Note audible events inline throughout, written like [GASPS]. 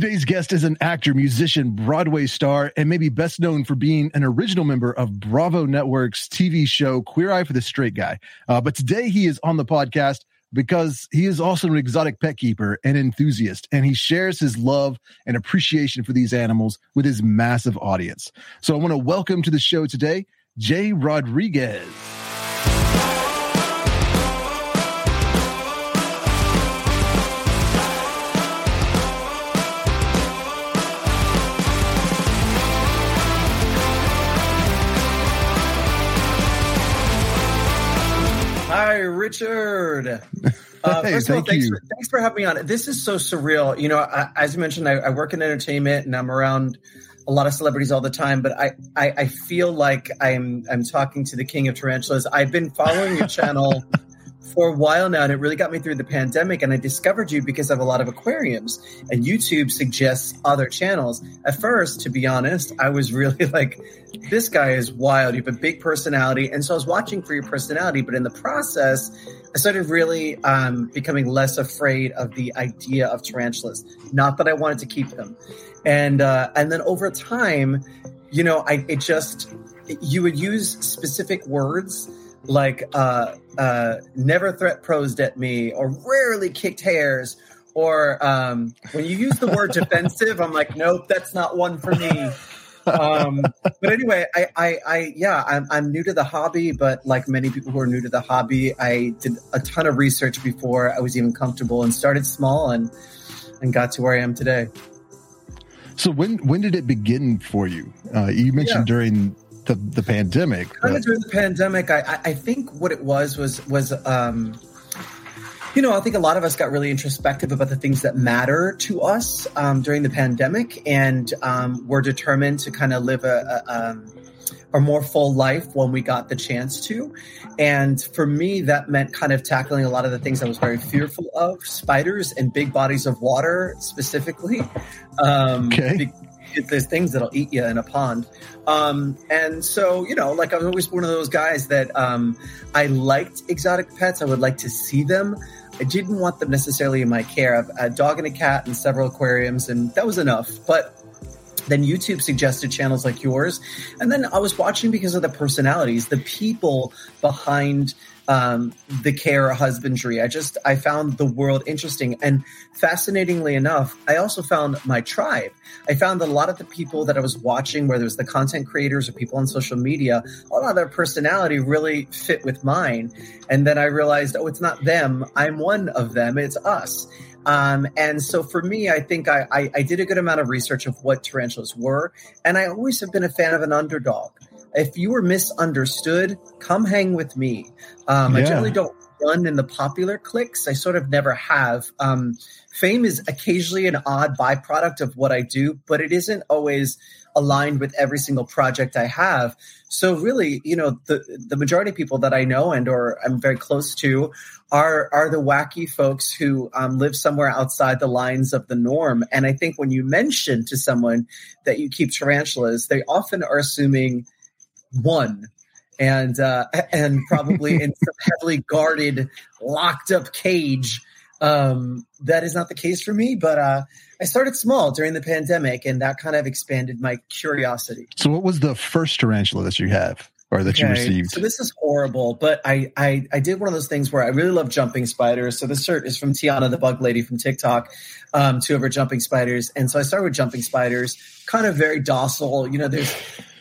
Today's guest is an actor, musician, Broadway star, and maybe best known for being an original member of Bravo Network's TV show Queer Eye for the Straight Guy. Uh, but today he is on the podcast because he is also an exotic pet keeper and enthusiast, and he shares his love and appreciation for these animals with his massive audience. So I want to welcome to the show today, Jai Rodriguez. Richard. Uh, [LAUGHS] Hey, first of all, thanks you. for, thanks for having me on. This is so surreal. You know, I, as you mentioned, I, I work in entertainment and I'm around a lot of celebrities all the time. But I, I, I feel like I'm I'm talking to the king of tarantulas. I've been following your channel [LAUGHS] for a while now, and it really got me through the pandemic. And I discovered you because of a lot of aquariums, and YouTube suggests other channels. At first, to be honest, I was really [LAUGHS] like, this guy is wild. You have a big personality, and so I was watching for your personality. But in the process, I started really um, becoming less afraid of the idea of tarantulas. Not that I wanted to keep them, and uh, and then over time, you know, I it just you would use specific words like uh, uh, never threat posed at me or rarely kicked hairs. Or um, when you use the word [LAUGHS] defensive, I'm like, nope, that's not one for me um, but anyway, I, I, I yeah, I'm, I'm new to the hobby, but like many people who are new to the hobby, I did a ton of research before I was even comfortable and started small and and got to where I am today. So when when did it begin for you? Uh, you mentioned Yeah. during the, the pandemic. Kind of during the pandemic, I, I, I think what it was was was um, you know, I think a lot of us got really introspective about the things that matter to us um, during the pandemic, and um, we're determined to kind of live a, a, um, a more full life when we got the chance to. And for me, that meant kind of tackling a lot of the things I was very fearful of spiders and big bodies of water specifically. Um, Okay. be- there's things that'll eat you in a pond. Um, and so, you know, like I was always one of those guys that um, I liked exotic pets. I would like to see them. I didn't want them necessarily in my care. I've a dog and a cat and several aquariums, and that was enough. But then YouTube suggested channels like yours. And then I was watching because of the personalities, the people behind um, the care husbandry. I just, I found the world interesting. And fascinatingly enough, I also found my tribe. I found that a lot of the people that I was watching, whether it's the content creators or people on social media, a lot of their personality really fit with mine. And then I realized, oh, it's not them. I'm one of them. It's us. Um, and so for me, I think I, I, I did a good amount of research of what tarantulas were. And I always have been a fan of an underdog. If you were misunderstood, come hang with me. Um, I generally don't run in the popular clicks. I sort of never have. Um, fame is occasionally an odd byproduct of what I do, but it isn't always aligned with every single project I have. So really, you know, the the majority of people that I know and or I'm very close to are are the wacky folks who um, live somewhere outside the lines of the norm. And I think when you mention to someone that you keep tarantulas, they often are assuming one. And uh, and probably in some [LAUGHS] heavily guarded, locked up cage. Um, that is not the case for me, but uh, I started small during the pandemic, and that kind of expanded my curiosity. so what was the first tarantula that you have or that you received? So this is horrible, but I, I I did one of those things where I really love jumping spiders. So this shirt is from Tiana, the bug lady from TikTok, um, two of her jumping spiders. And so I started with jumping spiders, kind of very docile. You know, there's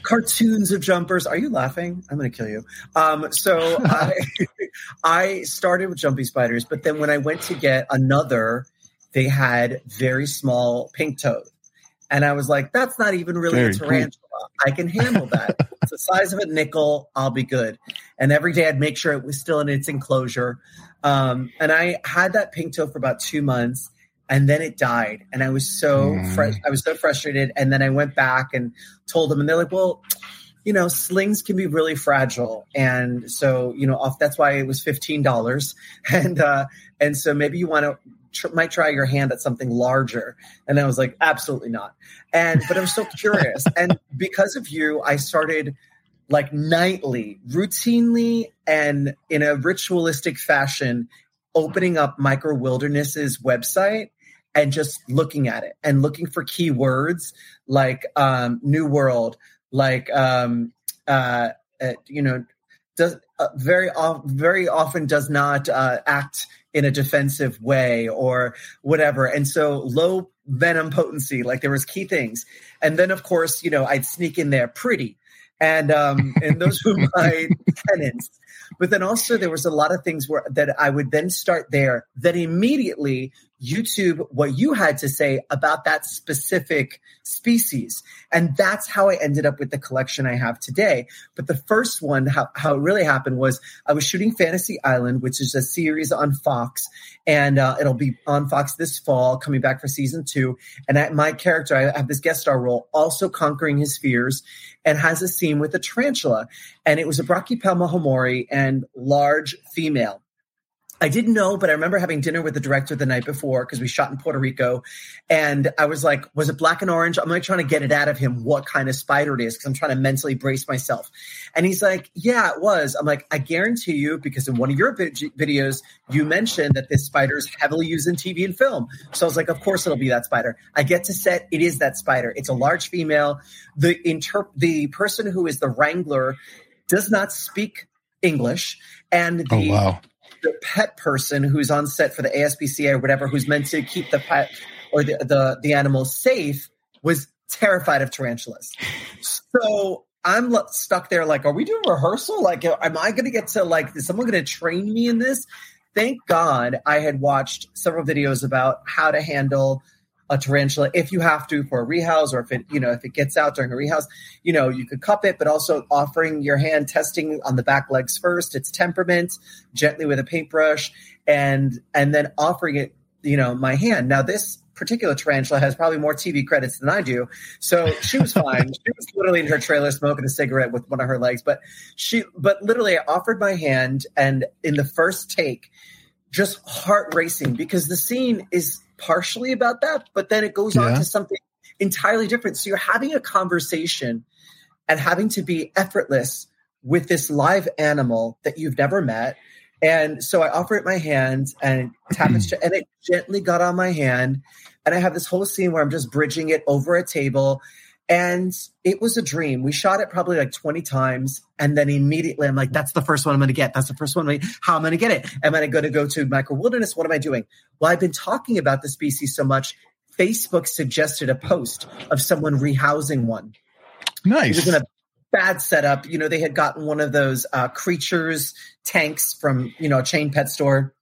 cartoons of jumpers. Are you laughing? I'm going to kill you. Um, so [LAUGHS] I, [LAUGHS] I started with jumping spiders, but then when I went to get another, they had very small pink toe. And I was like, that's not even really Very a cool. tarantula. I can handle that. [LAUGHS] it's the size of a nickel. I'll be good. And every day I'd make sure it was still in its enclosure. Um, and I had that pink toe for about two months and then it died. And I was so Mm. fresh. I was so frustrated. And then I went back and told them, and they're like, well, you know, slings can be really fragile. And so, you know, off that's why it was $15. [LAUGHS] And, uh, and so maybe you want to, tr- might try your hand at something larger. And I was like, absolutely not. And, but I'm so [LAUGHS] curious. and because of you, I started like nightly, routinely, and in a ritualistic fashion, opening up Micro Wilderness's website and just looking at it and looking for keywords like um, new world, like um, uh, uh, you know, does uh, very off, very often does not uh, act in a defensive way or whatever. And so low venom potency, like there was key things. And then of course, you know, I'd sneak in there pretty. And um and those were [LAUGHS] my tenants. But then also there was a lot of things where that I would then start there that immediately YouTube what you had to say about that specific species. And that's how I ended up with the collection I have today. But the first one, how, how it really happened was I was shooting Fantasy Island, which is a series on Fox, and uh, it'll be on Fox this fall, coming back for season two. And I, my character, I have this guest star role, also conquering his fears, and has a scene with a tarantula. And it was a Brachypelma hamorii and large female. I didn't know, but I remember having dinner with the director the night before because we shot in Puerto Rico. And I was like, was it black and orange? I'm like trying to get it out of him what kind of spider it is because I'm trying to mentally brace myself. And he's like, yeah, it was. I'm like, I guarantee you, because in one of your videos, you mentioned that this spider is heavily used in TV and film. So I was like, of course it'll be that spider. I get to set, it is that spider. It's a large female. The inter- the person who is the wrangler does not speak English. And the, oh, wow the pet person who's on set for the ASPCA or whatever, who's meant to keep the pet or the, the, the animal safe, was terrified of tarantulas. So I'm stuck there like, are we doing rehearsal? Like, am I going to get to like, is someone going to train me in this? Thank God I had watched several videos about how to handle a tarantula if you have to for a rehouse or if it you know if it gets out during a rehouse you know you could cup it but also offering your hand testing on the back legs first its temperament gently with a paintbrush and and then offering it you know my hand now this particular tarantula has probably more TV credits than I do. So she was fine. she was literally in her trailer smoking a cigarette with one of her legs. But she, but literally, I offered my hand, and in the first take, just heart racing because the scene is partially about that, but then it goes yeah. on to something entirely different. So you're having a conversation and having to be effortless with this live animal that you've never met. And so I offer it my hand and tap it, and it gently got on my hand. And I have this whole scene where I'm just bridging it over a table and it was a dream. We shot it probably like 20 times. And then immediately I'm like, that's the first one I'm going to get. That's the first one. How am I going to get it? Am I going to go to micro wilderness? What am I doing? Well, I've been talking about the species so much. Facebook suggested a post of someone rehousing one. Nice. It was in a bad setup. You know, they had gotten one of those uh, creatures tanks from, you know, a chain pet store,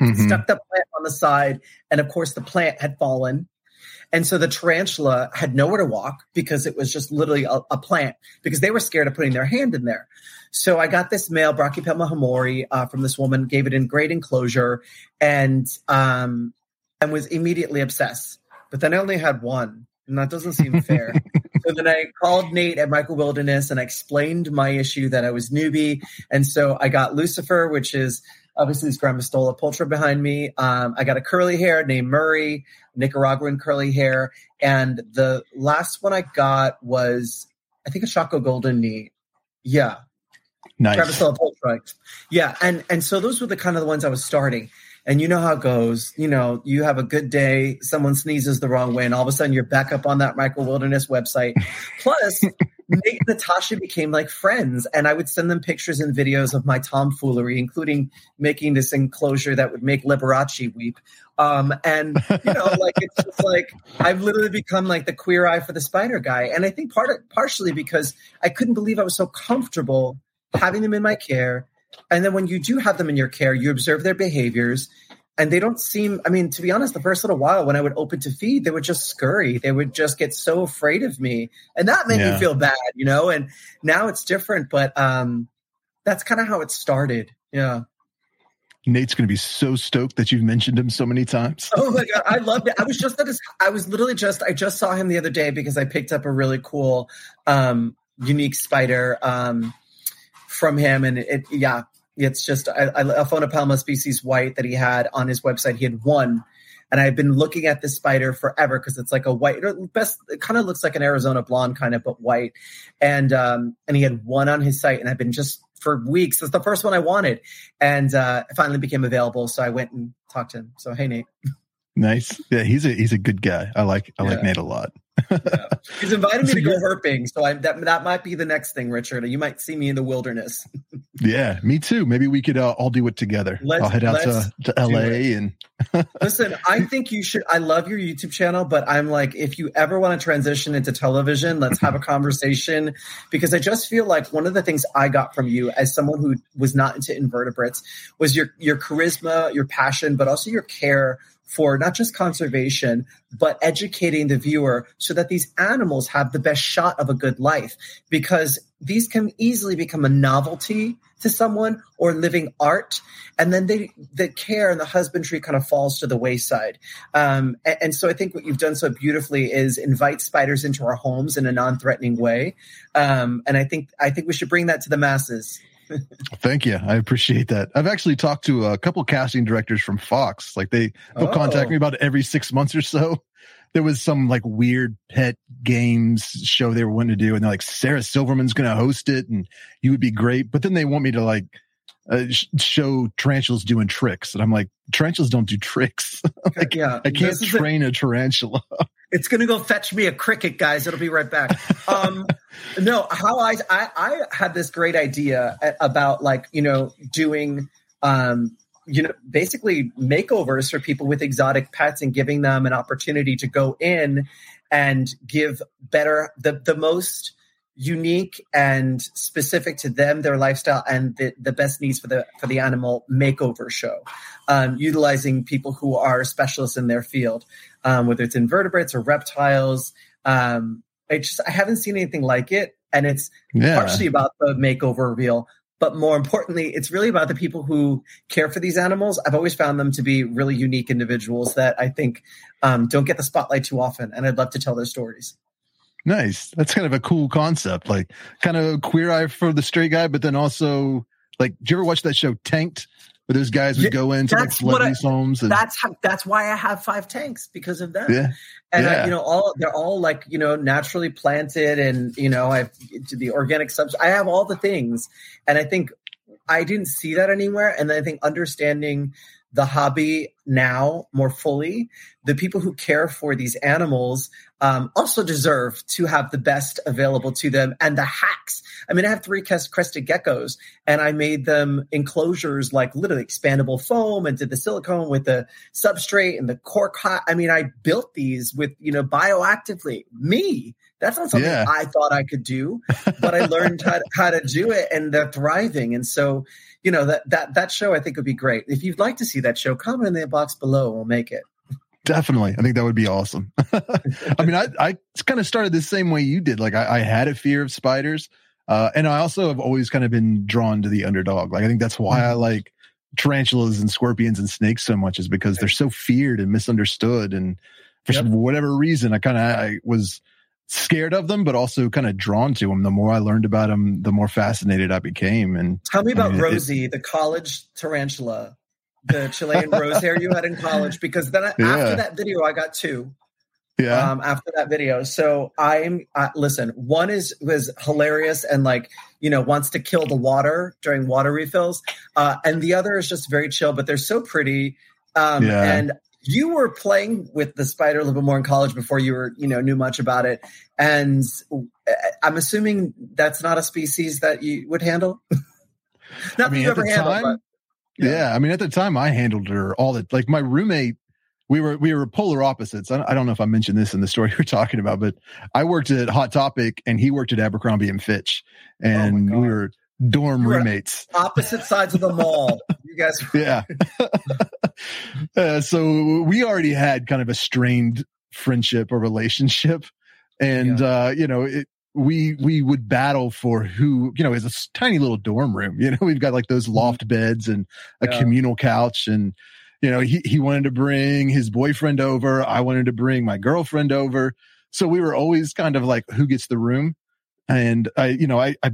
mm-hmm. stuck the plant on the side. And of course, the plant had fallen and so the tarantula had nowhere to walk because it was just literally a, a plant because they were scared of putting their hand in there. So I got this male Brachypelma hamorii uh, from this woman, gave it in great enclosure, and um, and was immediately obsessed. But then I only had one, and that doesn't seem fair. [LAUGHS] so then I called Nate at Micro Wilderness and I explained my issue that I was newbie, and so I got Lucifer, which is Obviously, this Grammostola pulchra behind me. Um, I got a curly hair named Murray, Nicaraguan curly hair. And the last one I got was, I think, a Chaco Golden Knee. Yeah. Nice. Grammostola pulchra. Yeah. And, and so those were the kind of the ones I was starting. And you know how it goes. You know, you have a good day, someone sneezes the wrong way, and all of a sudden you're back up on that micro wilderness website. [LAUGHS] Plus, Nate and Natasha became like friends, and I would send them pictures and videos of my tomfoolery, including making this enclosure that would make Liberace weep. Um, and you know, [LAUGHS] like it's just like I've literally become like the queer eye for the spider guy, and I think part of, partially because I couldn't believe I was so comfortable having them in my care. And then when you do have them in your care, you observe their behaviors and they don't seem i mean to be honest the first little while when i would open to feed they would just scurry. They would just get so afraid of me. And that made yeah. me feel bad you know? And now it's different but um that's kind of how it started. Yeah Nate's going to be so stoked that you've mentioned him so many times. oh my god, I loved it. I was just at his, I was literally just I just saw him the other day because I picked up a really cool um unique spider um from him and it yeah, it's just a Phonoplema species white that he had on his website. He had one, and I've been looking at this spider forever because it's like a white. Best, it kind of looks like an Arizona blonde, kind of, but white. And um, and he had one on his site, and I've been just for weeks. It's the first one I wanted, and uh, it finally became available. So I went and talked to him. So hey, Nate. Nice. Yeah, he's a he's a good guy. I like I yeah. like Nate a lot. Yeah. He's invited me to go herping, so I, that that might be the next thing, Richard. You might see me in the wilderness. [LAUGHS] yeah, me too. Maybe we could uh, all do it together. Let's, I'll head out to, to LA and [LAUGHS] listen. I think you should. I love your YouTube channel, but I'm like, if you ever want to transition into television, let's have a [LAUGHS] conversation because I just feel like one of the things I got from you as someone who was not into invertebrates was your your charisma, your passion, but also your care for not just conservation, but educating the viewer so that these animals have the best shot of a good life. Because these can easily become a novelty to someone or living art. And then they, the care and the husbandry kind of falls to the wayside. Um, and, and, so I think what you've done so beautifully is invite spiders into our homes in a non-threatening way. Um, and I think, I think we should bring that to the masses. Thank you. I appreciate that. I've actually talked to a couple casting directors from Fox. Like they they'll oh. contact me about every six months or so. There was some like weird pet games show they were wanting to do, and they're like, Sarah Silverman's going to host it, and you would be great. But then they want me to like uh, show tarantulas doing tricks, and I'm like, tarantulas don't do tricks. [LAUGHS] like, yeah, I can't train a, a tarantula. It's gonna go fetch me a cricket, guys. It'll be right back. Um, [LAUGHS] no, how I, I I had this great idea about like you know doing um you know basically makeovers for people with exotic pets and giving them an opportunity to go in and give better the the most unique and specific to them, their lifestyle, and the, the best needs for the for the animal makeover show, um, utilizing people who are specialists in their field, um, whether it's invertebrates or reptiles. Um, I just I haven't seen anything like it, and it's yeah. partially about the makeover reveal, but more importantly, it's really about the people who care for these animals. I've always found them to be really unique individuals that I think um, don't get the spotlight too often, and I'd love to tell their stories. Nice. That's kind of a cool concept. Like kind of queer eye for the straight guy, but then also like, do you ever watch that show Tanked? Where those guys would go into like celebrities' homes. And, that's how, that's why I have five tanks because of them. Yeah. And uh, yeah. I, you know, all they're all like you know naturally planted, and you know, I've the organic subs. I have all the things, and I think I didn't see that anywhere. And I think understanding the hobby now more fully. The people who care for these animals um, also deserve to have the best available to them and the hacks. I mean, I have three crested geckos and I made them enclosures like literally expandable foam and did the silicone with the substrate and the cork. Hot. I mean, I built these with, you know, bioactively. Me. That's not something yeah. I thought I could do, but I learned how to, how to do it and they're thriving. And so, you know that that that show I think would be great. If you'd like to see that show, comment in the box below. We'll make it. Definitely, I think that would be awesome. [LAUGHS] I mean, I I kind of started the same way you did. Like I, I had a fear of spiders, uh, and I also have always kind of been drawn to the underdog. Like I think that's why mm-hmm. I like tarantulas and scorpions and snakes so much is because they're so feared and misunderstood, and for yep. whatever reason, I kind of I was scared of them, but also kind of drawn to them. The more I learned about them, the more fascinated I became. And tell me about I mean, Rosie, it, the college tarantula, the Chilean [LAUGHS] rose hair you had in college, because then I, yeah. after that video, I got two. Yeah. Um, after that video, so I'm uh, listen. One is was hilarious and like you know wants to kill the water during water refills, uh, and the other is just very chill. But they're so pretty. Um, yeah. And you were playing with the spider a little bit more in college before you were, you know, knew much about it. And uh, I'm assuming that's not a species that you would handle. [LAUGHS] not I mean, that you ever handled, time, but, yeah. yeah. I mean, at the time I handled her all the, like my roommate, we were, we were polar opposites. I don't, I don't know if I mentioned this in the story [LAUGHS] we're talking about, but I worked at Hot Topic and he worked at Abercrombie and Fitch oh and oh we were dorm roommates. Opposite sides of the mall. [LAUGHS] you guys. yeah. [LAUGHS] uh, so we already had kind of a strained friendship or relationship, and yeah. uh, you know, it, we we would battle for who you know is a tiny little dorm room. [LAUGHS] You know, we've got like those mm-hmm. loft beds and a yeah. communal couch, and you know, he he wanted to bring his boyfriend over. I wanted to bring my girlfriend over. So we were always kind of like, who gets the room? And I, you know, I, I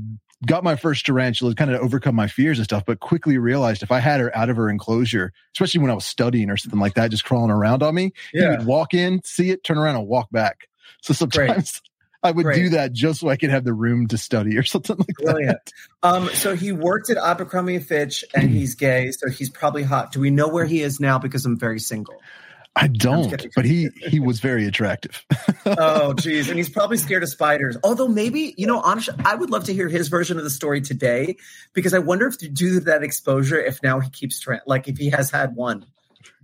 got my first tarantula, to kind of overcome my fears and stuff, but quickly realized if I had her out of her enclosure, especially when I was studying or something like that, just crawling around on me, yeah. he would walk in, see it, turn around and walk back. So sometimes Great. [LAUGHS] I would Great. do that just so I could have the room to study or [LAUGHS] something like Brilliant. that. Um, so he worked at Abercrombie and Fitch and [CLEARS THROAT] he's gay, so he's probably hot. Do we know where he is now? Because I'm very single. I don't, but he he was very attractive. [LAUGHS] oh, geez, and he's probably scared of spiders. Although maybe you know, honestly, I would love to hear his version of the story today because I wonder if due to that exposure, if now he keeps tra- like if he has had one.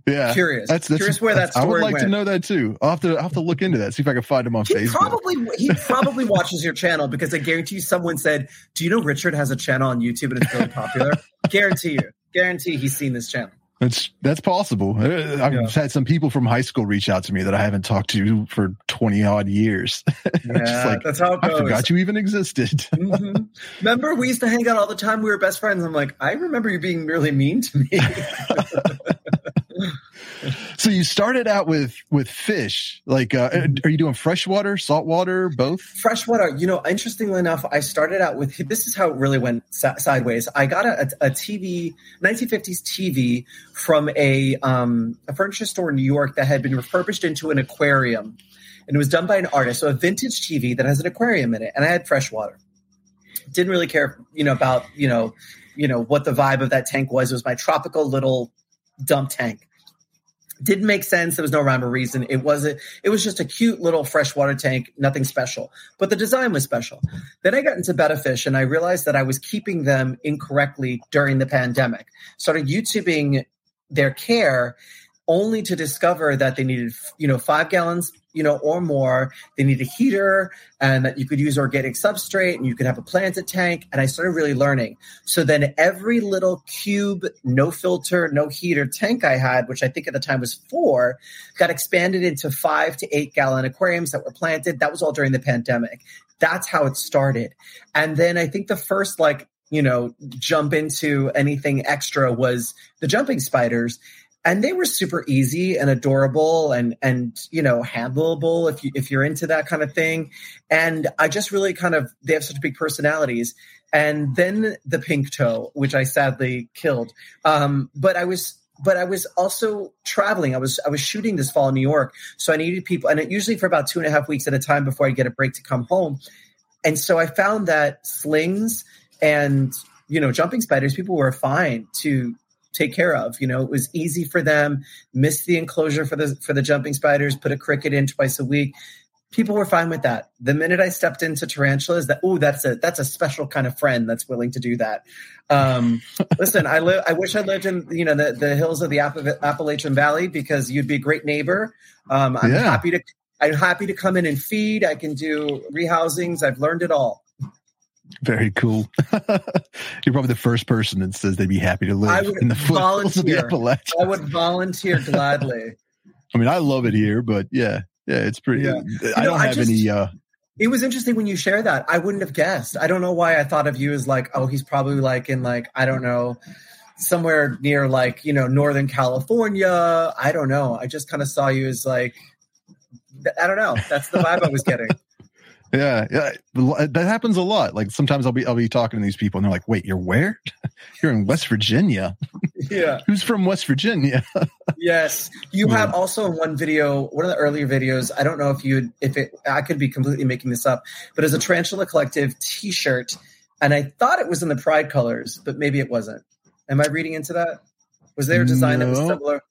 Yeah, curious. That's, that's curious where that story I would like went. to know that too. I'll have to I'll have to look into that. See if I can find him on He Facebook. probably he probably watches your channel because I guarantee you someone said, "Do you know Richard has a channel on YouTube and it's really popular?" [LAUGHS] guarantee you, guarantee he's seen this channel. That's that's possible. Uh, I've Yeah. had some people from high school reach out to me that I haven't talked to for twenty odd years. [LAUGHS] Yeah, like, that's how it I forgot you even existed. [LAUGHS] Mhm. Remember, we used to hang out all the time. We were best friends. I'm like, I remember you being really mean to me. [LAUGHS] [LAUGHS] so you started out with with fish. Like, uh, are you doing freshwater, saltwater, both? Freshwater, you know, interestingly enough, I started out with this is how it really went si- sideways. I got a, a TV, 1950s TV from a, um, a furniture store in New York that had been refurbished into an aquarium. And it was done by an artist. So a vintage TV that has an aquarium in it. And I had freshwater. Didn't really care, you know, about, you know, you know, what the vibe of that tank was. It was my tropical little dump tank. Didn't make sense. There was no rhyme or reason. It wasn't. It was just a cute little freshwater tank, nothing special. But the design was special. Then I got into betta fish, and I realized that I was keeping them incorrectly during the pandemic. Started YouTubing their care, only to discover that they needed, you know, five gallons, you know, or more. They need a heater, and that you could use organic substrate, and you could have a planted tank. And I started really learning. So then every little cube, no filter, no heater tank I had, which I think at the time was four, got expanded into five to eight gallon aquariums that were planted. That was all during the pandemic. That's how it started. And then I think the first like, you know, jump into anything extra was the jumping spiders. And they were super easy and adorable and and you know handleable if you if you're into that kind of thing. And I just really kind of they have such big personalities and then the pink toe, which I sadly killed. Um, but I was but I was also traveling. I was I was shooting this fall in New York, so I needed people, and it usually for about two and a half weeks at a time before I get a break to come home. And so I found that slings and you know jumping spiders, people were fine to take care of. You know, it was easy for them. Miss the enclosure for the for the jumping spiders. Put a cricket in twice a week people were fine with that. The minute I stepped into tarantulas, that oh, that's a that's a special kind of friend that's willing to do that. Um, [LAUGHS] listen, I live. I wish I lived in you know the, the hills of the App- Appalachian Valley because you'd be a great neighbor. Um, I'm Yeah. happy to. I'm happy to come in and feed. I can do rehousings. I've learned it all. Very cool. [LAUGHS] You're probably the first person that says they'd be happy to live in the foothills of the. Appalachians. I would volunteer gladly. [LAUGHS] I mean, I love it here, but yeah, yeah, it's pretty. Yeah. I don't I have just- any. uh It was interesting when you share that. I wouldn't have guessed. I don't know why I thought of you as like, oh, he's probably like in like I don't know, somewhere near like you know Northern California. I don't know. I just kind of saw you as like, I don't know. That's the vibe I was getting. [LAUGHS] Yeah, yeah, that happens a lot. Like sometimes I'll be I'll be talking to these people and they're like, "Wait, you're where? [LAUGHS] you're in West Virginia. [LAUGHS] Yeah. [LAUGHS] Who's from West Virginia?" Yes. You Yeah. have also in one video, one of the earlier videos. I don't know if you, if it, I could be completely making this up, but as a Tarantula Collective T-shirt, and I thought it was in the Pride colors, but maybe it wasn't. Am I reading into that? Was there a design that was similar?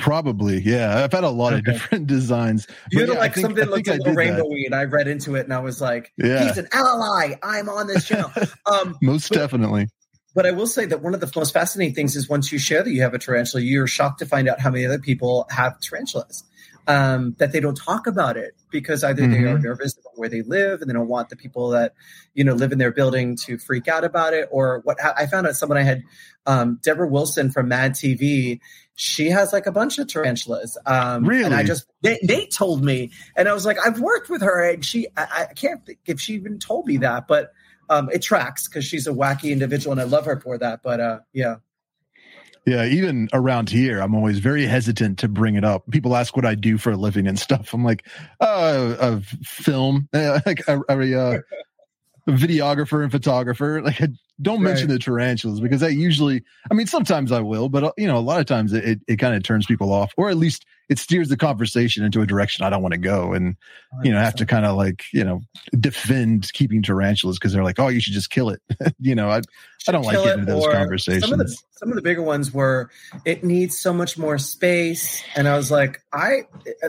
Probably, yeah. I've had a lot of different [LAUGHS] designs. You had yeah, like think- something looked think a I little did that. rainbowy, and I read into it, and I was like, Yeah. "He's an ally. I'm on this channel." [LAUGHS] um, Most But- definitely. but I will say that one of the most fascinating things is once you share that you have a tarantula, you're shocked to find out how many other people have tarantulas. Um, that they don't talk about it because either they are Mhm. nervous about where they live and they don't want the people that you know live in their building to freak out about it, or what I found out someone I had um, Deborah Wilson from Mad TV. She has like a bunch of tarantulas. Um, And I just Nate, Nate told me, and I was like, I've worked with her, and she I, I can't think if she even told me that, but um, it tracks because she's a wacky individual, and I love her for that. But uh, yeah, Yeah, even around here, I'm always very hesitant to bring it up. People ask what I do for a living and stuff. I'm like, uh, a film, [LAUGHS] like a, a, uh, videographer and photographer. Like, I don't mention the tarantulas because that usually, I mean, sometimes I will, but uh, you know, a lot of times it, it, it kind of turns people off, or at least it steers the conversation into a direction I don't want to go. And, you know, have to kind of like, you know, defend keeping tarantulas because they're like, oh, you should just kill it. [LAUGHS] you know, I, I don't like getting into those conversations. Some of, the, some of the bigger ones were it needs so much more space. And I was like, I,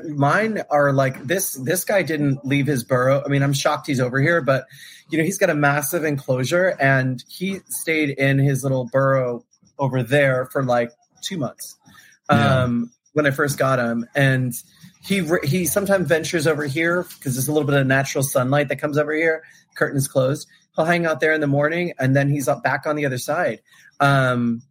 mine are like this, this guy didn't leave his burrow. I mean, I'm shocked he's over here, but you know, he's got a massive enclosure and he stayed in his little burrow over there for like two months. Yeah. Um, when I first got him, and he he sometimes ventures over here because there's a little bit of natural sunlight that comes over here. Curtains closed. He'll hang out there in the morning, and then he's up back on the other side. Um,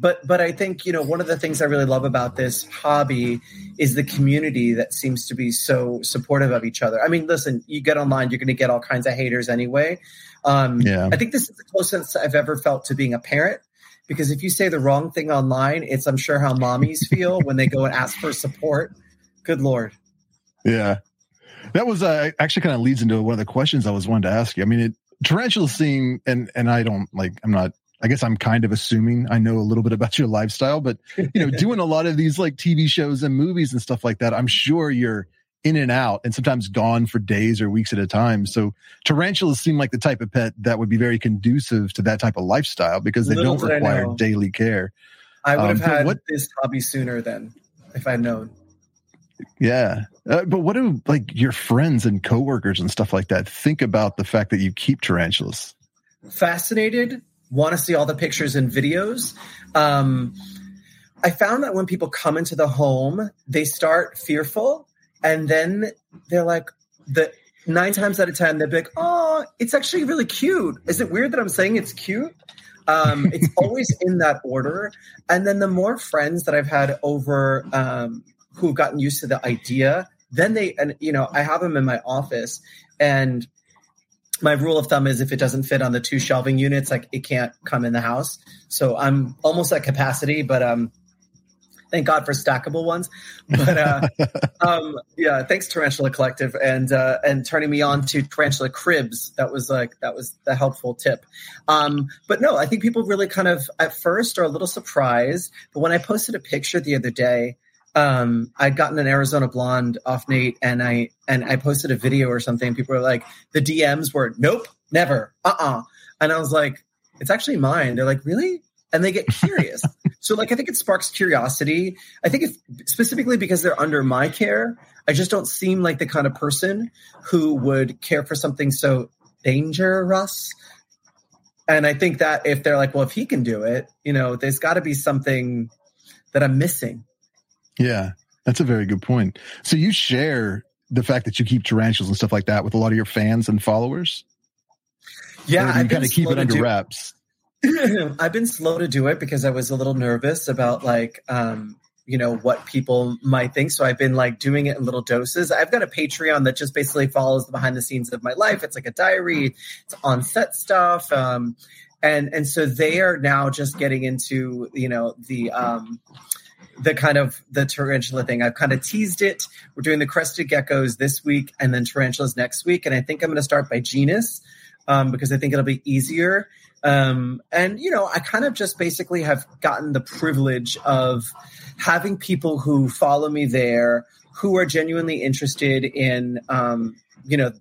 but but I think you know one of the things I really love about this hobby is the community that seems to be so supportive of each other. I mean, listen, you get online, you're going to get all kinds of haters anyway. Um, yeah. I think this is the closest I've ever felt to being a parent because if you say the wrong thing online, it's I'm sure how mommies feel when they go and ask for support. Good lord. Yeah, that was uh, actually kind of leads into one of the questions I was wanting to ask you. I mean, it, tarantula seem and and I don't like I'm not I guess I'm kind of assuming I know a little bit about your lifestyle, but you know, doing a lot of these like TV shows and movies and stuff like that, I'm sure you're in and out and sometimes gone for days or weeks at a time. So tarantulas seem like the type of pet that would be very conducive to that type of lifestyle because they Little don't require daily care. I would have um, had what, this hobby sooner than if I'd known. Yeah. Uh, but what do like your friends and coworkers and stuff like that think about the fact that you keep tarantulas? Fascinated, want to see all the pictures and videos. Um, I found that when people come into the home, they start fearful and then they're like the nine times out of ten they're like oh it's actually really cute. Is it weird that i'm saying it's cute? Um, [LAUGHS] it's always in that order. And then the more friends that i've had over um, who've gotten used to the idea then they and you know i have them in my office and my rule of thumb is if it doesn't fit on the two shelving units like it can't come in the house so i'm almost at capacity but um Thank God for stackable ones. But uh, [LAUGHS] um, yeah, thanks Tarantula Collective and uh, and turning me on to Tarantula Cribs. That was like that was the helpful tip. Um, but no, I think people really kind of at first are a little surprised. But when I posted a picture the other day, um, I'd gotten an Arizona blonde off Nate, and I and I posted a video or something. People were like, the DMs were, "Nope, never, uh, uh-uh. uh," and I was like, "It's actually mine." They're like, "Really?" and they get [LAUGHS] curious. so like I think it sparks curiosity. I think it's specifically because they're under my care. I just don't seem like the kind of person who would care for something so dangerous. And I think that if they're like, well, if he can do it, you know, there's got to be something that I'm missing. Yeah, that's a very good point. So you share the fact that you keep tarantulas and stuff like that with a lot of your fans and followers. Yeah, you kind of keep it under do- wraps. [LAUGHS] I've been slow to do it because I was a little nervous about like um, you know what people might think. So I've been like doing it in little doses. I've got a Patreon that just basically follows the behind the scenes of my life. It's like a diary. It's on set stuff. Um, and and so they are now just getting into you know the um, the kind of the tarantula thing. I've kind of teased it. We're doing the crested geckos this week and then tarantulas next week. And I think I'm going to start by genus um, because I think it'll be easier. Um, and, you know, I kind of just basically have gotten the privilege of having people who follow me there who are genuinely interested in, um, you know,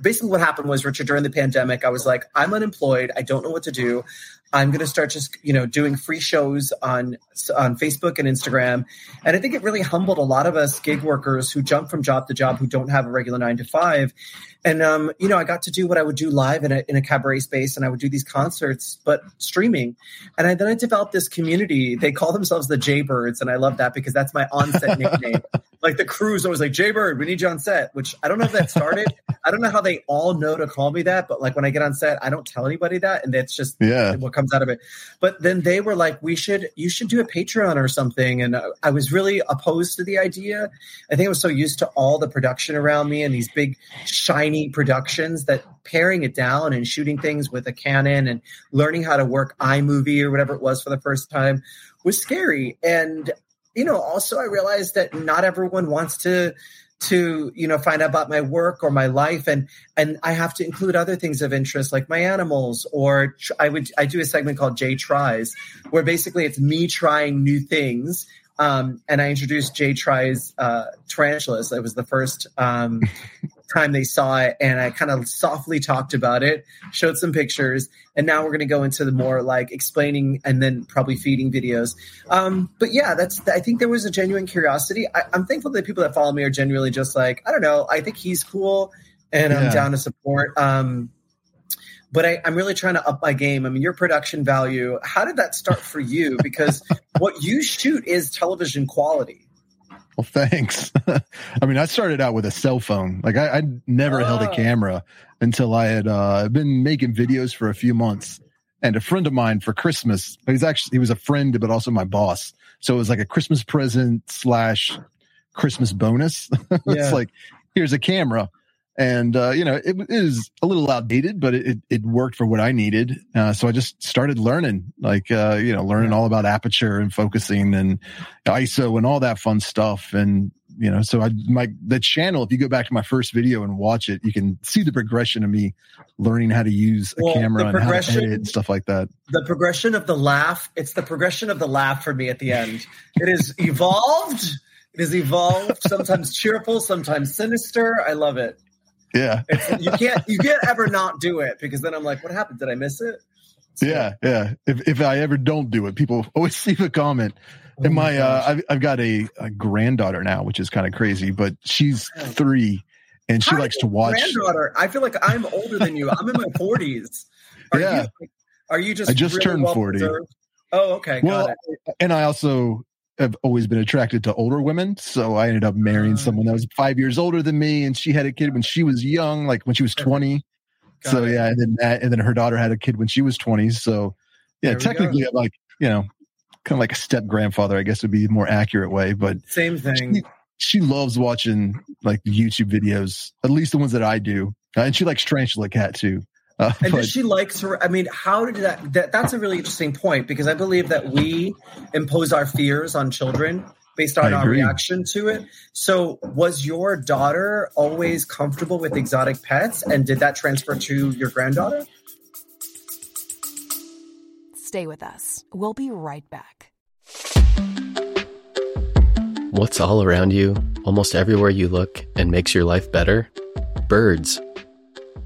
basically what happened was richard during the pandemic i was like i'm unemployed i don't know what to do I'm going to start just you know doing free shows on on Facebook and Instagram, and I think it really humbled a lot of us gig workers who jump from job to job who don't have a regular nine to five, and um, you know I got to do what I would do live in a in a cabaret space, and I would do these concerts, but streaming, and I, then I developed this community. They call themselves the Jaybirds, and I love that because that's my onset [LAUGHS] nickname. Like the crew's always like Jaybird, we need you on set. Which I don't know if that started. I don't know how they all know to call me that, but like when I get on set, I don't tell anybody that, and that's just yeah what comes out of it. But then they were like, "We should, you should do a Patreon or something." And uh, I was really opposed to the idea. I think I was so used to all the production around me and these big shiny productions that paring it down and shooting things with a Canon and learning how to work iMovie or whatever it was for the first time was scary. And you know, also I realized that not everyone wants to to you know find out about my work or my life and and i have to include other things of interest like my animals or i would i do a segment called jay tries where basically it's me trying new things um, and I introduced Jay Tries uh, Tarantulas. It was the first um, time they saw it, and I kind of softly talked about it, showed some pictures, and now we're going to go into the more like explaining and then probably feeding videos. Um, but yeah, that's I think there was a genuine curiosity. I, am thankful that people that follow me are genuinely just like I don't know. I think he's cool, and yeah. I'm down to support. Um, but I, am really trying to up my game. I mean, your production value, how did that start for you? Because what you shoot is television quality. Well, thanks. [LAUGHS] I mean, I started out with a cell phone. Like I, I never held a ah. camera until I had uh, been making videos for a few months. And a friend of mine for Christmas, he's actually he was a friend, but also my boss. So it was like a Christmas present slash Christmas bonus. [LAUGHS] it's yeah. like here's a camera and uh, you know it, it is a little outdated but it, it worked for what i needed. Uh, so i just started learning like uh, you know learning all about aperture and focusing and iso and all that fun stuff. And you know so i my the channel if you go back to my first video and watch it you can see the progression of me learning how to use a well, camera and how to edit and stuff like that. The progression of the laugh it's the progression of the laugh for me at the end. It is evolved. It is evolved sometimes cheerful sometimes sinister. I love it yeah. you can't you can't ever not do it because then I'm like, what happened? Did I miss it? So, yeah, yeah. If if I ever don't do it, people [LAUGHS] always leave a comment. Oh and my, my uh, I've, I've got a, a granddaughter now, which is kind of crazy, but she's three and she How likes to watch. Granddaughter, I feel like I'm older than you. I'm in my 40s. [LAUGHS] Are yeah. You, are you just? I just really turned well 40. Preserved? Oh, okay. well, and I also have always been attracted to older women. So I ended up marrying uh, someone that was five years older than me, and she had a kid when she was young, like when she was twenty. So it. yeah, and then that, and then her daughter had a kid when she was twenty. So yeah, technically, I'm like you know, kind of like a step grandfather, I guess would be a more accurate way. But same thing. She, she loves watching like YouTube videos, at least the ones that I do, and she likes Tarantula Cat too. Uh, and but, does she like to? I mean, how did that, that? That's a really interesting point because I believe that we impose our fears on children based on our reaction to it. So, was your daughter always comfortable with exotic pets, and did that transfer to your granddaughter? Stay with us. We'll be right back. What's all around you, almost everywhere you look, and makes your life better? Birds.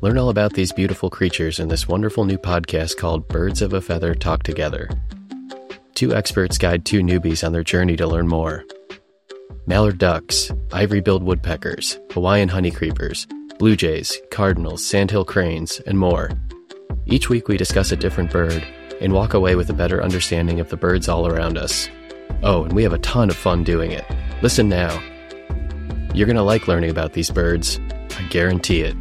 Learn all about these beautiful creatures in this wonderful new podcast called Birds of a Feather Talk Together. Two experts guide two newbies on their journey to learn more. Mallard ducks, ivory billed woodpeckers, Hawaiian honeycreepers, blue jays, cardinals, sandhill cranes, and more. Each week we discuss a different bird and walk away with a better understanding of the birds all around us. Oh, and we have a ton of fun doing it. Listen now. You're going to like learning about these birds. I guarantee it.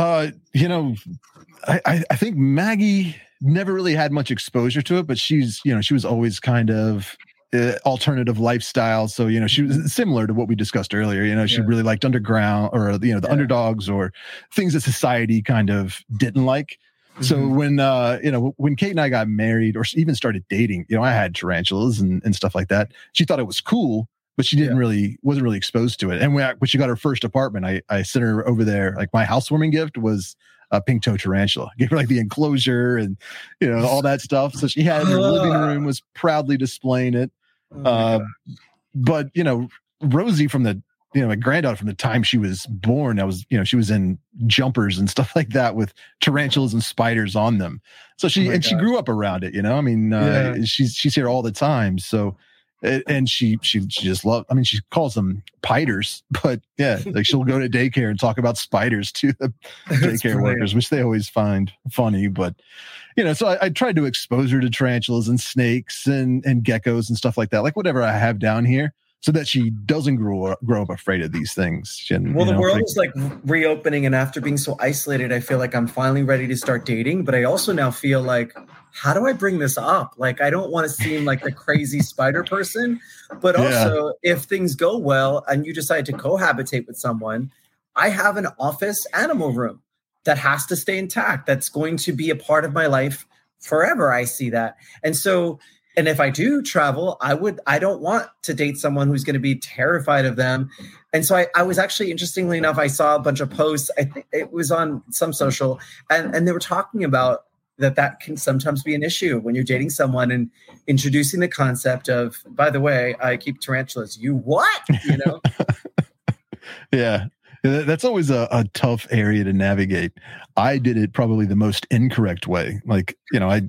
Uh, you know, I, I think Maggie never really had much exposure to it, but she's, you know, she was always kind of uh, alternative lifestyle. So, you know, she was similar to what we discussed earlier. You know, she yeah. really liked underground or, you know, the yeah. underdogs or things that society kind of didn't like. Mm-hmm. So when, uh, you know, when Kate and I got married or even started dating, you know, I had tarantulas and, and stuff like that. She thought it was cool but she didn't yeah. really wasn't really exposed to it. And when, I, when she got her first apartment, I I sent her over there. Like my housewarming gift was a pink toe tarantula. I [LAUGHS] gave her like the enclosure and you know all that stuff. So she had in her living [LAUGHS] room was proudly displaying it. Oh uh, but you know Rosie from the you know my granddaughter from the time she was born, I was you know she was in jumpers and [LAUGHS] stuff like that with tarantulas and spiders on them. So she oh and God. she grew up around it. You know, I mean, uh, yeah. she's she's here all the time. So and she she she just loves. I mean, she calls them piters, [LAUGHS] but yeah, like she'll go to daycare and talk about spiders to the [LAUGHS] daycare workers, which they always find funny. But you know, so I, I, tried to expose her to tarantulas and snakes and and geckos and stuff like that, like whatever I have down here, so that she doesn't grow up, grow up afraid of these things. And, well, the know, world like, is like reopening, and after being so isolated, I feel like I'm finally ready to start dating. But I also now feel like how do I bring this up? Like, I don't want to seem like the crazy [LAUGHS] spider person, but also yeah. if things go well and you decide to cohabitate with someone, I have an office animal room that has to stay intact. That's going to be a part of my life forever. I see that. And so and if I do travel, I would I don't want to date someone who's going to be terrified of them. And so I, I was actually interestingly enough, I saw a bunch of posts. I think it was on some social, and and they were talking about that that can sometimes be an issue when you're dating someone and introducing the concept of, by the way, I keep tarantulas. You what? You know? [LAUGHS] yeah. That's always a, a tough area to navigate. I did it probably the most incorrect way. Like, you know, I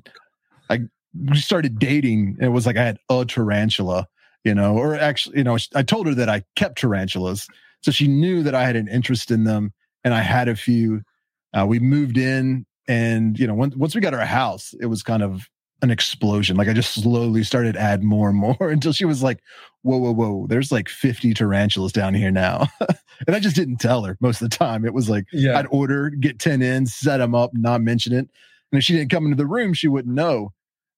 I we started dating and it was like I had a tarantula, you know, or actually, you know, I told her that I kept tarantulas. So she knew that I had an interest in them and I had a few. Uh, we moved in and, you know, once, once we got our house, it was kind of an explosion. Like I just slowly started add more and more [LAUGHS] until she was like, whoa, whoa, whoa, there's like 50 tarantulas down here now. [LAUGHS] and I just didn't tell her most of the time. It was like, yeah. I'd order, get 10 in, set them up, not mention it. And if she didn't come into the room, she wouldn't know.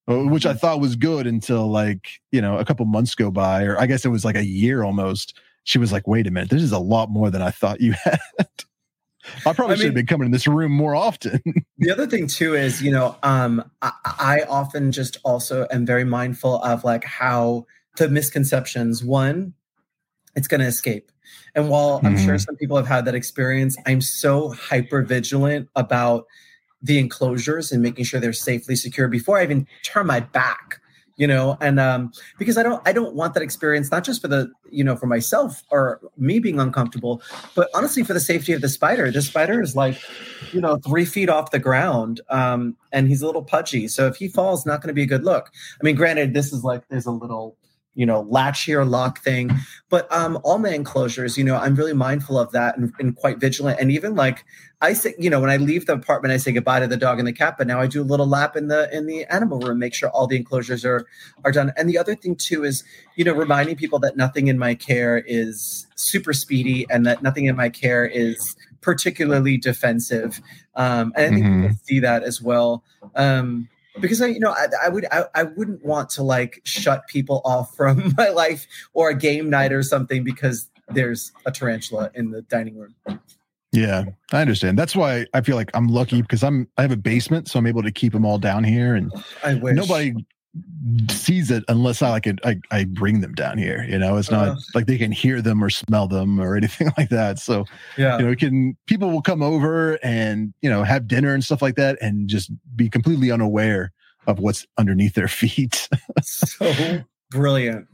Uh, which I mm-hmm. thought was good until like, you know, a couple months go by, or I guess it was like a year almost. She was like, wait a minute, this is a lot more than I thought you [LAUGHS] had. I probably I should mean, have been coming in this room more often. [LAUGHS] the other thing too is, you know, um, I, I often just also am very mindful of like how the misconceptions. One, it's going to escape. And while mm-hmm. I'm sure mm-hmm. some people have had that experience, I'm so hyper vigilant about the enclosures and making sure they're safely secure before I even turn my back you know? And um because i don't i don't want that experience not just for the you know for myself or me being uncomfortable but honestly for the safety of the spider. The spider is like you know three feet off the ground um and he's a little pudgy. So if he falls not going to be a good look. I mean granted this is like there's a little you know latch here lock thing but um all my enclosures you know i'm really mindful of that and, and, quite vigilant. And even like i say you know when i leave the apartment i say goodbye to the dog and the cat but now i do a little lap in the in the animal room make sure all the enclosures are are done and the other thing too is you know reminding people that nothing in my care is super speedy and that nothing in my care is particularly defensive um and i think mm-hmm. see that as well um because I, you know, I, I would, I, I, wouldn't want to like shut people off from [LAUGHS] my life or a game night or something because there's a tarantula in the dining room. Yeah, I understand. That's why I feel like I'm lucky because I'm I have a basement, so I'm able to keep them all down here, and I wish nobody sees it unless I like it. I, I bring them down here. You know, it's not uh, like they can hear them or smell them or anything [LAUGHS] like that. So yeah, you know, can people will come over and you know have dinner and stuff like that, and just be completely unaware of what's underneath their [LAUGHS] feet. so brilliant.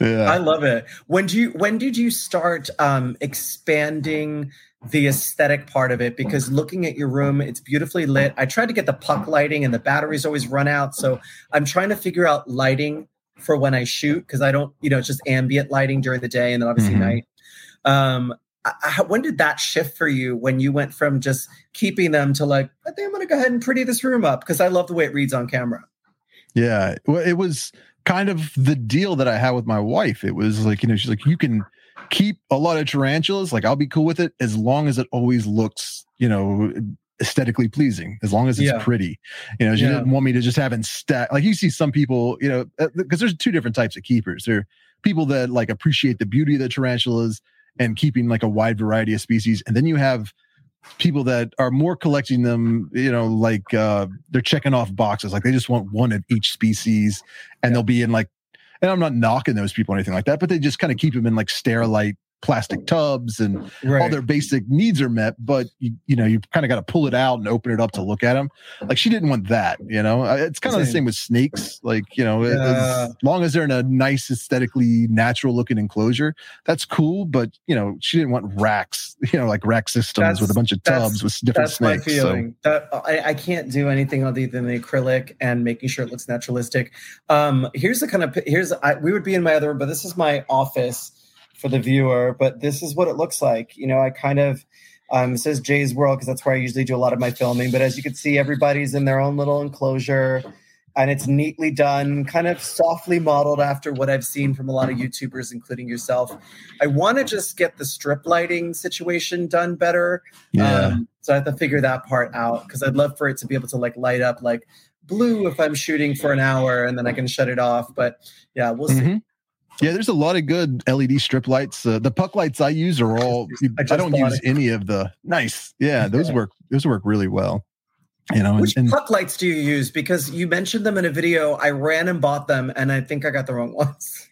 Yeah. I love it. When do you when did you start um expanding the aesthetic part of it because looking at your room, it's beautifully lit. I tried to get the puck lighting and the batteries always run out. So I'm trying to figure out lighting for when I shoot because I don't, you know, it's just ambient lighting during the day and then obviously mm-hmm. night. Um, I, when did that shift for you when you went from just keeping them to like, I think I'm going to go ahead and pretty this room up because I love the way it reads on camera? Yeah. Well, it was kind of the deal that I had with my wife. It was like, you know, she's like, you can keep a lot of tarantulas. Like I'll be cool with it as long as it always looks, you know, aesthetically pleasing, as long as it's yeah. pretty. You know, she yeah. didn't want me to just have in stack. Like you see some people, you know, because uh, there's two different types of keepers. There are people that like appreciate the beauty of the tarantulas and keeping like a wide variety of species, and then you have people that are more collecting them you know like uh they're checking off boxes like they just want one of each species and yeah. they'll be in like and I'm not knocking those people or anything like that, but they just kind of keep them in like sterilite plastic tubs and right. all their basic needs are met but you, you know you kind of got to pull it out and open it up to look at them like she didn't want that you know uh, it's kind of the same with snakes like you know yeah. as long as they're in a nice aesthetically natural looking enclosure that's cool but you know she didn't want racks [LAUGHS] you know like rack systems that's, with a bunch of tubs with different that's snakes my feeling. So. That, I, I can't do anything other than the acrylic and making sure it looks naturalistic um here's the kind of here's I, we would be in my other room but this is my office for the viewer, but this is what it looks like. You know, I kind of um, it says Jai's World because that's where I usually do a lot of my filming. But as you can see, everybody's in their own little enclosure, and it's neatly done, kind of softly modeled after what I've seen from a lot of YouTubers, including yourself. I want to just get the strip lighting situation done better. Yeah. Um, so I have to figure that part out because I'd love for it to be able to like light up like blue if I'm shooting for an hour and then I can shut it off. But yeah, we'll mm-hmm. see. Yeah, there's a lot of good LED strip lights. Uh, the puck lights I use are all. [LAUGHS] I, I don't use it. any of the nice. Yeah, [LAUGHS] those work. Those work really well. You know, Which and, and puck lights do you use? Because you mentioned them in a video. I ran and bought them, and I think I got the wrong [LAUGHS] ones.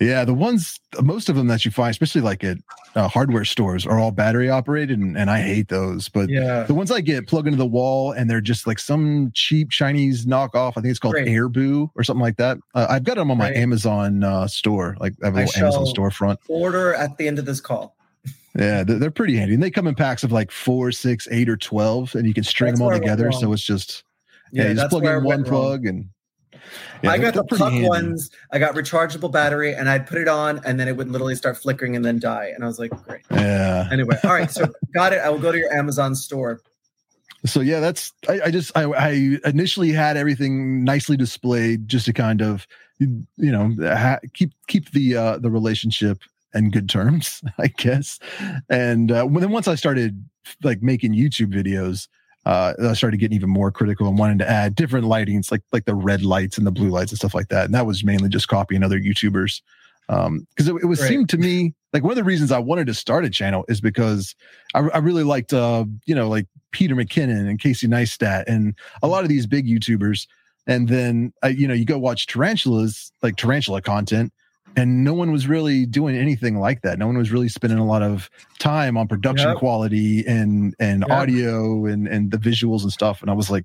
Yeah, the ones, most of them that you find, especially like at uh, hardware stores, are all battery operated, and, and I hate those. But Yeah. the ones I get plug into the wall, and they're just like some cheap Chinese knockoff. I think it's called Great. Airboo or something like that. Uh, I've got them on my Right. Amazon uh, store. Like I have a I little Amazon storefront. Order at the end of this call. Yeah, they're, they're pretty handy, and they come in packs of like four, six, eight, or twelve, and you can string That's them all where I went together. So it's just yeah, you just plug in one went wrong. plug, and yeah, I got the puck handy. ones. I got rechargeable battery, and I'd put it on, and then it would literally start flickering and then die. And I was like, great. Yeah. Anyway, all right. So [LAUGHS] got it. I will go to your Amazon store. so yeah that's i, I just I, I initially had everything nicely displayed just to kind of you know ha- keep keep the uh the relationship in good terms [LAUGHS] i guess and uh then once i started like making youtube videos uh i started getting even more critical and wanting to add different lightings like like the red lights and the blue lights and stuff like that and that was mainly just copying other youtubers um because it, it was Right. seemed to me like one of the reasons i wanted to start a channel is because i, I really liked uh you know like Peter McKinnon and Casey Neistat and a lot of these big YouTubers. And then, uh, you know, you go watch tarantulas, like tarantula content, and no one was really doing anything like that. No one was really spending a lot of time on production Yep. quality and and Yep. audio and and the visuals and stuff. And I was like,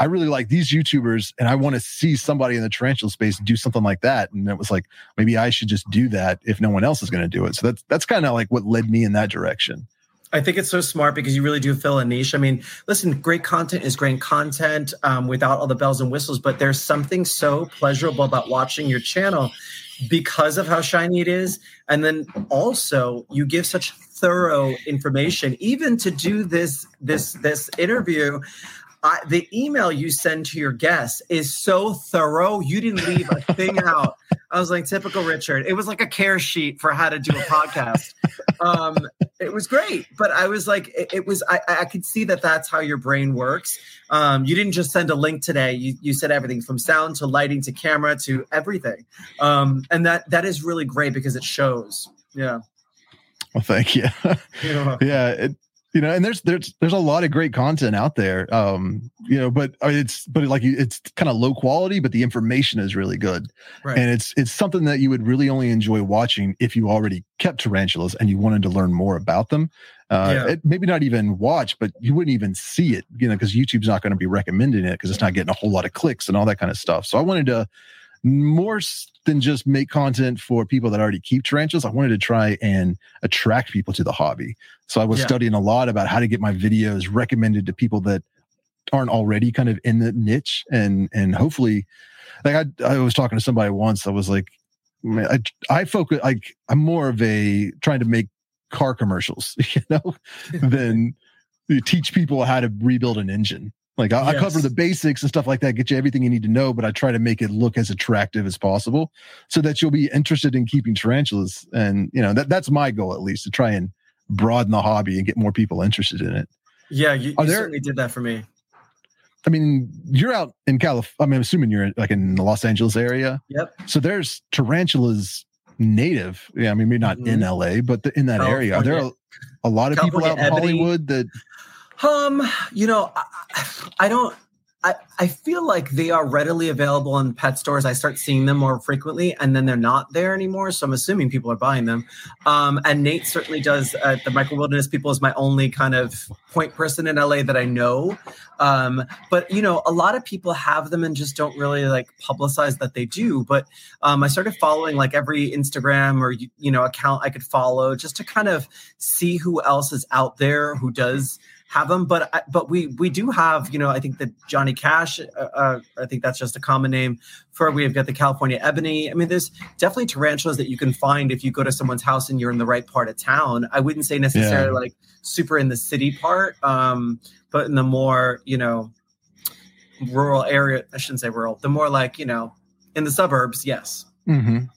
I really like these YouTubers, and I want to see somebody in the tarantula space do something like that. And it was like, maybe I should just do that if no one else is going to do it. So that's that's kind of like what led me in that direction. I think it's so smart because you really do fill a niche. I mean, listen, great content is great content um, without all the bells and whistles, but there's something so pleasurable about watching your channel because of how shiny it is. And then also you give such thorough information, even to do this this this interview. I, the email you send to your guests is so thorough. You didn't leave a thing [LAUGHS] out. I was like, typical Richard. It was like a care sheet for how to do a podcast. Um, it was great, but I was like, it, it was. I, I could see that that's how your brain works. Um, you didn't just send a link today. You you said everything from sound to lighting to camera to everything, um, and that that is really great because it shows. Yeah. Well, thank you. [LAUGHS] Yeah. it, you know and there's there's there's a lot of great content out there um you know but I mean, it's but like it's kind of low quality but the information is really good Right. and it's it's something that you would really only enjoy watching if you already kept tarantulas and you wanted to learn more about them uh Yeah. it, maybe not even watch but you wouldn't even see it you know because youtube's not going to be recommending it because it's not getting a whole lot of clicks and all that kind of stuff so i wanted to more than just make content for people that already keep tarantulas i wanted to try and attract people to the hobby. So I was Yeah. studying a lot about how to get my videos recommended to people that aren't already kind of in the niche. And and hopefully like I I was talking to somebody once I was like I I focus like I'm more of a trying to make car commercials [LAUGHS] you know [LAUGHS] than teach people how to rebuild an engine like I, I cover the basics and stuff like that get you everything you need to know but I try to make it look as attractive as possible so that you'll be interested in keeping tarantulas and you know that that's my goal at least to try and broaden the hobby and get more people interested in it. Yeah, you, you there- certainly did that for me. I mean, you're out in California. I mean, I'm assuming you're like in the Los Angeles area. Yep. So there's tarantulas native. Yeah, I mean, maybe not in mm-hmm. LA, but the, in that oh, area. Are there a, a lot of people out in ebony. Hollywood that Um, you know, I, I don't. I, I feel like they are readily available in pet stores. I start seeing them more frequently, and then they're not there anymore. So I'm assuming people are buying them. Um, and Nate certainly does. Uh, the Micro Wilderness People is my only kind of point person in LA that I know. Um, but you know, a lot of people have them and just don't really like publicize that they do. But um, I started following like every Instagram or you you know account I could follow just to kind of see who else is out there who does have them. But but we we do have you know I think that Johnny Cash. Uh, uh, I think that's just a common name for. We've got the California Ebony. I mean, there's definitely tarantulas that you can find if you go to someone's house and you're in the right part of town. I wouldn't say necessarily Yeah. like super in the city part, um, but in the more you know rural area. I shouldn't say rural. The more like you know in the suburbs. Yes, Mhm.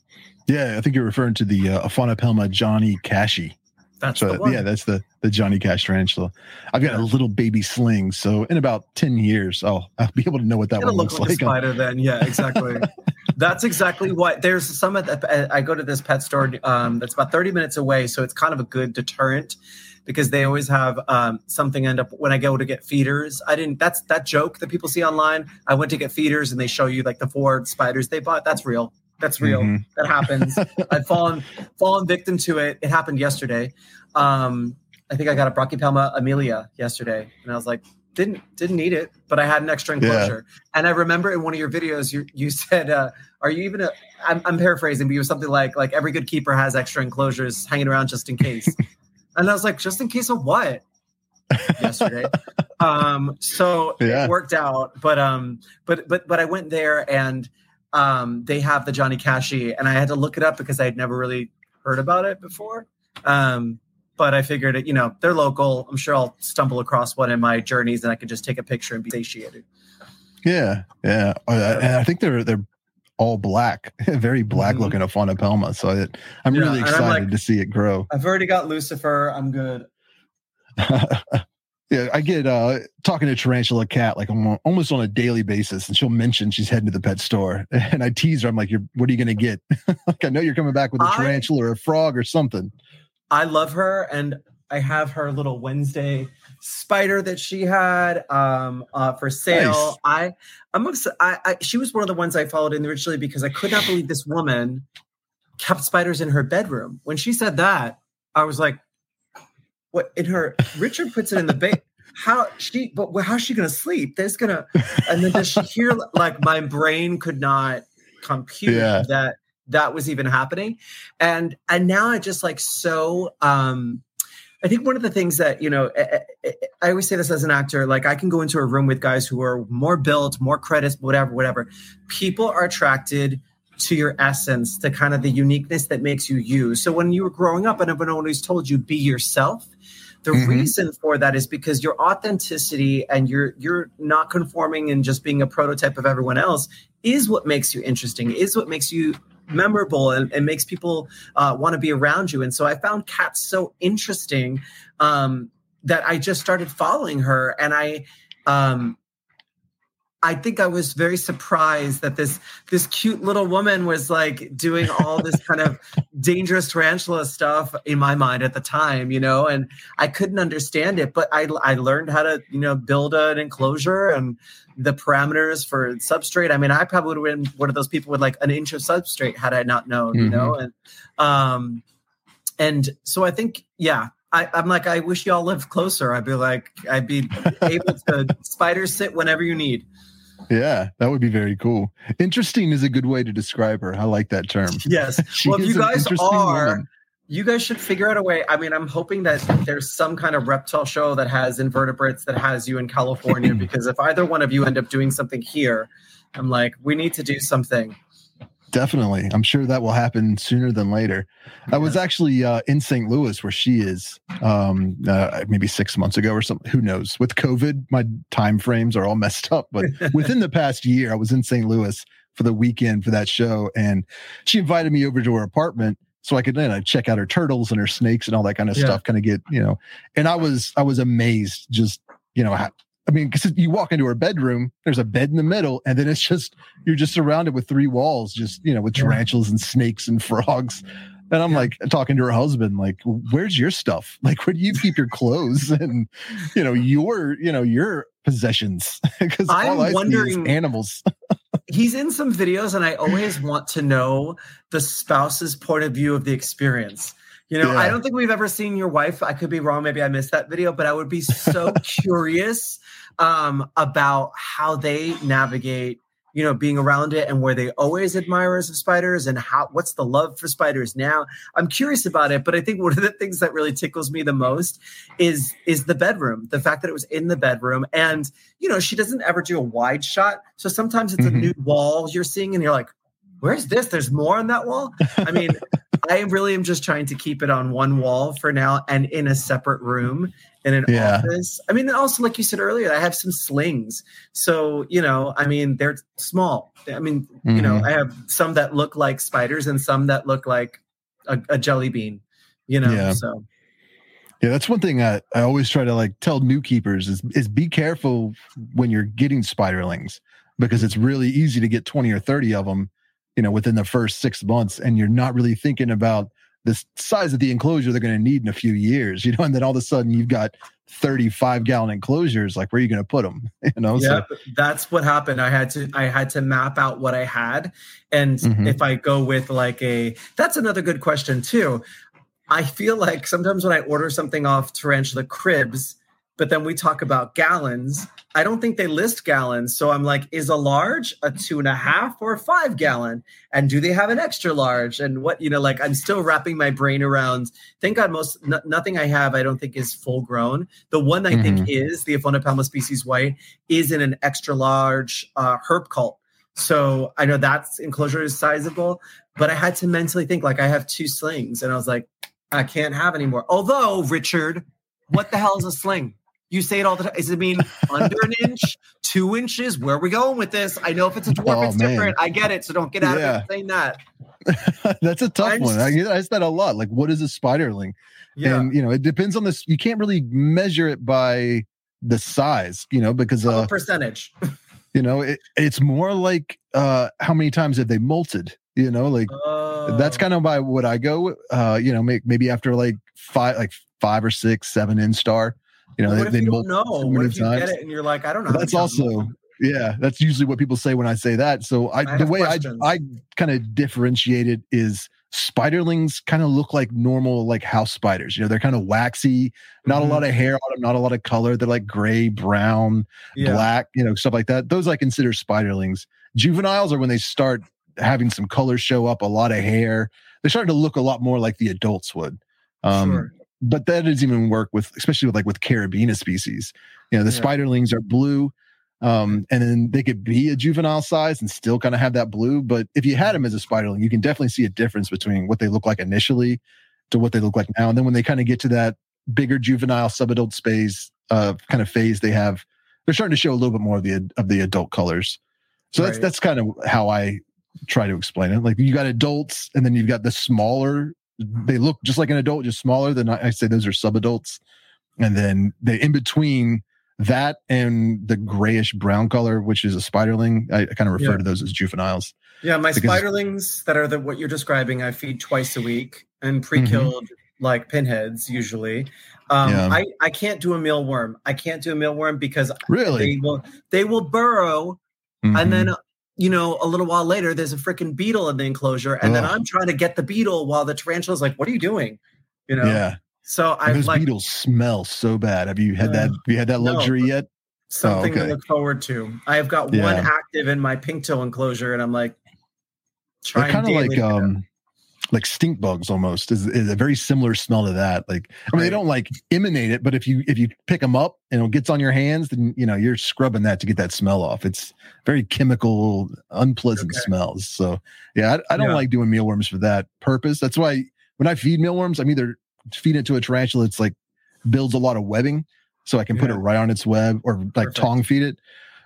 Yeah, I think you're referring to the uh, Aphonopelma Johnny Cashy. that's So the one. yeah, that's the the Johnny Cash tarantula. I've got a little baby sling, so in about ten years, I'll I'll be able to know what that one look looks like, spider then. Yeah, exactly. [LAUGHS] that's exactly what there's some of the, I go to this pet store um, that's about 30 minutes away. So it's kind of a good deterrent because they always have um, something end up when I go to get feeders. I didn't, that's that joke that people see online. I went to get feeders and they show you like the four spiders they bought. That's real. That's real. Mm-hmm. That happens. [LAUGHS] I've fallen, fallen victim to it. It happened yesterday. Um, I think I got a Brachypelma emilia yesterday and I was like, didn't didn't need it, but I had an extra enclosure. Yeah. And I remember in one of your videos, you you [LAUGHS] said, uh, "Are you even a?" I'm, I'm paraphrasing, but you were something like, "Like every good keeper has extra enclosures hanging around just in case." [LAUGHS] and I was like, "Just in case of what?" Yesterday, [LAUGHS] um, so yeah. it worked out. But um, but but but I went there and um, they have the Johnny Cashy, and I had to look it up because I had never really heard about it before. Um, but I figured, it, you know, they're local. I'm sure I'll stumble across one in my journeys, and I can just take a picture and be satiated. Yeah, yeah, and I think they're they're all black, [LAUGHS] very black mm-hmm. looking Pelma. So it, I'm yeah, really excited like, to see it grow. [LAUGHS] I've already got Lucifer. I'm good. yeah, I get uh talking to Tarantula Kat like almost on a daily basis, and she'll mention she's heading to the pet store, [LAUGHS] and I tease her. I'm like, "You're what are you going to get?" like I know you're coming back with a tarantula or a frog or something. I love her, and I have her little Wednesday spider that she had um, uh, for sale. Nice. I, I'm upset. I, I, she was one of the ones I followed in originally because I could not believe this woman kept spiders in her bedroom. When she said that, I was like, "What?" In her, Richard puts it in the bed. How she? But how's she gonna sleep? There's gonna, and then does she hear? Like my brain could not compute yeah. that that was even happening and and now i just like so um I think one of the things that, you know, I, I, always say this as an actor, like I can go into a room with guys who are more built, more credits, whatever, whatever. People are attracted to your essence, to kind of the uniqueness that makes you you. So when you were growing up and everyone always told you be yourself, the mm-hmm. reason for that is because your authenticity and you're you're not conforming and just being a prototype of everyone else is what makes you interesting, is what makes you memorable and, and makes people uh, want to be around you. And so I found Kat so interesting um, that I just started following her, and I. Um, I think I was very surprised that this this cute little woman was like doing all this kind of [LAUGHS] dangerous tarantula stuff in my mind at the time, you know, and I couldn't understand it. But I I learned how to you know build an enclosure and the parameters for substrate. I mean, I probably would have been one of those people with like an inch of substrate had I not known, mm-hmm. you know, and um, and so I think, yeah, I, am like, I wish y'all lived closer. I'd be like, I'd be able to [LAUGHS] spider sit whenever you need. Yeah, that would be very cool. Interesting is a good way to describe her. I like that term. Yes. [LAUGHS] well, if you guys are, woman you guys should figure out a way. I mean, I'm hoping that there's some kind of reptile show that has invertebrates that has you in California [CLEARS THROAT] because if either one of you end up doing something here, I'm like, we need to do something. Definitely. I'm sure that will happen sooner than later. Yeah. I was actually uh, in St. Louis where she is um, uh, maybe six months ago or something. Who knows? With COVID, my time frames are all messed up. But [LAUGHS] within the past year, I was in St. Louis for the weekend for that show. And she invited me over to her apartment so I could then I check out her turtles and her snakes and all that kind of yeah. stuff, kind of get you know. And I was I was amazed, just you know, how, I mean, because you walk into her bedroom, there's a bed in the middle, and then it's just you're just surrounded with three walls, just you know, with tarantulas and snakes and frogs. And I'm yeah. like talking to her husband, like, "Where's your stuff? [LAUGHS] Like, where do you keep your clothes [LAUGHS] and you know your you know your possessions?" [LAUGHS] Because all I wondering, see is animals. He's in some videos, and I always want to know the spouse's point of view of the experience. You know, yeah. I don't think we've ever seen your wife. I could be wrong. Maybe I missed that video, but I would be so [LAUGHS] curious um, about how they navigate you know, being around it and were they always admirers of spiders and how what's the love for spiders now? I'm curious about it, but I think one of the things that really tickles me the most is is the bedroom. The fact that it was in the bedroom and you know, she doesn't ever do a wide shot. So sometimes it's mm-hmm. a new wall you're seeing and you're like, where's this? There's more on that wall. I mean, [LAUGHS] I really am just trying to keep it on one wall for now and in a separate room in an yeah. office. I mean, also like you said earlier, I have some slings. So, you know, I mean, they're small. I mean, mm-hmm. you know, mm-hmm. I have some that look like spiders and some that look like a, a jelly bean, you know, yeah. so. Yeah, that's one thing I, I always try to like tell new keepers is is be careful when you're getting spiderlings because it's really easy to get 20 or 30 of them you know, within the first six months, and you're not really thinking about the size of the enclosure they're going to need in a few years, you know, and then all of a sudden you've got 35 gallon enclosures. Like, where are you going to put them? [LAUGHS] You know, yeah, so, that's what happened. I had to, I had to map out what I had. And mm-hmm. if I go with like a, that's another good question too. I feel like sometimes when I order something off Tarantula Cribs, but then we talk about gallons. I don't think they list gallons. So I'm like, is a large a two and a half or a five gallon? And do they have an extra large? And what, you know, like I'm still wrapping my brain around. Thank God, most n- nothing I have, I don't think is full grown. The one I mm-hmm. think is the Aphonopelma species white is in an extra large uh, HerpCult. So I know that's enclosure is sizable, but I had to mentally think like I have two slings and I was like, I can't have anymore. Although, Richard, what the hell is a sling? You say it all the time. Does it mean [LAUGHS] under an inch, two inches? Where are we going with this? I know if it's a dwarf, oh, it's man. different. I get it. So don't get out yeah. of it saying that. [LAUGHS] That's a tough I'm one. I get asked that a lot. Like, what is a spiderling? Yeah. And, you know, it depends on this. You can't really measure it by the size, you know, because uh, percentage. [LAUGHS] you know, it, it's more like uh how many times have they molted? You know, like uh, that's kind of by what I go. Uh, you know, make, maybe after like five, like five or six, seven instar you know, they, you don't know? What if you times. get it and you're like, I don't know. That's also yeah. That's usually what people say when I say that. So I, I the way questions. I I kind of differentiate it is spiderlings kind of look like normal like house spiders. You know, they're kind of waxy, not mm-hmm. a lot of hair on them, not a lot of color. They're like gray, brown, yeah. black, you know, stuff like that. Those I consider spiderlings. Juveniles are when they start having some color show up, a lot of hair. They're starting to look a lot more like the adults would. Um, sure but that doesn't even work with especially with like with Caribena species you know the yeah. spiderlings are blue um, and then they could be a juvenile size and still kind of have that blue but if you had them as a spiderling you can definitely see a difference between what they look like initially to what they look like now and then when they kind of get to that bigger juvenile subadult space uh, kind of phase they have they're starting to show a little bit more of the of the adult colors so right. that's that's kind of how i try to explain it like you got adults and then you've got the smaller they look just like an adult, just smaller than I, I say those are subadults. And then they in between that and the grayish brown color, which is a spiderling. I, I kind of refer yeah. to those as juveniles. Yeah, my because, spiderlings that are the what you're describing, I feed twice a week and pre-killed mm-hmm. like pinheads usually. Um, yeah. I I can't do a mealworm. I can't do a mealworm because really they will they will burrow mm-hmm. and then you know, a little while later, there's a freaking beetle in the enclosure, and oh. then I'm trying to get the beetle while the tarantula's like, "What are you doing?" You know. Yeah. So I like, beetles smell so bad. Have you had uh, that? Have you had that luxury no, yet? Something oh, okay. to look forward to. I have got yeah. one active in my pink toe enclosure, and I'm like, trying kind of like um, like stink bugs almost is, is a very similar smell to that. Like, I mean, right. they don't like emanate it, but if you if you pick them up and it gets on your hands, then you know you're scrubbing that to get that smell off. It's very chemical, unpleasant okay. smells. So yeah, I, I don't yeah. like doing mealworms for that purpose. That's why when I feed mealworms, I'm either feeding it to a tarantula. It's like builds a lot of webbing, so I can yeah. put it right on its web, or like Perfect. tongue feed it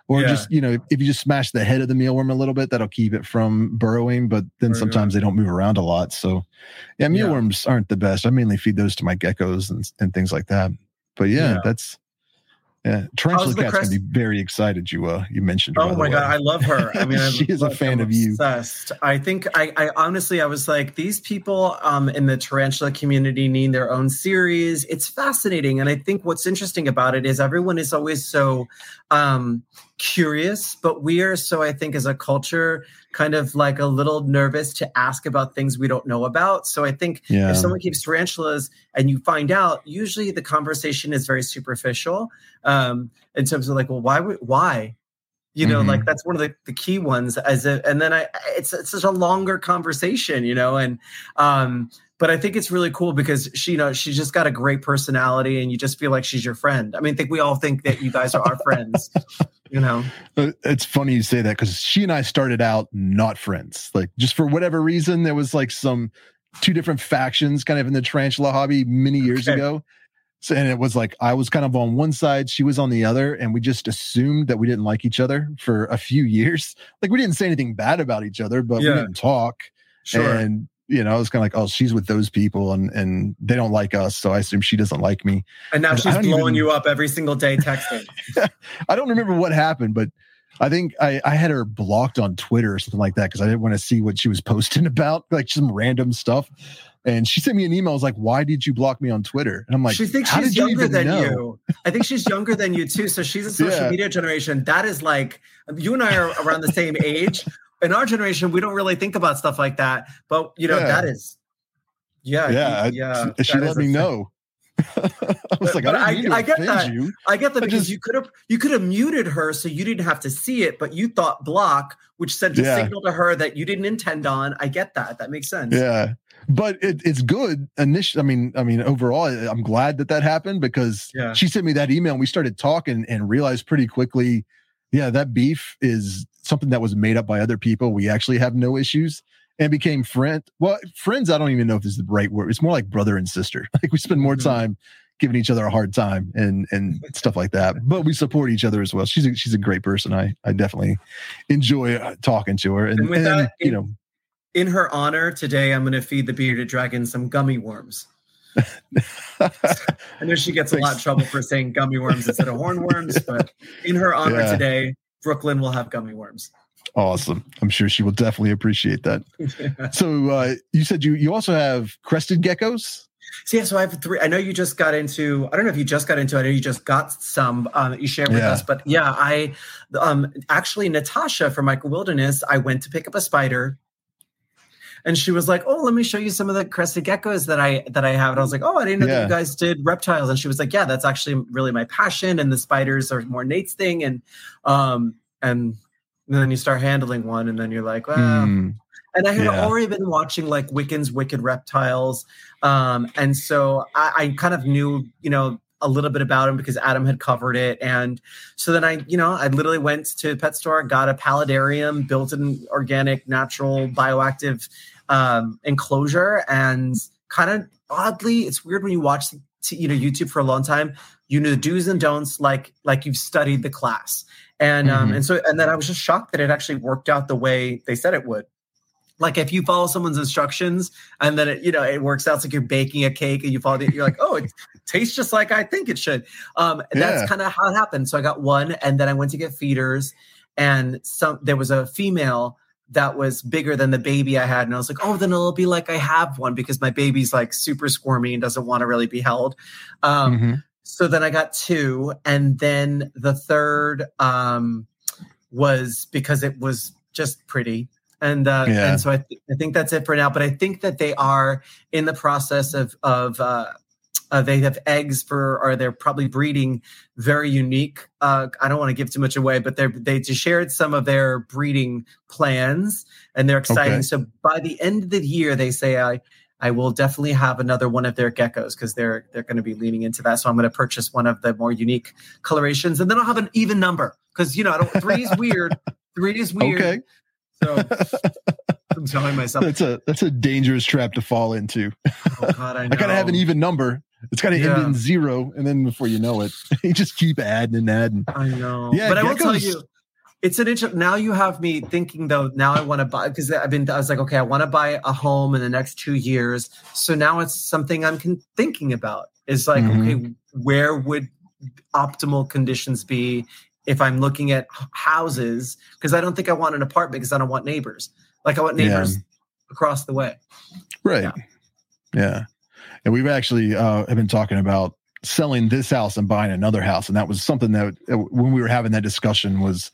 or yeah. just you know if you just smash the head of the mealworm a little bit that'll keep it from burrowing but then sometimes they don't move around a lot so yeah mealworms yeah. aren't the best i mainly feed those to my geckos and, and things like that but yeah, yeah. that's yeah, Tarantula Kat's crest- gonna be very excited. You uh, you mentioned. Her, oh my god, I love her. I mean, [LAUGHS] she is a fan I'm of obsessed. you. I think I, I honestly, I was like, these people um in the tarantula community need their own series. It's fascinating, and I think what's interesting about it is everyone is always so um curious, but we are so I think as a culture kind of like a little nervous to ask about things we don't know about. So I think yeah. if someone keeps tarantulas and you find out, usually the conversation is very superficial um, in terms of like, well, why why? You know, mm-hmm. like that's one of the, the key ones as a, and then I it's it's such a longer conversation, you know, and um but I think it's really cool because she, you know, she's just got a great personality, and you just feel like she's your friend. I mean, I think we all think that you guys are our friends. [LAUGHS] You know, uh, it's funny you say that because she and I started out not friends. Like, just for whatever reason, there was like some two different factions kind of in the tarantula hobby many years okay. ago. So, and it was like I was kind of on one side, she was on the other, and we just assumed that we didn't like each other for a few years. Like we didn't say anything bad about each other, but yeah. we didn't talk. Sure. And you know, I was kind of like, oh, she's with those people and and they don't like us, so I assume she doesn't like me. And now and she's blowing even, you up every single day texting. [LAUGHS] I don't remember what happened, but I think I, I had her blocked on Twitter or something like that because I didn't want to see what she was [LAUGHS] posting about, like some random stuff. And she sent me an email. I was like, "Why did you block me on Twitter?" And I'm like, she thinks "How she's you younger than know?" you. I think she's younger than you too. So she's a social [LAUGHS] Yeah. media generation. That is like you and I are around the same age. In our generation, we don't really think about stuff like that. But you know, Yeah. that is, yeah, Yeah, I- yeah. she let me know. [LAUGHS] I was But- like, I, I- didn't mean to I get that. you. I get that I because just- you could have you could have muted her so you didn't have to see it, but you thought block, which sent a Yeah. signal to her that you didn't intend on. I get that. That makes sense. Yeah, but it, it's good. Initially, I mean, I mean, overall, I'm glad that that happened because Yeah. she sent me that email and we started talking and realized pretty quickly, yeah, that beef is something that was made up by other people. We actually have no issues and became friend. Well, friends, I don't even know if this is the right word. It's more like brother and sister. [LAUGHS] Like we spend more Mhm. time giving each other a hard time and and [LAUGHS] stuff like that. But we support each other as well. She's a, she's a great person. I I definitely enjoy uh, talking to her and, And and, that, you in- know. In her honor, today I'm going to feed the bearded dragon some gummy worms. [LAUGHS] I know she gets a lot of trouble for saying gummy worms instead of hornworms, but in her honor Yeah. today, Brooklyn will have gummy worms. Awesome. I'm sure she will definitely appreciate that. [LAUGHS] So uh, you said you you also have crested geckos. So yeah, so I have three. I know you just got into. I don't know if you just got into. I know you just got some um, that you shared with Yeah. us, but yeah, I um actually Natasha from Micro Wilderness. I went to pick up a spider, and she was like, "Oh, let me show you some of the crested geckos that I that I have." And I was like, "Oh, I didn't know that you guys did reptiles." And she was like, "Yeah, that's actually really my passion, and the spiders are more Nate's thing." And um and then you start handling one, and then you're like, "Well." Hmm. And I had Yeah. already been watching like Wickens Wicked Reptiles. Um, and so I, I kind of knew, you know, a little bit about him because Adam had covered it. And so then I, you know, I literally went to the pet store, got a paludarium, built an organic, natural, bioactive um, enclosure, and kind of oddly, it's weird when you watch t- you know YouTube for a long time. You know the do's and don'ts, like like you've studied the class, and um, Mhm. and so and then I was just shocked that it actually worked out the way they said it would like if you follow someone's instructions and then it, you know it works out it's like you're baking a cake and you follow it you're like oh it tastes just like i think it should um Yeah. that's kind of how it happened so i got one and then i went to get feeders and some there was a female that was bigger than the baby i had and i was like oh then it'll be like i have one because my baby's like super squirmy and doesn't want to really be held um Mhm. so then I got two, and then the third um, was because it was just pretty, and uh, Yeah. and so I, th- I think that's it for now. But I think that they are in the process of of uh, uh, they have eggs for, or they're probably breeding very unique. Uh, I don't want to give too much away, but they're they just shared some of their breeding plans, and they're exciting. Okay. So by the end of the year, they say I. I will definitely have another one of their geckos because they're they're going to be leaning into that. So I'm going to purchase one of the more unique colorations, and then I'll have an even number because you know I don't, three is weird. Three is weird. Okay. So [LAUGHS] I'm telling myself, That's a that's a dangerous trap to fall into. oh God, I, [LAUGHS] I gotta have an even number. It's gotta end in zero, and then before you know it, [LAUGHS] you just keep adding and adding. I know. Yeah, but I will tell you, it's an interesting. now you have me thinking though. Now I want to buy because I've been. I was like, okay, I want to buy a home in the next two years. So now it's something I'm con- thinking about. Is like, Mhm. okay, where would optimal conditions be if I'm looking at houses? Because I don't think I want an apartment because I don't want neighbors. Like I want Yeah. neighbors across the way. Right. Yeah. Yeah. And we've actually uh, have been talking about selling this house and buying another house, and that was something that uh, when we were having that discussion was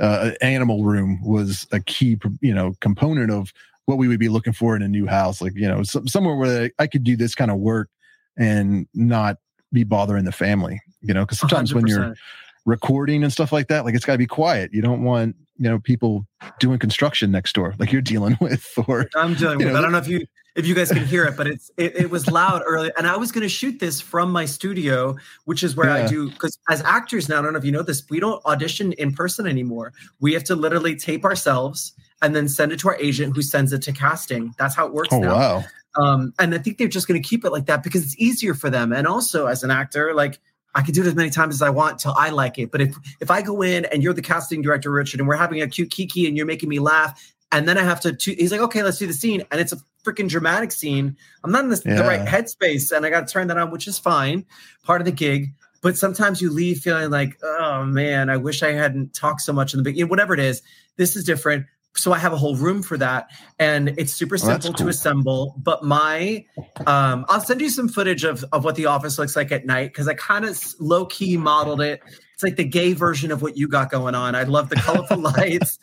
uh, animal room was a key, you know, component of what we would be looking for in a new house. Like you know, some, somewhere where I could do this kind of work and not be bothering the family. You know, because sometimes when you're 100%. Recording and stuff like that, like it's got to be quiet. You don't want you know people doing construction next door like you're dealing [LAUGHS] with or I'm dealing with. know, I don't know if you if you guys can hear it, but it's it, it was loud earlier, and I was going to shoot this from my studio, which is where I do because as actors now, I don't know if you know this, we don't audition in person anymore. We have to literally tape ourselves and then send it to our agent, who sends it to casting. That's how it works oh now. wow Um, and I think they're just going to keep it like that because it's easier for them. And also, as an actor, like I can do it as many times as I want till I like it. But if if I go in and you're the casting director, Richard, and we're having a cute kiki and you're making me laugh, and then I have to, to he's like, okay, let's do the scene, and it's a freaking dramatic scene. I'm not in this, the Yeah. right headspace, and I got to turn that on, which is fine, part of the gig. but sometimes you leave feeling like, oh man, I wish I hadn't talked so much in the beginning. Whatever it is, this is different. So I have a whole room for that, and it's super simple cool. to assemble. But my, um, I'll send you some footage of of what the office looks like at night because I kind of low key modeled it it's like the gay version of what you got going on. I love the colorful [LAUGHS] lights,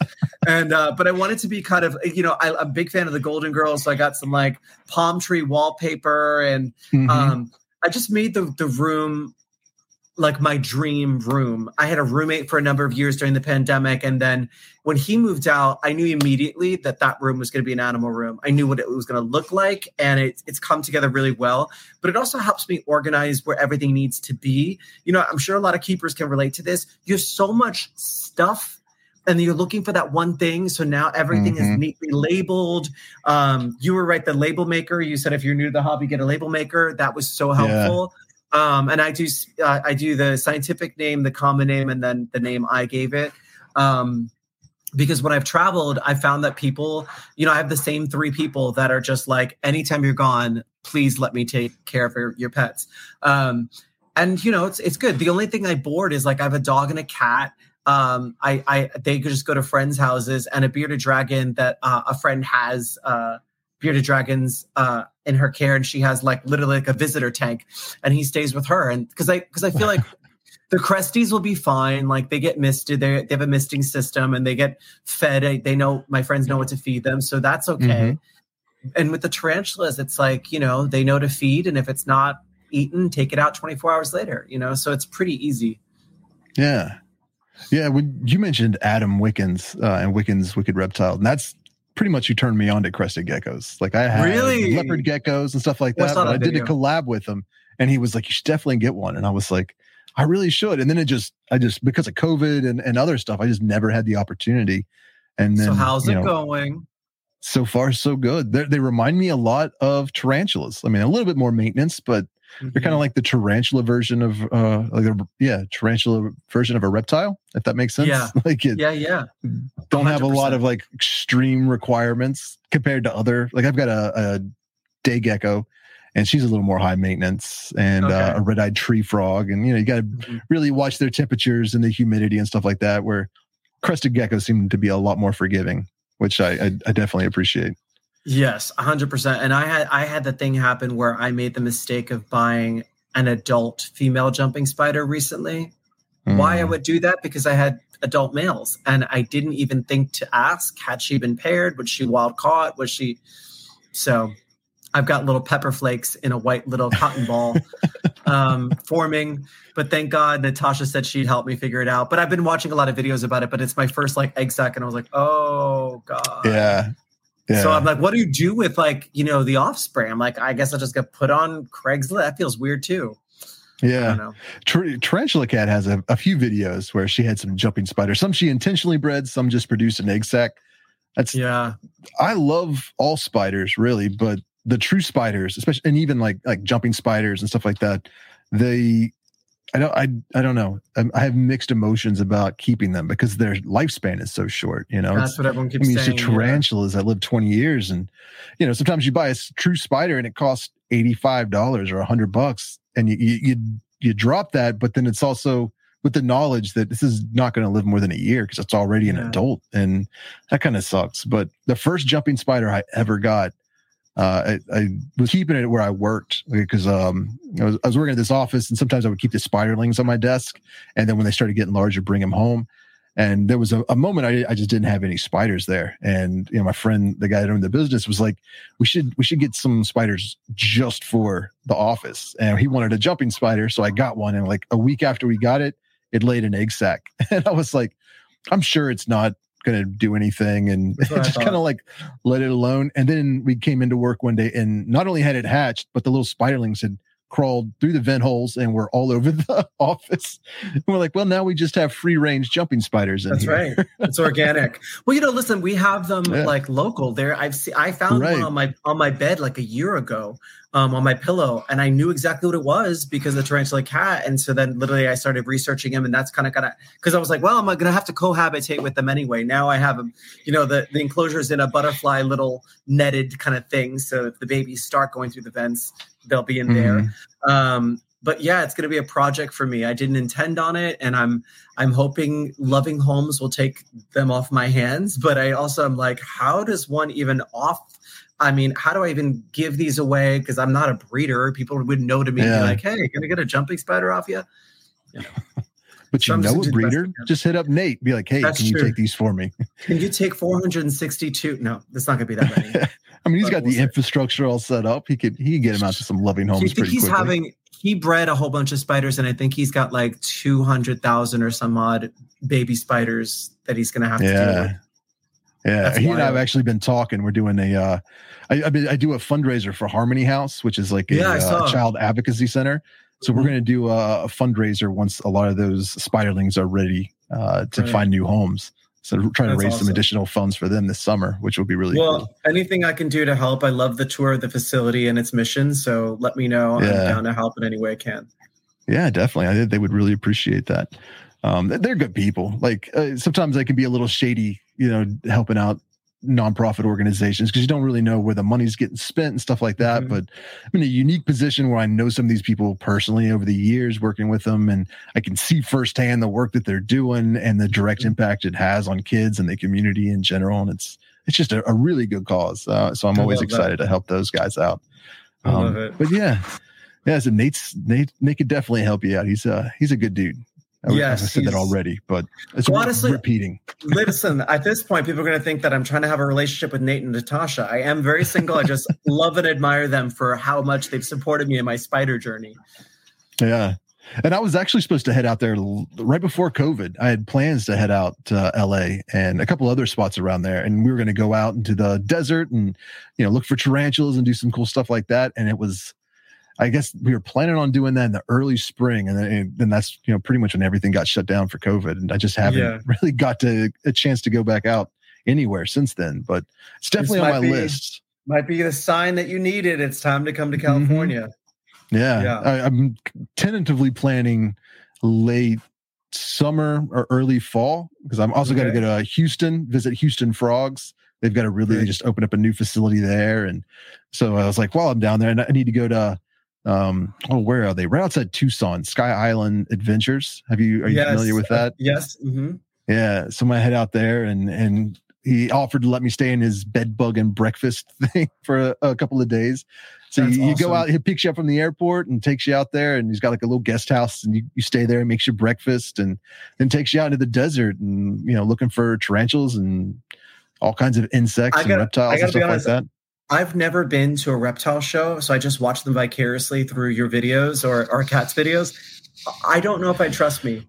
and uh, but I wanted to be kind of you know I, am a big fan of the Golden Girls, so I got some like palm tree wallpaper, and mm-hmm. um, I just made the the room like my dream room. I had a roommate for a number of years during the pandemic. And then when he moved out, I knew immediately that that room was going to be an animal room. I knew what it was going to look like. And it, it's come together really well. But it also helps me organize where everything needs to be. You know, I'm sure a lot of keepers can relate to this. You have so much stuff and you're looking for that one thing. So now everything mm-hmm. is neatly labeled. Um, you were right, the label maker. You said if you're new to the hobby, get a label maker. That was so helpful. Yeah. Um, and I do uh, I do the scientific name, the common name, and then the name I gave it. Um, because when I've traveled, I found that people, you know, I have the same three people that are just like, anytime you're gone, please let me take care of your, your pets. Um, and you know, it's it's good. The only thing I board is like I have a dog and a cat. Um, I I they could just go to friends' houses and a bearded dragon that uh, a friend has. Uh, bearded dragons uh, in her care, and she has like literally like a visitor tank, and he stays with her. And because I because I feel like the Cresties will be fine. Like they get misted, they they have a misting system, and they get fed. They know my friends know what to feed them, so that's okay. Mm-hmm. And with the tarantulas, it's like you know they know to feed, and if it's not eaten, take it out 24 hours later. You know, so it's pretty easy. Yeah. Yeah, when you mentioned Adam Wickens uh, and Wickens Wicked Reptile, and that's pretty much you turned me on to crested geckos. Like I had really? leopard geckos and stuff like that. But I did a collab with him and he was like, you should definitely get one. And I was like, I really should. And then it just, I just, because of COVID and, and other stuff, I just never had the opportunity. And then, so how's it know, going? So far, so good. They're, they remind me a lot of tarantulas. I mean, a little bit more maintenance, but Mm-hmm. They're kind of like the tarantula version of uh like a yeah, tarantula version of a reptile, if that makes sense. Yeah. [LAUGHS] like it, yeah, yeah. Don't 100%. have a lot of like extreme requirements compared to other like I've got a, a day gecko and she's a little more high maintenance and okay. uh, a red-eyed tree frog and you know you got to mm-hmm. really watch their temperatures and the humidity and stuff like that where crested geckos seem to be a lot more forgiving which I, I, I definitely appreciate Yes, 100%. And I had I had the thing happen where I made the mistake of buying an adult female jumping spider recently. Mm. Why I hmm. would do that because I had adult males and I didn't even think to ask had she been paired, was she wild caught, was she so I've got little pepper flakes in a white little cotton ball [LAUGHS] um, forming. But thank God Natasha said she'd help me figure it out. But I've been watching a lot of videos about it. But it's my first like egg sac, and I was like, oh God. Yeah. Yeah. So I'm like, what do you do with like, you know, the offspring? I'm like, I guess I'll just get put on Craigslist. That feels weird too. Yeah. Tar- Tarantula Kat has a, a, few videos where she had some jumping spiders. Some she intentionally bred, some just produced an egg sac. That's yeah. I love all spiders really, but the true spiders, especially and even like like jumping spiders and stuff like that, they I don't I I don't know. Um, I have mixed emotions about keeping them because their lifespan is so short. You know, that's what everyone keeps I mean, saying. You see tarantulas yeah. that live twenty years, and you know sometimes you buy a true spider and it costs eighty five dollars or a hundred bucks, and you, you you you drop that, but then it's also with the knowledge that this is not going to live more than a year because it's already an yeah. adult, and that kind of sucks. But the first jumping spider I ever got uh, I, I, was keeping it where I worked because um, I, was, I was working at this office, and sometimes I would keep the spiderlings on my desk, and then when they started getting larger, bring them home. And there was a, a moment I, I, just didn't have any spiders there, and you know my friend, the guy that owned the business, was like, "We should we should get some spiders just for the office." And he wanted a jumping spider, so I got one. And like a week after we got it, it laid an egg sac, [LAUGHS] and I was like, "I'm sure it's not going to do anything and [LAUGHS] just kind of like let it alone. And then we came into work one day and not only had it hatched, but the little spiderlings had crawled through the vent holes and were all over the [LAUGHS] office. And we're like, well, now we just have free range jumping spiders. That's here. right. It's [LAUGHS] organic. well, you know, listen, we have them yeah. like local there. I've seen, I found right. one on my, on my bed like a year ago um, on my pillow, and I knew exactly what it was because the Tarantula Kat. And so then, literally, I started researching him, and that's kind of kind of because I was like, well, I'm gonna have to cohabitate with them anyway. Now I have them, you know, the the enclosure is in a butterfly little netted kind of thing, so if the babies start going through the vents, they'll be in mm-hmm. there. Um, but yeah, it's going to be a project for me. I didn't intend on it, and I'm I'm hoping loving homes will take them off my hands. But I also am like, how does one even off? I mean, how do I even give these away? Because I'm not a breeder. People would know to me, yeah. like, "Hey, can I get a jumping spider off you?" you know. [LAUGHS] but you know a breeder, just hit up Nate. Be like, "Hey, That's can true. you take these for me?" [LAUGHS] can you take 462? No, that's not going to be that many. [LAUGHS] I mean, he's got the infrastructure all set up. He could he get him out to some loving homes. pretty he's quickly. having he bred a whole bunch of spiders, and I think he's got like two hundred thousand or some odd baby spiders that he's going to have to yeah. deal with. Yeah, That's he wild. and I have actually been talking. We're doing a, uh, I, I, I do a fundraiser for Harmony House, which is like a, yeah, uh, child advocacy center. So we're mm-hmm. going to do a, a, fundraiser once a lot of those spiderlings are ready uh, to right. find new homes. So we're trying to raise awesome. some additional funds for them this summer, which will be really well. Cool. Anything I can do to help. I love the tour of the facility and its mission. So let me know. Yeah. I'm down to help in any way I can. Yeah, definitely. I think they would really appreciate that. Um, they're good people. Like uh, sometimes they can be a little shady, you know, helping out nonprofit organizations because you don't really know where the money's getting spent and stuff like that. Mm-hmm. But I'm in a unique position where I know some of these people personally over the years working with them, and I can see firsthand the work that they're doing and the direct mm-hmm. impact it has on kids and the community in general. And it's it's just a, a really good cause. Uh, so I'm always excited that. to help those guys out. Um, I love it. But yeah, yeah. So Nate's Nate Nate could definitely help you out. He's uh he's a good dude. I yes, I said that already, but it's well, honestly, repeating. [LAUGHS] listen, at this point, people are going to think that I'm trying to have a relationship with Nate and Natasha. I am very single. I just [LAUGHS] love and admire them for how much they've supported me in my spider journey. Yeah. And I was actually supposed to head out there right before COVID. I had plans to head out to LA and a couple other spots around there. And we were going to go out into the desert and, you know, look for tarantulas and do some cool stuff like that. And it was, I guess we were planning on doing that in the early spring, and then, then that's you know pretty much when everything got shut down for COVID, and I just haven't yeah. [LAUGHS] really got to a chance to go back out anywhere since then. But it's definitely on my be, list. Might be the sign that you needed. It's time to come to mm-hmm. California. Mm-hmm. Yeah, yeah. I, I'm tentatively planning late summer or early fall because I'm also okay. going to go to Houston, visit Houston Frogs. They've got a really, they just opened up a new facility there. And so I was like, well, I'm down there and I need to go to um oh where are they? Right outside tucson sky island adventures. Have you are you yes. familiar with that? yes mm-hmm. yeah so i head out there and and he offered to let me stay in his bed bug and breakfast [LAUGHS] thing for a, a couple of days. So you, you, go out he picks you up from the airport and takes you out there and he's got like a little guest house and you, you stay there and makes you breakfast and then takes you out into the desert and you know looking for tarantulas and all kinds of insects gotta, and reptiles and stuff honest, like that I've never been to a reptile show, so I just watch them vicariously through your videos or our cat's videos. I don't know if I trust me.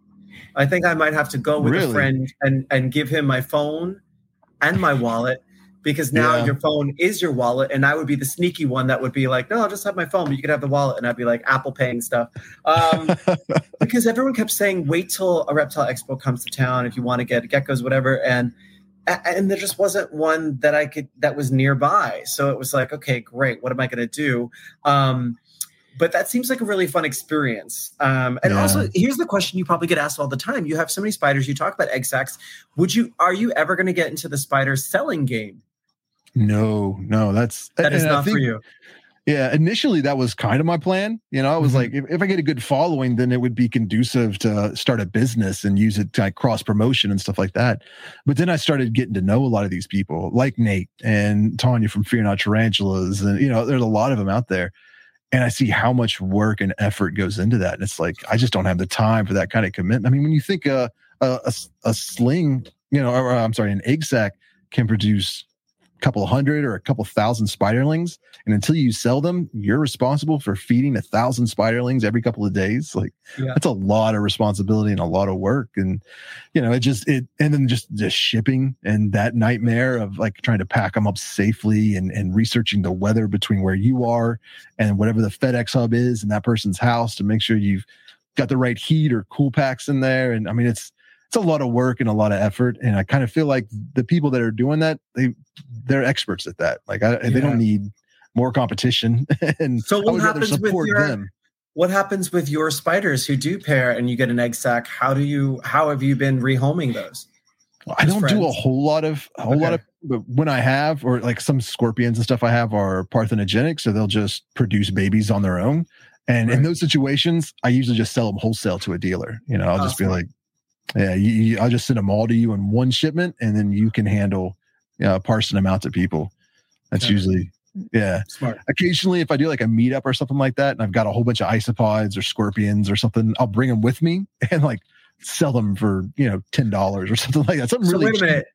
I think I might have to go with really? a friend and and give him my phone and my wallet because now yeah. your phone is your wallet, and I would be the sneaky one that would be like, "No, I'll just have my phone, but you could have the wallet," and I'd be like Apple paying stuff. Um, [LAUGHS] because everyone kept saying, "Wait till a reptile expo comes to town if you want to get geckos, whatever," and and there just wasn't one that I could that was nearby. So it was like, okay, great. What am I going to do? Um, but that seems like a really fun experience. Um, and yeah. also, here's the question you probably get asked all the time: You have so many spiders. You talk about egg sacs. Would you? Are you ever going to get into the spider selling game? No, no, that's that is not think, for you. Yeah, initially that was kind of my plan. You know, I was mm-hmm. like, if, if, I get a good following, then it would be conducive to start a business and use it to like cross promotion and stuff like that. But then I started getting to know a lot of these people, like Nate and Tanya from Fear Not Tarantulas, and you know, there's a lot of them out there. And I see how much work and effort goes into that, and it's like I just don't have the time for that kind of commitment. I mean, when you think a a, a, a sling, you know, or, I'm sorry, an egg sac can produce couple hundred or a couple thousand spiderlings and until you sell them you're responsible for feeding a thousand spiderlings every couple of days like yeah. that's a lot of responsibility and a lot of work and you know it just it and then just just shipping and that nightmare of like trying to pack them up safely and and researching the weather between where you are and whatever the fedex hub is in that person's house to make sure you've got the right heat or cool packs in there and i mean it's it's a lot of work and a lot of effort and i kind of feel like the people that are doing that they they're experts at that like I, yeah. they don't need more competition [LAUGHS] and so what happens with your them. what happens with your spiders who do pair and you get an egg sac how do you how have you been rehoming those I don't friends? do a whole lot of a whole okay. lot of but when I have or like some scorpions and stuff I have are parthenogenic, so they'll just produce babies on their own. And Right. in those situations, I usually just sell them wholesale to a dealer. You know, I'll just be like, yeah, you, you, I'll just send them all to you in one shipment, and then you can handle, know, parsing them out to people. That's Okay. usually, yeah. Smart. Occasionally, if I do like a meetup or something like that, and I've got a whole bunch of isopods or scorpions or something, I'll bring them with me [LAUGHS] and like sell them for you know ten dollars or something like that. Something So really wait a cheap. minute.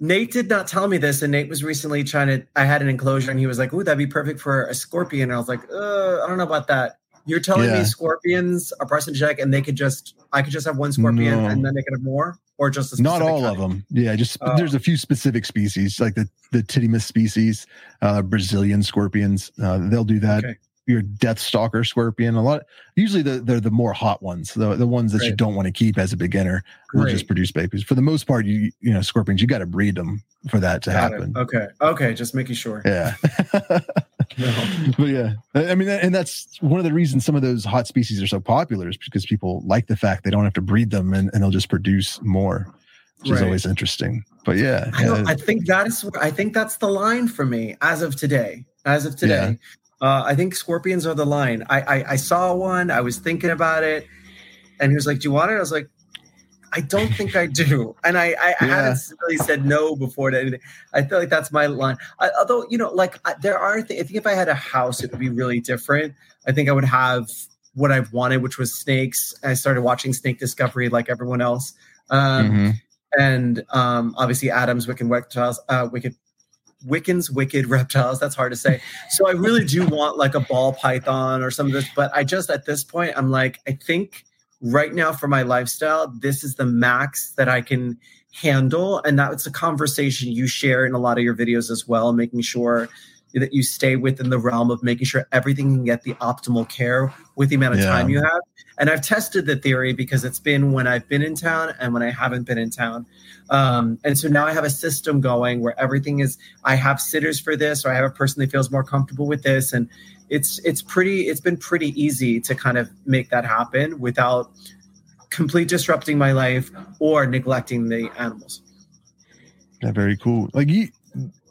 Nate did not tell me this, and Nate was recently trying to. I had an enclosure, and he was like, "Ooh, that'd be perfect for a scorpion." And I was like, uh, "I don't know about that." You're telling Yeah. me scorpions are parthenogenic, and they could just, I could just have one scorpion, No. and then they could have more, or just a Not all of them. Yeah, just Oh. there's a few specific species like the the Tityus species, uh, Brazilian scorpions. Uh, they'll do that. Okay. Your Death Stalker scorpion. A lot. Usually, the they're the more hot ones. The the ones that you don't want to keep as a beginner will just produce babies. For the most part, you you know scorpions. You got to breed them for that to Got it. happen. Okay. Okay. Just making sure. Yeah. [LAUGHS] [LAUGHS] No. but yeah, I mean, and that's one of the reasons some of those hot species are so popular is because people like the fact they don't have to breed them and, and they'll just produce more, which is always interesting. But yeah, I, yeah, I think that is. where- I think that's the line for me as of today. As of today, uh, I think scorpions are the line. I, I I saw one. I was thinking about it, and he was like, "Do you want it?" I was like, "I don't think I do." [LAUGHS] And I I, I Yeah. haven't really said no before to anything. I feel like that's my line. I, although you know, like I, there are. Th- I think if I had a house, it would be really different. I think I would have what I've wanted, which was snakes. I started watching Snake Discovery like everyone else. Um, Mhm. and um, obviously Adam's Wicked Reptiles, uh, Wicked Wickens' Wicked Reptiles. That's hard to say. So I really do want like a ball python or some of this, but I just at this point I'm like I think right now for my lifestyle this is the max that I can handle, and that's a conversation you share in a lot of your videos as well, making sure that you stay within the realm of making sure everything can get the optimal care with the amount of Yeah. time you have. And I've tested the theory because it's been when I've been in town and when I haven't been in town. Um, and so now I have a system going where everything is I have sitters for this, or I have a person that feels more comfortable with this. And it's it's pretty it's been pretty easy to kind of make that happen without complete disrupting my life or neglecting the animals. yeah, very cool. Like you,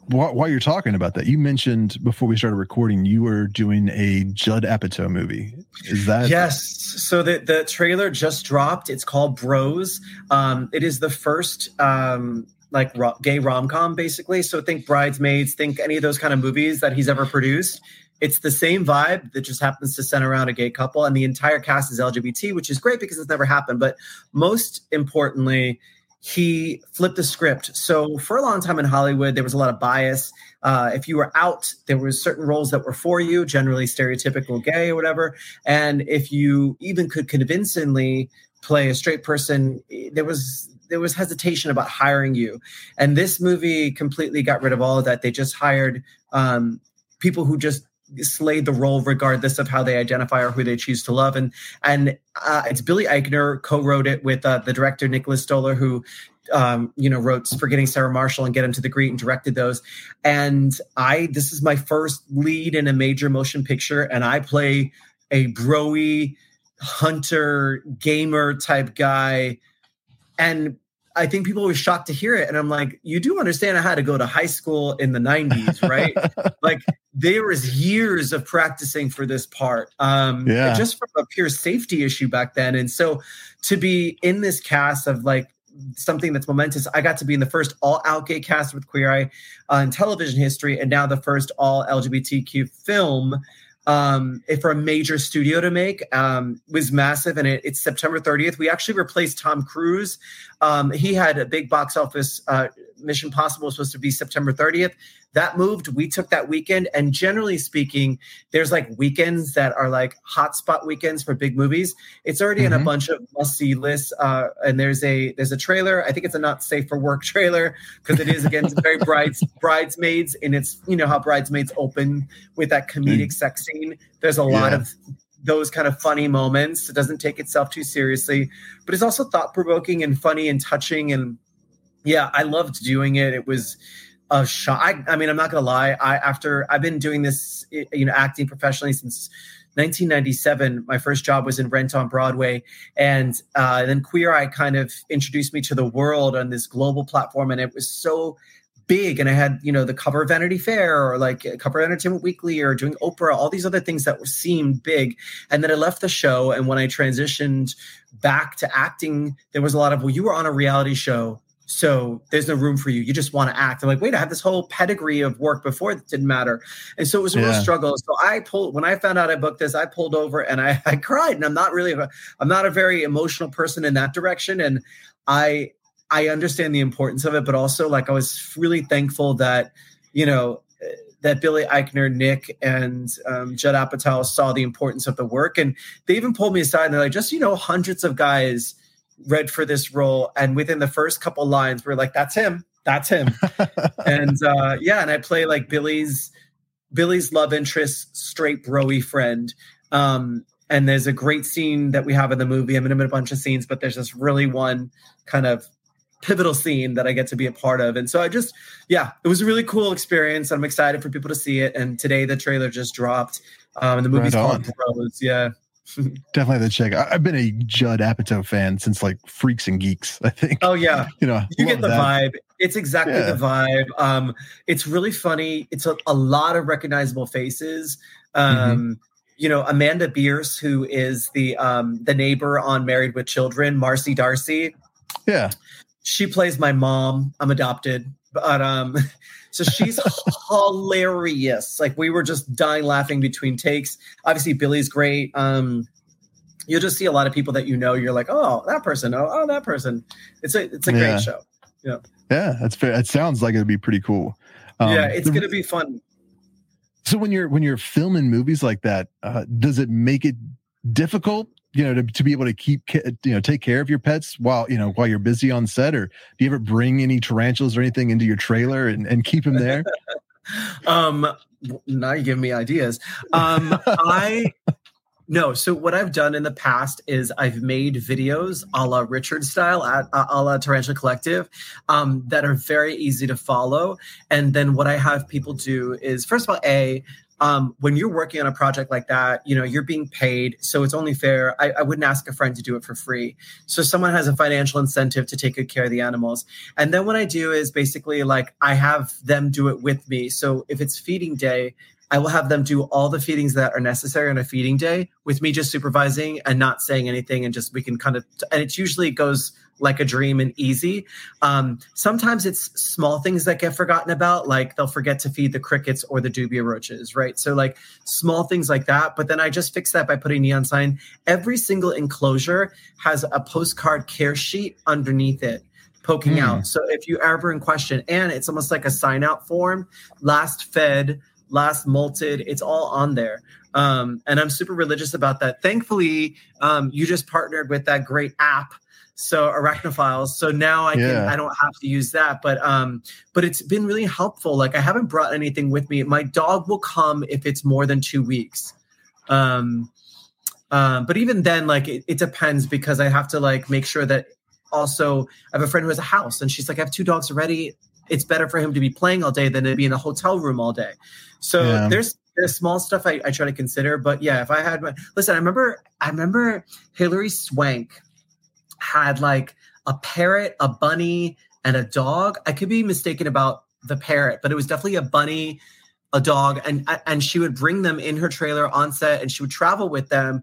while, while you're talking about that, you mentioned before we started recording, you were doing a Judd Apatow movie. Is that Yes. So the the trailer just dropped. It's called Bros. Um, it is the first um, like ro- gay rom com, basically. So think Bridesmaids, think any of those kind of movies that he's ever produced. It's the same vibe that just happens to center around a gay couple, and the entire cast is LGBT, which is great because it's never happened. But most importantly, he flipped the script. So for a long time in Hollywood, there was a lot of bias. Uh, if you were out, there was certain roles that were for you, generally stereotypical gay or whatever. And if you even could convincingly play a straight person, there was there was hesitation about hiring you. And this movie completely got rid of all of that. They just hired um, people who just slayed the role regardless of how they identify or who they choose to love. And and uh, it's Billy Eichner co-wrote it with uh, the director Nicholas Stoller, who um, you know wrote "Forgetting Sarah Marshall" and "Get Him to the Greek" and directed those. And I this is my first lead in a major motion picture, and I play a broy hunter gamer type guy, and. I think people were shocked to hear it. And I'm like, you do understand I had to go to high school in the 90s, right? [LAUGHS] like there was years of practicing for this part um Yeah. just from a pure safety issue back then and so to be in this cast of like something that's momentous i got to be in the first all out gay cast with queer eye uh, in television history and now the first all lgbtq film um for a major studio to make um was massive. And it, it's september 30th we actually replaced tom cruise. Um he had a big box office uh mission possible was supposed to be september 30th that moved. We took that weekend and generally speaking there's like weekends that are like hotspot weekends for big movies. It's already in a Mhm. bunch of must-see lists uh, and there's a there's a trailer. I think it's a not safe for work [LAUGHS] trailer because it is again very brides bridesmaids and it's you know how bridesmaids open with that comedic sex scene. There's a lot of those kind of funny moments. It doesn't take itself too seriously but it's also thought-provoking and funny and touching and yeah i loved doing it it was a shock. I, I mean, I'm not gonna lie. I after I've been doing this, you know, acting professionally since 1997. My first job was in Rent on Broadway, and uh, then Queer Eye kind of introduced me to the world on this global platform, and it was so big and I had, you know, the cover of Vanity Fair or like cover of Entertainment Weekly or doing Oprah, all these other things that seemed big. And then I left the show. And when I transitioned back to acting, there was a lot of, well, you were on a reality show. So there's no room for you. You just want to act. I'm like, wait, I had this whole pedigree of work before that didn't matter. And so it was a yeah. real struggle. So I pulled when I found out I booked this, I pulled over and I, [LAUGHS] I cried. And I'm not really a, I'm not a very emotional person in that direction. And I I understand the importance of it, but also like I was really thankful that, you know, that Billy Eichner, Nick, and um, Judd Apatow saw the importance of the work. And they even pulled me aside and they're like, just, you know, hundreds of guys read for this role. And within the first couple lines, we're like, that's him. That's him. [LAUGHS] and uh, yeah, and I play like Billy's Billy's love interest, straight broy friend. Um, and there's a great scene that we have in the movie. I'm in a bunch of scenes, but there's this really one kind of pivotal scene that I get to be a part of. And so I just, yeah, it was a really cool experience. I'm excited for people to see it. And today the trailer just dropped. Um, and the movie's right called Bros. Yeah. Definitely the check. I, have been a Judd Apatow fan since like Freaks and Geeks. I think. Oh yeah, [LAUGHS] you know, you get the that. vibe. It's exactly yeah. the vibe. Um, it's really funny. It's a, a lot of recognizable faces. Um, mm-hmm. You know, Amanda Bearse, who is the um, the neighbor on Married with Children, Marcy D'Arcy. Yeah, she plays my mom. I'm adopted, but um, [LAUGHS] so she's hilarious. Like we were just dying laughing between takes. Obviously, Billy's great. Um, you'll just see a lot of people that you know. You're like, oh, that person. Oh, oh that person. It's a it's a yeah. great show. Yeah. Yeah, that's fair. It sounds like it'd be pretty cool. Um, yeah, it's the, gonna be fun. So when you're when you're filming movies like that, uh, does it make it difficult you know to, to be able to keep you know take care of your pets while you know while you're busy on set or do you ever bring any tarantulas or anything into your trailer and, and keep them there? [LAUGHS] Um now you give me ideas. Um i no so what i've done in the past is i've made videos a la richard style at a la tarantula collective um, that are very easy to follow. And then what i have people do is first of all a um, when you're working on a project like that, you know, you're being paid. So it's only fair. I, I, wouldn't ask a friend to do it for free. So someone has a financial incentive to take good care of the animals. And then what I do is basically like I have them do it with me. So if it's feeding day, I will have them do all the feedings that are necessary on a feeding day with me just supervising and not saying anything. And just we can kind of, and it usually goes like a dream and easy. Um, sometimes it's small things that get forgotten about, like they'll forget to feed the crickets or the dubia roaches, right? So, like small things like that. But then I just fix that by putting neon sign. Every single enclosure has a postcard care sheet underneath it poking mm. out. So if you ever in question, and it's almost like a sign out form, last fed, last molted, it's all on there. Um, and I'm super religious about that. Thankfully, um, you just partnered with that great app so arachnophiles. So now i can yeah. i don't have to use that but um but it's been really helpful. Like i haven't brought anything with me. My dog will come if it's more than two weeks. Um um but even then like it, it depends because i have to like make sure that also i have a friend who has a house and she's like i have two dogs already. It's better for him to be playing all day than to be in a hotel room all day. So yeah. there's there's small stuff I, I try to consider but yeah if i had my listen i remember i remember hilary swank had like a parrot, a bunny, and a dog. I could be mistaken about the parrot, but it was definitely a bunny, a dog, and and she would bring them in her trailer on set, and she would travel with them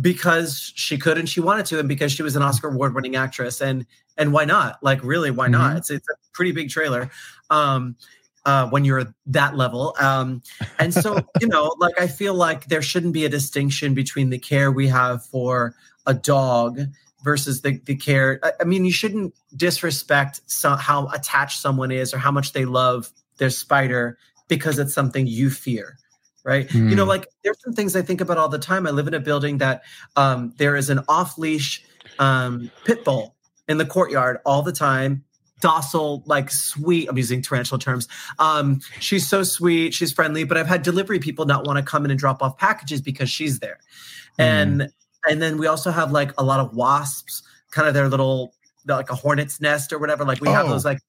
because she could and she wanted to, and because she was an Oscar award winning actress, and and why not? Like really, why not? Mm-hmm. It's it's a pretty big trailer. Um, uh, when you're that level. Um, and so, [LAUGHS] you know, like I feel like there shouldn't be a distinction between the care we have for a dog versus the, the care. I, I mean, you shouldn't disrespect some, how attached someone is or how much they love their spider because it's something you fear. Right. Mm. You know, hmm. like there's some things I think about all the time. I live in a building that um, there is an off leash um, pit bull in the courtyard all the time docile, like sweet. I'm using tarantula terms. Um, she's so sweet, she's friendly, but I've had delivery people not want to come in and drop off packages because she's there. Mm. And and then we also have like a lot of wasps, kind of their little like a hornet's nest or whatever. Like we oh. have those like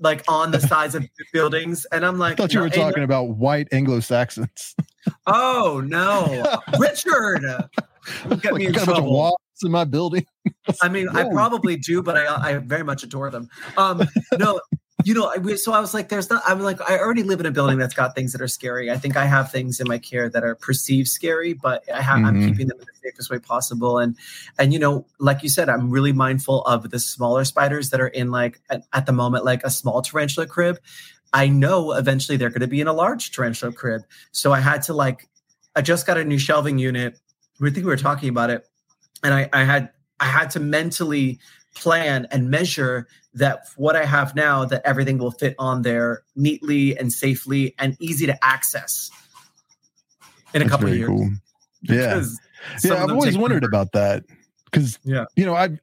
like on the [LAUGHS] sides of buildings. And I'm like, I thought you were talking about white Anglo Saxons. [LAUGHS] oh no, [LAUGHS] Richard! Get me in got trouble. a bunch of wasps in my building. I mean, I probably do, but I I very much adore them. Um, no, you know, I, so I was like, there's not, I'm like, I already live in a building that's got things that are scary. I think I have things in my care that are perceived scary, but I have, mm-hmm. I'm keeping them in the safest way possible. And, and, you know, like you said, I'm really mindful of the smaller spiders that are in like, at, at the moment, like a small tarantula crib. I know eventually they're going to be in a large tarantula crib. So I had to like, I just got a new shelving unit. We think we were talking about it. And I, I had, I had to mentally plan and measure that what I have now, that everything will fit on there neatly and safely and easy to access in a That's couple of years. Cool. Yeah. [LAUGHS] Yeah, I've always wondered about that because, yeah. you know, I've,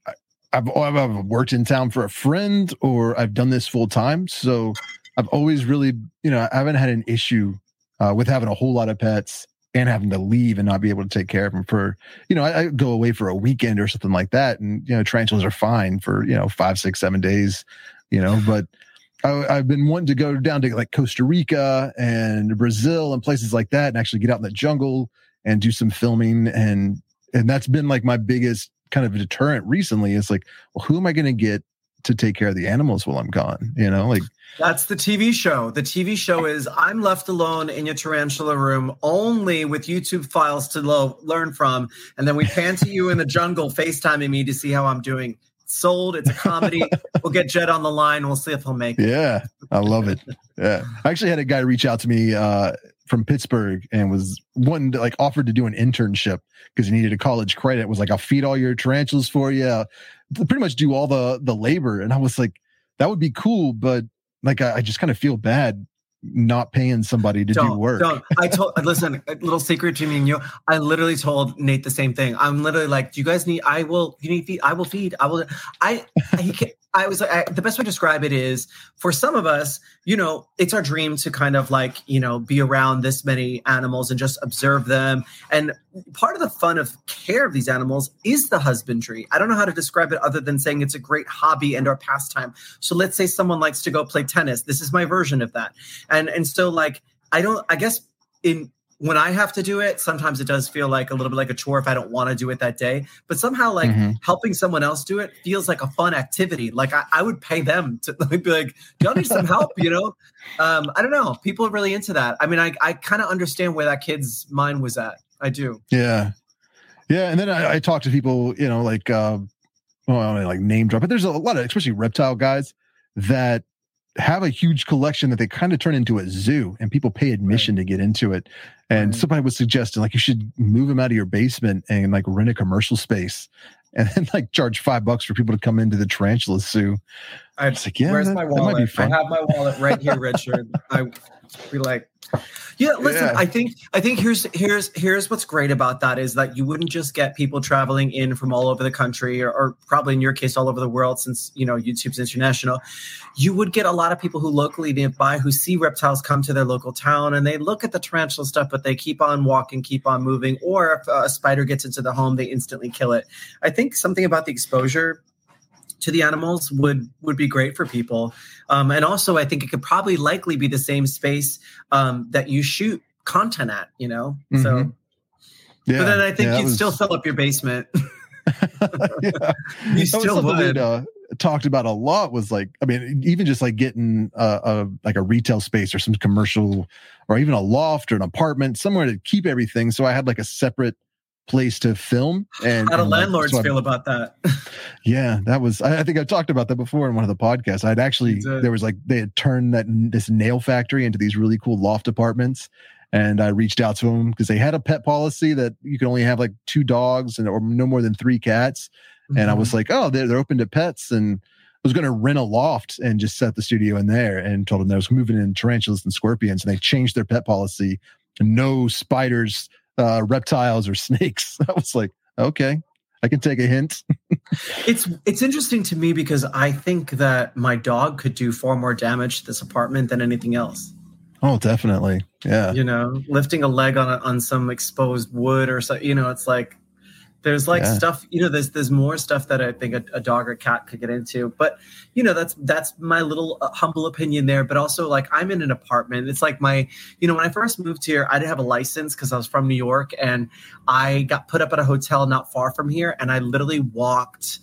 I've, I've worked in town for a friend or I've done this full time. So I've always really, you know, I haven't had an issue uh, with having a whole lot of pets and having to leave and not be able to take care of them for you know I, I, go away for a weekend or something like that. And you know tarantulas are fine for you know five six seven days you know but I, have been wanting to go down to like costa rica and brazil and places like that and actually get out in the jungle and do some filming. And and that's been like my biggest kind of deterrent recently is like well who am i going to get to take care of the animals while i'm gone you know like that's the TV show. The TV show is I'm left alone in your tarantula room only with YouTube files to lo- learn from. And then we pan to you in the jungle FaceTiming me to see how I'm doing. sold. It's a comedy. [LAUGHS] we'll get Judd on the line. We'll see if he'll make it. Yeah. I love it. Yeah. I actually had a guy reach out to me uh, from Pittsburgh and was one like offered to do an internship because he needed a college credit. It was like, I'll feed all your tarantulas for you. Pretty much do all the the labor. And I was like, that would be cool, but like I, I just kind of feel bad not paying somebody to don't, do work. Don't. I told uh, listen, a little secret to me and you. I literally told Nate the same thing. I'm literally like, do you guys need I will you need feed, I will feed. I will I he can, I was I, the best way to describe it is for some of us, you know, it's our dream to kind of like, you know, be around this many animals and just observe them. And part of the fun of care of these animals is the husbandry. I don't know how to describe it other than saying it's a great hobby and our pastime. So let's say someone likes to go play tennis. This is my version of that. And and so like I don't I guess in when I have to do it, sometimes it does feel like a little bit like a chore if I don't want to do it that day. But somehow, like mm-hmm. helping someone else do it feels like a fun activity. Like I, I would pay them to [LAUGHS] like, be like, y'all need some help, you know? Um, I don't know. People are really into that. I mean, I, I kind of understand where that kid's mind was at. I do. Yeah. Yeah. And then I, I talk to people, you know, like, uh, well, I don't like name drop, but there's a lot of, especially reptile guys that have a huge collection that they kind of turn into a zoo and people pay admission right. to get into it. And right. somebody was suggesting like you should move them out of your basement and like rent a commercial space and then like charge five bucks for people to come into the tarantula zoo. I was like, yeah, where's that, my wallet? I have my wallet right here, Richard. [LAUGHS] I be like, yeah, listen, yeah. I think I think here's here's here's what's great about that is that you wouldn't just get people traveling in from all over the country or, or, probably in your case all over the world since you know YouTube's international. You would get a lot of people who locally nearby who see reptiles come to their local town and they look at the tarantula stuff, but they keep on walking, keep on moving. Or if a spider gets into the home, they instantly kill it. I think something about the exposure to the animals would would be great for people. Um, and also, I think it could probably likely be the same space um, that you shoot content at. You know, mm-hmm. so. Yeah, but then I think yeah, you'd was... still fill up your basement. yeah. [LAUGHS] [LAUGHS] You still would. Uh, talked about a lot was like, I mean, even just like getting a, a like a retail space or some commercial, or even a loft or an apartment somewhere to keep everything. So I had like a separate place to film. And how do landlords feel about that? [LAUGHS] yeah, that was. I, I, think I've talked about that before in one of the podcasts. I'd actually there was like they had turned that this nail factory into these really cool loft apartments. And I reached out to them because they had a pet policy that you can only have like two dogs and or no more than three cats. Mm-hmm. And I was mm-hmm. like, oh, they're, they're open to pets. And I was going to rent a loft and just set the studio in there and told them that I was moving in tarantulas and scorpions. And they changed their pet policy. No spiders, uh, reptiles or [LAUGHS] snakes. I was like, okay, I can take a hint. it's it's interesting to me because I think that my dog could do far more damage to this apartment than anything else. Oh, definitely. Yeah. You know, lifting a leg on a, on some exposed wood or so, you know, it's like there's like yeah. stuff, you know, there's there's more stuff that I think a, a, dog or cat could get into. But you know, that's that's my little uh, humble opinion there. But also, like, I'm in an apartment. It's like my, you know, when I first moved here, I didn't have a license because I was from New York, and I got put up at a hotel not far from here, and I literally walked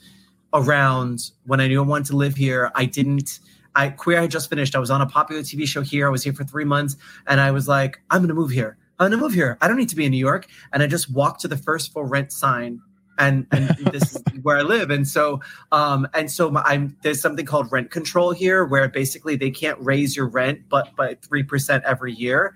around when I knew I wanted to live here. I didn't I queer I had just finished. I was on a popular TV show here. I was here for three months, and I was like, I'm gonna move here. I'm gonna move here. I don't need to be in New York. And I just walked to the first for rent sign and and [LAUGHS] this is where I live. And so um and so my, I'm there's something called rent control here, where basically they can't raise your rent but by three percent every year.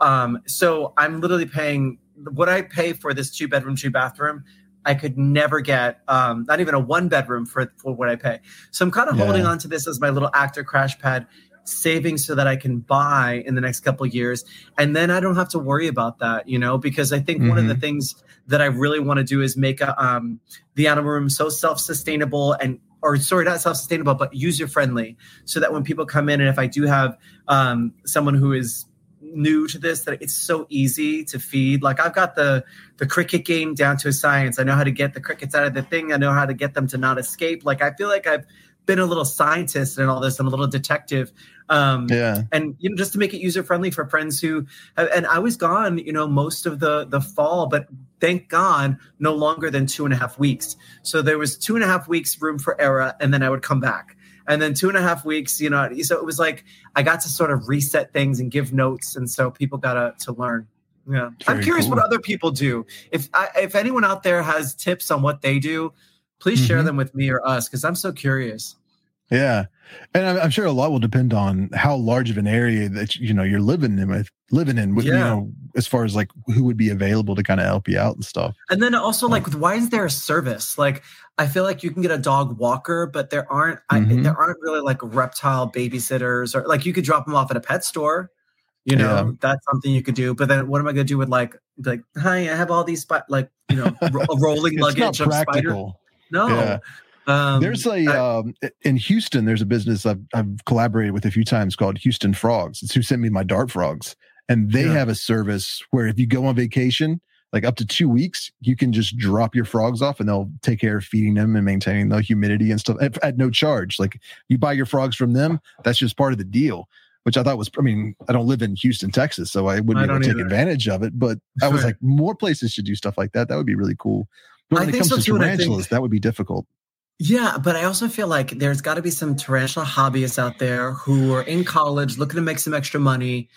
Um, so I'm literally paying what I pay for this two bedroom, two bathroom. I could never get um, not even a one bedroom for, for what I pay. So I'm kind of yeah. holding on to this as my little actor crash pad saving so that I can buy in the next couple years. And then I don't have to worry about that, you know, because I think mm-hmm. one of the mm-hmm. things that I really want to do is make a, um, the animal room so self-sustainable and or sorry, not self-sustainable, but user friendly, so that when people come in, and if I do have um, someone who is new to this, that it's so easy to feed. Like I've got the the cricket game down to a science. I know how to get the crickets out of the thing. I know how to get them to not escape. Like I feel like I've been a little scientist and all this and a little detective um yeah. and you know just to make it user friendly for friends who have, and i was gone you know most of the the fall but thank god no longer than two and a half weeks. So there was two and a half weeks room for error and then i would come back. And then two and a half weeks you know so it was like i got to sort of reset things and give notes and so people got to to learn. Yeah. Very i'm curious cool. what other people do. If I, if anyone out there has tips on what they do please mm-hmm. share them with me or us because I'm so curious. Yeah, and I'm, I'm, sure a lot will depend on how large of an area that you know you're living in with living in with yeah. you know as far as like who would be available to kind of help you out and stuff. And then also like why is there a service? Like I feel like you can get a dog walker, but there aren't mm-hmm. I, there aren't really like reptile babysitters or like you could drop them off at a pet store. You know, yeah. that's something you could do. But then what am I going to do with like like hi, I have all these spi- like you know a rolling [LAUGHS] luggage of spider no. Yeah. Um, there's a I, um, in Houston. There's a business I've I've collaborated with a few times called Houston Frogs. It's who sent me my dart frogs, and they yeah. have a service where if you go on vacation, like up to two weeks, you can just drop your frogs off, and they'll take care of feeding them and maintaining the humidity and stuff at, at no charge. Like you buy your frogs from them, that's just part of the deal. Which I thought was, I mean, I don't live in Houston, Texas, so I wouldn't I be able to take either. advantage of it. But I was like, more places should do stuff like that. That would be really cool. But when I it comes so to too, tarantulas, that would be difficult. Yeah, but I also feel like there's got to be some tarantula hobbyists out there who are in college looking to make some extra money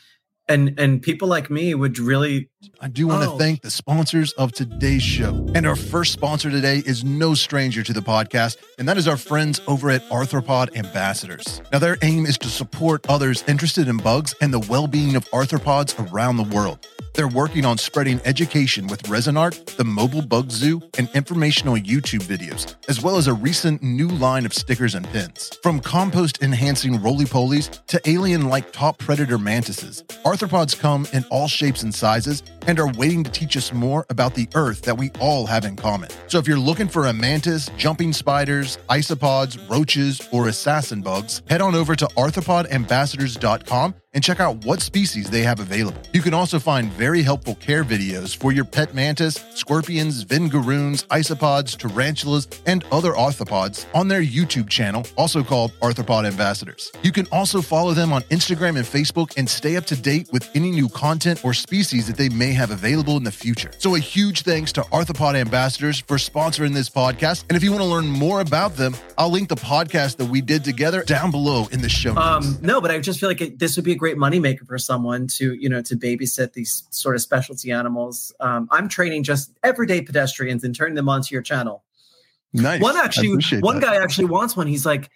and and people like me would really I do want oh. to thank the sponsors of today's show. And our first sponsor today is no stranger to the podcast, and that is our friends over at Arthropod Ambassadors. Now their aim is to support others interested in bugs and the well-being of arthropods around the world. They're working on spreading education with resin art, the mobile bug zoo, and informational YouTube videos, as well as a recent new line of stickers and pins. From compost enhancing roly polies to alien like top predator mantises, arthropods come in all shapes and sizes and are waiting to teach us more about the earth that we all have in common. So if you're looking for a mantis, jumping spiders, isopods, roaches, or assassin bugs, head on over to arthropodambassadors.com and check out what species they have available. You can also find very helpful care videos for your pet mantis, scorpions, vinegaroons, isopods, tarantulas, and other arthropods on their YouTube channel, also called Arthropod Ambassadors. You can also follow them on Instagram and Facebook and stay up to date with any new content or species that they may have available in the future. So a huge thanks to Arthropod Ambassadors for sponsoring this podcast. And if you want to learn more about them, I'll link the podcast that we did together down below in the show notes. Um, no, but I just feel like it, this would be a great moneymaker for someone to, you know, to babysit these sort of specialty animals. Um, I'm training just everyday pedestrians and turning them onto your channel. Nice. One actually, one that. guy actually wants one. He's like,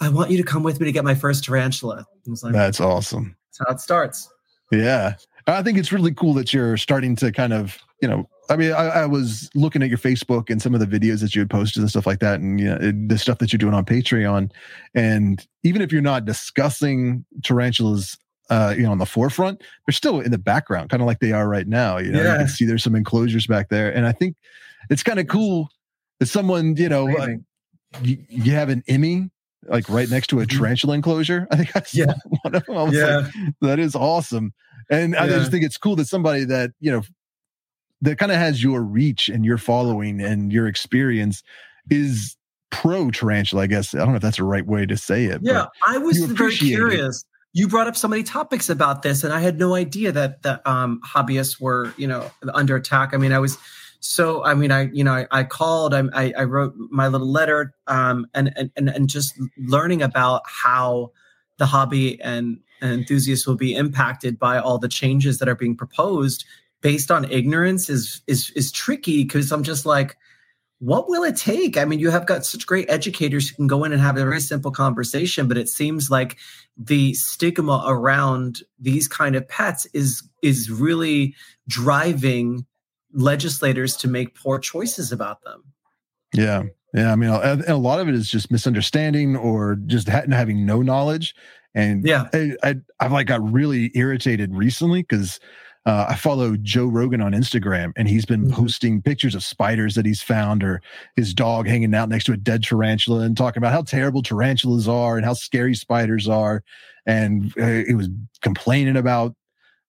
I want you to come with me to get my first tarantula. I was like, That's awesome. That's how it starts. Yeah. I think it's really cool that you're starting to kind of, you know, I mean, I, I, was looking at your Facebook and some of the videos that you had posted and stuff like that, and you know, the stuff that you're doing on Patreon. And even if you're not discussing tarantulas, uh, you know, on the forefront, they're still in the background, kind of like they are right now. You know, yeah. you can see there's some enclosures back there, and I think it's kind of cool that someone, you know, uh, you, you have an Emmy like right next to a mm-hmm. tarantula enclosure. [LAUGHS] I think I yeah. one of them. yeah. Like, that is awesome. And yeah. I just think it's cool that somebody that, you know, that kind of has your reach and your following and your experience is pro tarantula, I guess. I don't know if that's the right way to say it. Yeah, I was very curious. It. You brought up so many topics about this, and I had no idea that the um, hobbyists were, you know, under attack. I mean, I was so. I mean, I, you know, I, I called. I, I, wrote my little letter, um, and and and and just learning about how the hobby and enthusiasts will be impacted by all the changes that are being proposed based on ignorance is is is tricky because I'm just like, what will it take? I mean, you have got such great educators who can go in and have a very simple conversation, but it seems like the stigma around these kind of pets is is really driving legislators to make poor choices about them. Yeah. Yeah, I mean, a, lot of it is just misunderstanding or just ha- having no knowledge. And yeah, I, I, I've like got really irritated recently because uh, I follow Joe Rogan on Instagram, and he's been mm-hmm. posting pictures of spiders that he's found, or his dog hanging out next to a dead tarantula, and talking about how terrible tarantulas are and how scary spiders are. And uh, he was complaining about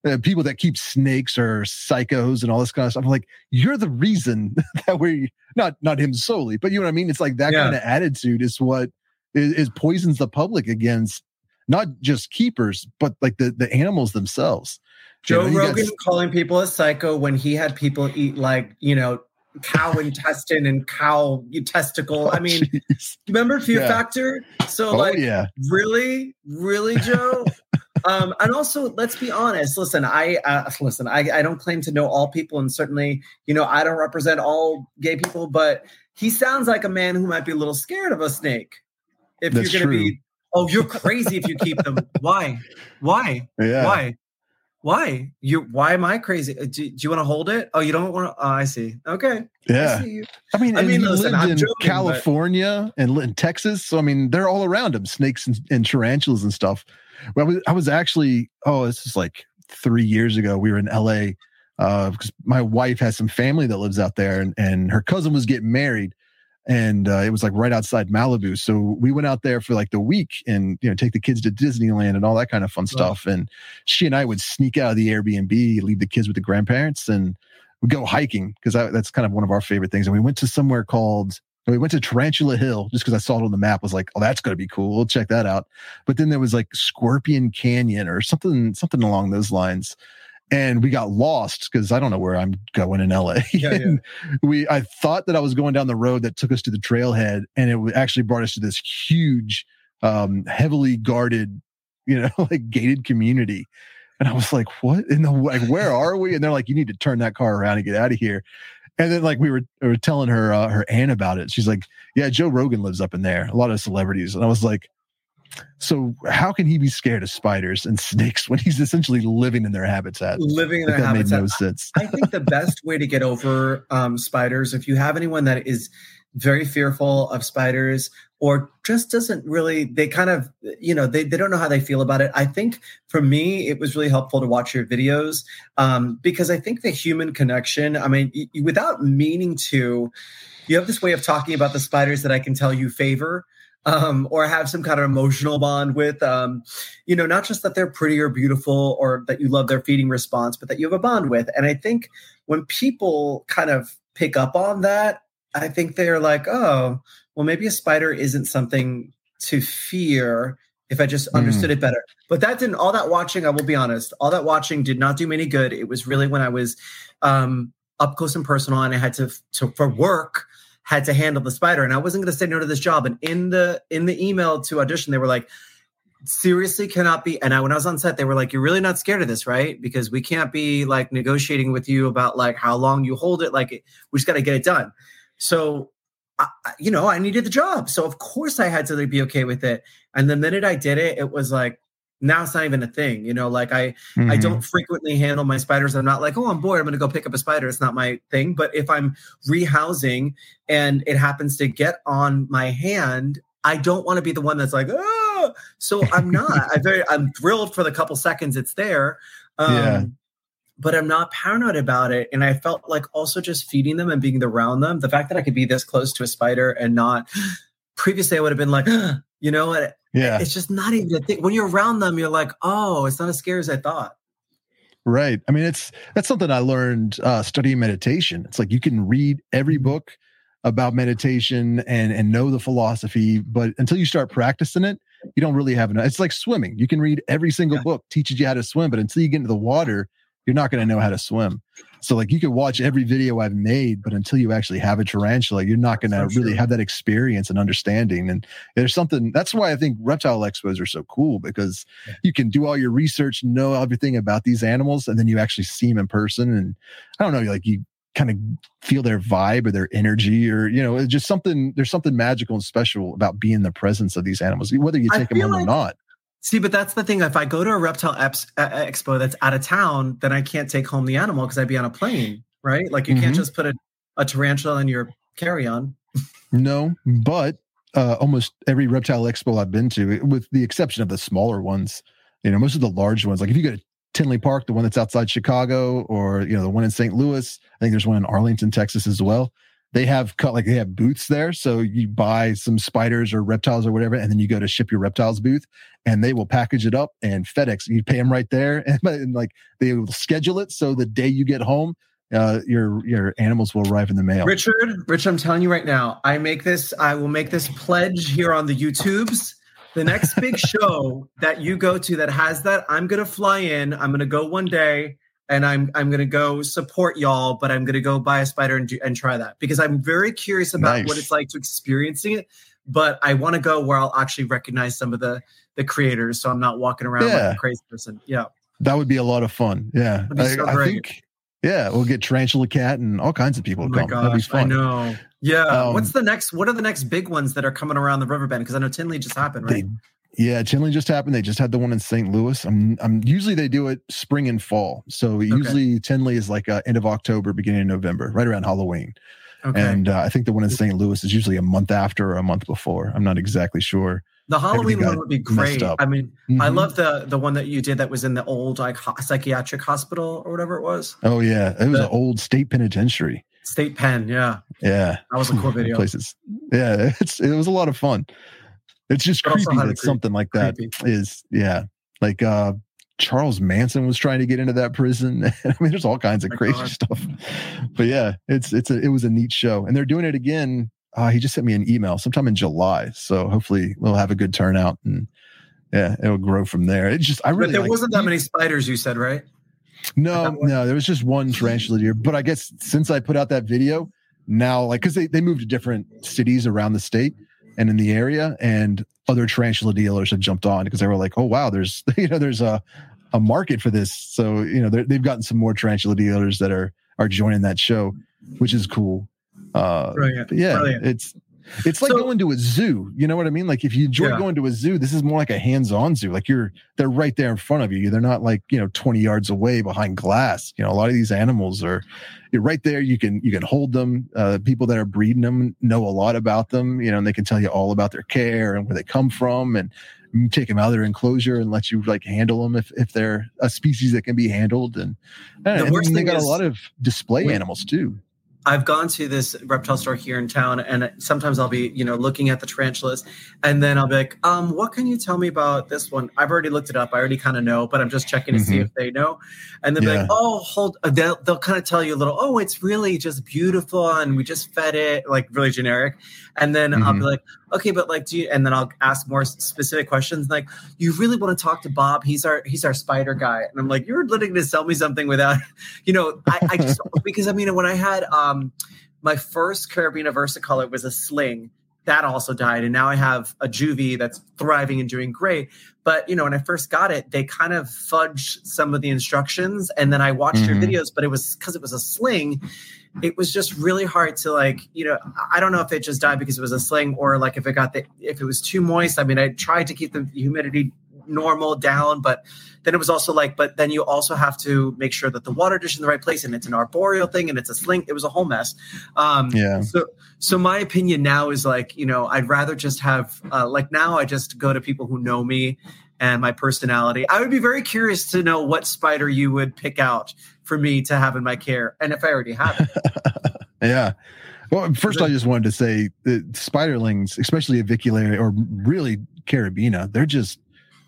uh, people that keep snakes or psychos and all this kind of stuff. I'm like, you're the reason [LAUGHS] that we not not him solely, but you know what I mean. It's like that yeah. kind of attitude is what is, is poisons the public against not just keepers, but like the the animals themselves. Joe you know, Rogan got... calling people a psycho when he had people eat like, you know, cow [LAUGHS] intestine and cow testicle. I mean, oh, remember Fear yeah. Factor? So, oh, like, yeah. really, really, Joe? [LAUGHS] um, and also, let's be honest. Listen, I uh, listen. I, I don't claim to know all people, and certainly, you know, I don't represent all gay people. But he sounds like a man who might be a little scared of a snake. If That's you're going to be, oh, you're crazy if you keep them. Why? Why? [LAUGHS] Yeah. Why? Why? You? Why am I crazy? Uh, do, do you want to hold it? Oh, you don't want to? Oh, I see. Okay. Yeah. I, I mean, I mean, listen, lived I'm in joking, California but... and in Texas, so I mean, they're all around them, snakes and, and tarantulas and stuff. Well, I was, I was actually, oh, this is like three years ago. We were in LA because uh, my wife has some family that lives out there, and, and her cousin was getting married and uh, it was like right outside Malibu. So we went out there for like the week and you know take the kids to Disneyland and all that kind of fun stuff. And she and I would sneak out of the Airbnb, leave the kids with the grandparents, and we go hiking because that's kind of one of our favorite things. And we went to somewhere called. We went to Tarantula Hill just because I saw it on the map. Was like, oh, that's going to be cool. We'll check that out. But then there was like Scorpion Canyon or something, something along those lines and we got lost because I don't know where I'm going in LA. Yeah, yeah. we I thought that I was going down the road that took us to the trailhead, and it actually brought us to this huge, um, heavily guarded, you know, [LAUGHS] like gated community. And I was like, "What in the like? Where are we?" And they're like, "You need to turn that car around and get out of here." And then like we were, we were telling her uh, her aunt about it. She's like, "Yeah, Joe Rogan lives up in there. A lot of celebrities." And I was like, so how can he be scared of spiders and snakes when he's essentially living in their habitat? Living in their that habitat. Made no sense. I think the best way to get over um, spiders, if you have anyone that is very fearful of spiders or just doesn't really they kind of you know they, they don't know how they feel about it i think for me it was really helpful to watch your videos um, because i think the human connection i mean y- without meaning to you have this way of talking about the spiders that i can tell you favor um, or have some kind of emotional bond with. Um, you know, not just that they're pretty or beautiful or that you love their feeding response, but that you have a bond with. And I think when people kind of pick up on that, I think they're like, oh, well, maybe a spider isn't something to fear if I just understood mm. it better. But that didn't, all that watching, I will be honest, all that watching did not do me any good. It was really when I was um, up close and personal and I had to, to for work, had to handle the spider and I wasn't going to say no to this job. And in the in the email to audition, they were like, seriously cannot be. And I, when I was on set, they were like, you're really not scared of this, right? Because we can't be like negotiating with you about like how long you hold it. Like we just got to get it done. So, I, you know, I needed the job. So of course I had to like, be okay with it. And the minute I did it, it was like, now it's not even a thing you know like i mm-hmm. i don't frequently handle my spiders. I'm not like oh i'm bored i'm gonna go pick up a spider. It's not my thing but if i'm rehousing and it happens to get on my hand i don't want to be the one that's like oh so i'm not. I very i'm thrilled for the couple seconds it's there um, yeah. but i'm not paranoid about it and i felt like also just feeding them and being around them the fact that i could be this close to a spider and not [GASPS] previously i would have been like [GASPS] you know yeah. It's just not even a thing. When you're around them, you're like, oh, it's not as scary as I thought. Right. I mean, it's that's something I learned uh, studying meditation. It's like you can read every mm-hmm. book about meditation and and know the philosophy, but until you start practicing it, you don't really have enough. It's like swimming. You can read every single yeah. book teaches you how to swim, but until you get into the water, you're not going to know how to swim. So like you can watch every video I've made, but until you actually have a tarantula, you're not going to really have that experience and understanding. And there's something that's why I think reptile expos are so cool because yeah. you can do all your research, know everything about these animals, and then you actually see them in person. And I don't know, like you kind of feel their vibe or their energy or you know it's just something there's something magical and special about being in the presence of these animals whether you take them home like, or not See, but that's the thing. If I go to a reptile expo that's out of town, then I can't take home the animal because I'd be on a plane, right? Like you mm-hmm. can't just put a, a tarantula in your carry on. no, but uh, almost every reptile expo I've been to, with the exception of the smaller ones, you know, most of the large ones, like if you go to Tinley Park, the one that's outside Chicago, or you know, the one in St. Louis, I think there's one in Arlington, Texas as well they have cut like they have booths there. So you buy some spiders or reptiles or whatever and then you go to ship your reptiles booth and they will package it up and fedex you pay them right there and, [LAUGHS] and like they will schedule it so the day you get home uh, your your animals will arrive in the mail. Richard richard i'm telling you right now i make this i will make this pledge here on the youtubes. The next big [LAUGHS] show that you go to that has that i'm gonna fly in i'm gonna go one day and I'm I'm gonna go support y'all, but I'm gonna go buy a spider and do, and try that because I'm very curious about nice. what it's like to experiencing it. But I want to go where I'll actually recognize some of the the creators, so I'm not walking around yeah. like a crazy person. Yeah, that would be a lot of fun. Yeah, I, so I, think. Yeah, we'll get Tarantula Kat and all kinds of people. Oh my come. gosh, I know. Yeah, um, what's the next? What are the next big ones that are coming around the riverbend? Because I know Tinley just happened, right? They, yeah, Tinley just happened. They just had the one in St. Louis. I'm, I'm usually they do it spring and fall. So okay. usually Tinley is like uh, end of October, beginning of November, right around Halloween. Okay. And uh, I think the one in St. Louis is usually a month after or a month before. I'm not exactly sure. The Halloween one would be great. I mean, mm-hmm. I love the the one that you did that was in the old like ho- psychiatric hospital or whatever it was. Oh yeah, it was the, an old state penitentiary. State pen, yeah, yeah. That was a cool [LAUGHS] video. Places, yeah. [LAUGHS] It's it was a lot of fun. It's just creepy that creep, something like that creepy. is yeah. Like uh Charles Manson was trying to get into that prison. [LAUGHS] I mean, there's all kinds of oh crazy God. stuff. But yeah, it's it's a it was a neat show, and they're doing it again. Uh, he just sent me an email sometime in July, so hopefully we'll have a good turnout, and yeah, it'll grow from there. It just I really but there like, wasn't that many spiders. You said right? No, no, there was just one [LAUGHS] tarantula deer. But I guess since I put out that video, now like because they they moved to different cities around the state, and in the area and other tarantula dealers have jumped on because they were like oh wow there's [LAUGHS] you know there's a a market for this so you know they've gotten some more tarantula dealers that are are joining that show which is cool uh Brilliant. yeah Brilliant. it's it's like so, going to a zoo. You know what I mean? Like if you enjoy yeah. going to a zoo, this is more like a hands-on zoo. Like you're they're right there in front of you. They're not like, you know, 20 yards away behind glass. You know, a lot of these animals are you're right there. You can you can hold them. Uh, people that are breeding them know a lot about them, you know, and they can tell you all about their care and where they come from and take them out of their enclosure and let you like handle them if, if they're a species that can be handled. And, and, the and they got a lot of display animals too. I've gone to this reptile store here in town, and sometimes I'll be, you know, looking at the tarantulas, and then I'll be like, um, what can you tell me about this one? I've already looked it up. I already kind of know, but I'm just checking to mm-hmm. see if they know. And then yeah. like, oh, hold. Uh, they'll they'll kind of tell you a little. Oh, it's really just beautiful, and we just fed it, like really generic. And then mm-hmm. I'll be mm-hmm. like, okay, but like, do you? And then I'll ask more specific questions, like, you really want to talk to Bob? He's our he's our spider guy. And I'm like, you're literally to sell me something without, [LAUGHS] you know, I, I just [LAUGHS] because I mean, when I had um my first Caribena versicolor was a sling that also died. And now i have a juvie that's thriving and doing great. But you know when i first got it they kind of fudged some of the instructions. And then i watched mm-hmm. your videos but it was because it was a sling it was just really hard to like you know i don't know if it just died because it was a sling or like if it got the if it was too moist. I mean i tried to keep the humidity normal down but then it was also like but then you also have to make sure that the water dish is in the right place and it's an arboreal thing and it's a sling. It was a whole mess. Um yeah. so so my opinion now is like you know i'd rather just have uh, like now i just go to people who know me and my personality. I would be very curious to know what spider you would pick out for me to have in my care and if i already have it. [LAUGHS] Yeah. Well, first, I just wanted to say that spiderlings, especially avicularia or really Caribena, they're just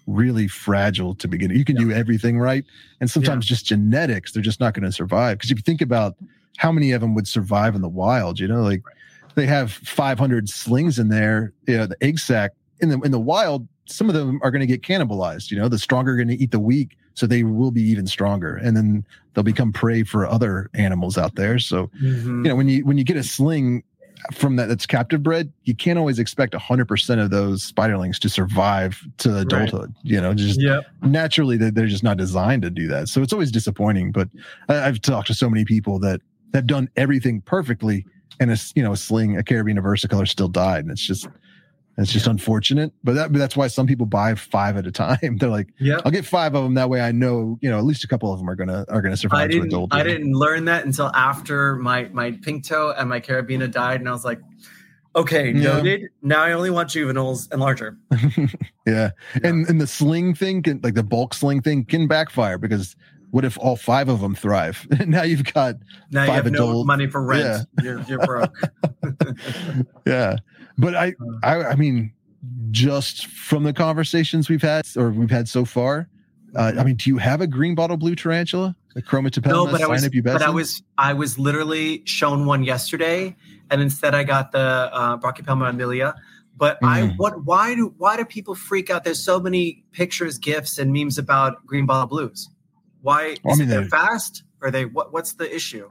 really fragile to begin. You can yeah. do everything right, and sometimes yeah. just genetics, they're just not going to survive. Because if you think about how many of them would survive in the wild, you know, like right. they have 500 slings in there. You know, the egg sac in the in the wild, some of them are going to get cannibalized. You know, the stronger are going to eat the weak, so they will be even stronger, and then they'll become prey for other animals out there. So, Mhm. you know, when you when you get a sling from that that's captive bred, you can't always expect 100% of those spiderlings to survive to adulthood. You know, just Yep. naturally they- they're just not designed to do that. So it's always disappointing. But I've talked to so many people that have done everything perfectly, and a you know a sling, a Caribena versicolor still died, and it's just it's just unfortunate. But that that's why some people buy five at a time. [LAUGHS] They're like, Yep. I'll get five of them. That way, I know you know at least a couple of them are gonna are gonna survive I to didn't. adulthood. I didn't learn that until after my my pink toe and my Caribena died, and I was like, okay, Yeah. noted. Now I only want juveniles and larger. [LAUGHS] yeah. And and the sling thing can like the bulk sling thing can backfire because what if all five of them thrive? [LAUGHS] now you've got Now you Five have no money for rent. You're, you're broke. yeah. But I I I mean just from the conversations we've had or we've had so far, uh, I mean, do you have a green bottle blue tarantula? A chromatopelma no, but I was, but I was, I was literally shown one yesterday, and instead I got the uh, Brachypelma emilia. But I, Mm. what, why do, why do people freak out? There's so many pictures, gifs, and memes about green bottle blues. Why? Well, I is mean, it they're they're- fast? Or they? What, what's the issue?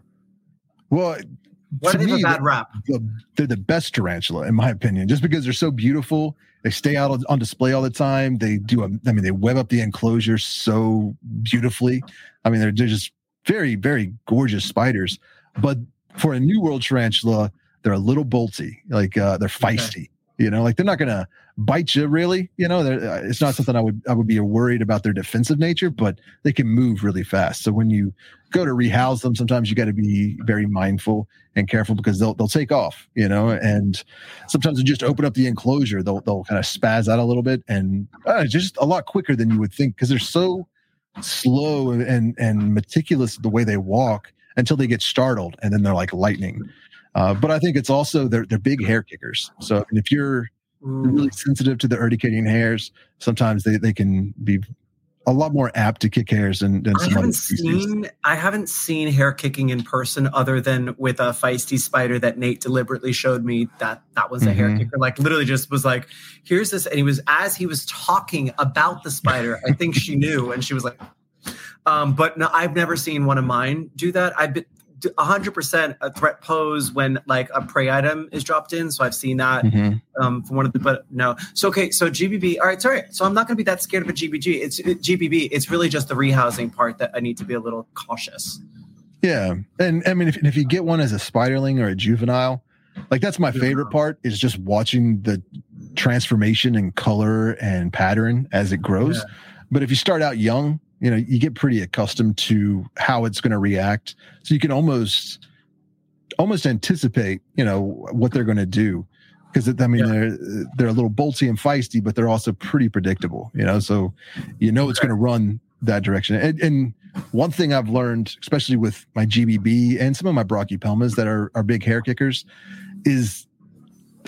well Why to do they have me, a bad the- rap? the, they're the best tarantula in my opinion. Just because they're so beautiful they stay out on- display all the time. They do a, i mean they web up the enclosure so beautifully. I mean they're, they're just very very gorgeous spiders. But for a new world tarantula they're a little bolty like uh they're feisty you know like they're not gonna bite you really you know? They're, uh, it's not something i would i would be worried about their defensive nature but they can move really fast. So when you go to rehouse them sometimes you got to be very mindful and careful because they'll they'll take off, you know, and sometimes they just open up the enclosure, they'll they'll kind of spaz out a little bit and uh, just a lot quicker than you would think because they're so slow and and meticulous the way they walk until they get startled and then they're like lightning. Uh, but I think it's also they're they're big hair kickers. So if you're really sensitive to the urticating hairs, sometimes they they can be a lot more apt to kick hairs than, than I some other haven't species. seen I haven't seen hair kicking in person other than with a feisty spider that Nate deliberately showed me that that was a hair Mhm. kicker. Like literally just was like, here's this, and he was as he was talking about the spider. I think she knew, and she was like, um, but no, I've never seen one of mine do that. I've been. 100% a threat pose when like a prey item is dropped in so i've seen that Mhm. um, from one of the, but no. So okay, so GBB. All right, sorry. So I'm not going to be that scared of a GBG. It's it, GBB. It's really just the rehousing part that I need to be a little cautious. Yeah, and I mean, if, if you get one as a spiderling or a juvenile, like that's my favorite part is just watching the transformation in color and pattern as it grows. Yeah. But if you start out young, you know, you get pretty accustomed to how it's going to react, so you can almost almost anticipate, you know, what they're going to do. Because I mean, Yeah. they're they're a little bolty and feisty, but they're also pretty predictable, you know. So you know it's going to run that direction. And, and one thing I've learned, especially with my GBB and some of my brachypelmas that are are big hair kickers, is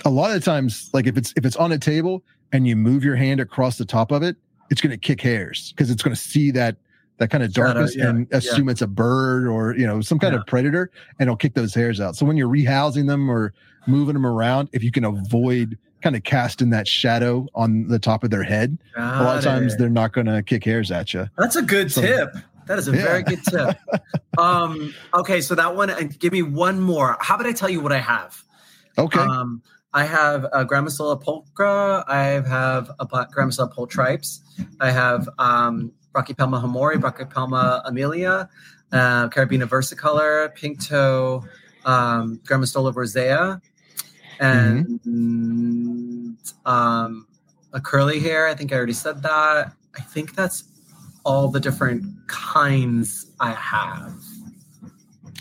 a lot of times, like if it's if it's on a table and you move your hand across the top of it, it's going to kick hairs because it's going to see that that kind of Shadow, darkness yeah, and yeah. assume it's a bird or you know some kind Yeah. of predator, and it'll kick those hairs out. So when you're rehousing them or moving them around, if you can avoid kind of casting that shadow on the top of their head, a lot of times it. they're not going to kick hairs at you. That's a good So- tip. That is a very good tip. [LAUGHS] um, okay, so that one, and give me one more. How about I tell you what I have? Okay. Um, I have a Grammostola pulchra. I have a Grammostola pulchripes. I have um, Brachypelma hamorii, Brachypelma emilia, uh, Caribena versicolor, pink toe, um, Grammostola rosea, and um, a curly hair. I think I already said that. I think that's all the different kinds I have.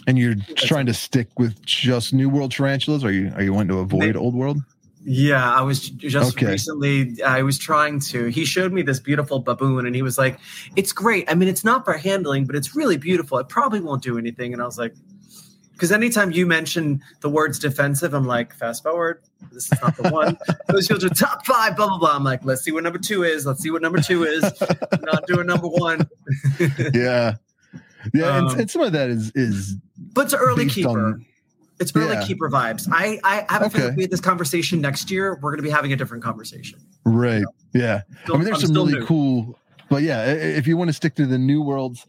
And you're trying to stick with just New World tarantulas? Are you are you wanting to avoid They- Old World? Yeah, I was just Okay. recently. I was trying to. He showed me this beautiful baboon, and he was like, "It's great. I mean, it's not for handling, but it's really beautiful. It probably won't do anything." And I was like, "Because anytime you mention the words defensive, I'm like, fast forward. This is not the one. [LAUGHS] Those fields are top five. Blah blah blah. I'm like, let's see what number two is. Let's see what number two is. I'm not doing number one, [LAUGHS] yeah. Yeah, Um, and, and some of that is is but it's early based keeper. on It's early Yeah. Keeper vibes. I I have a feeling Okay. if we had this conversation next year, we're going to be having a different conversation. Right. Yeah. Still- I mean, there's I'm some really new. cool, but yeah, if you want to stick to the new worlds,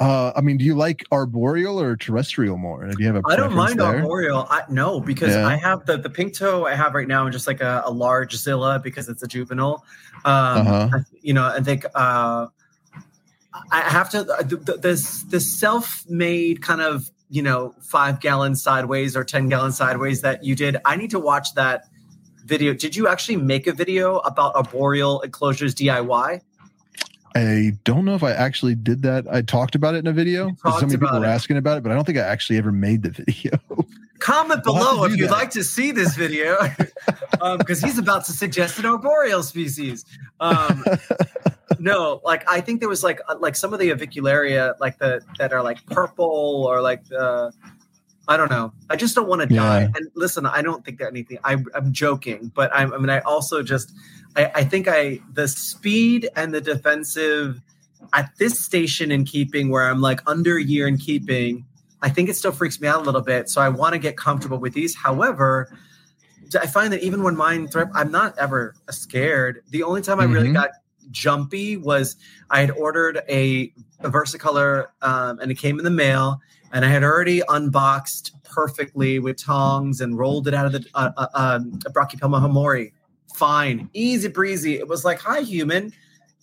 uh, I mean, do you like arboreal or terrestrial more? Do you have a I don't mind there? arboreal. I, no, because Yeah. I have the the pink toe I have right now, and just like a, a large Zilla because it's a juvenile. Um, Uh-huh. I- you know, I think uh, I have to the, the, this this self made kind of you know five gallon sideways or ten gallon sideways that you did. I need to watch that video. Did you actually make a video about arboreal enclosures DIY? I don't know if I actually did that. I talked about it in a video. So many people were asking about it, but I don't think I actually ever made the video. [LAUGHS] Comment We'll below if you'd that. like to see this video, [LAUGHS] because he's about to suggest an arboreal species. Um, [LAUGHS] no, like I think there was like uh, like some of the avicularia, like the that are like purple or like the. I don't know. I just don't want to die. Yeah. And listen, I don't think that anything. I, I'm joking, but I'm, I mean, I also just, I, I think I the speed and the defensive at this station in keeping where I'm like under a year in keeping. I think it still freaks me out a little bit. So I want to get comfortable with these. However, I find that even when mine threat, I'm not ever scared. The only time I really Mhm. got jumpy was I had ordered a, a Versicolor um, and it came in the mail and I had already unboxed perfectly with tongs and rolled it out of the uh, uh, um, Brachypelma hamorii. Fine, easy breezy. It was like, hi, human. I'm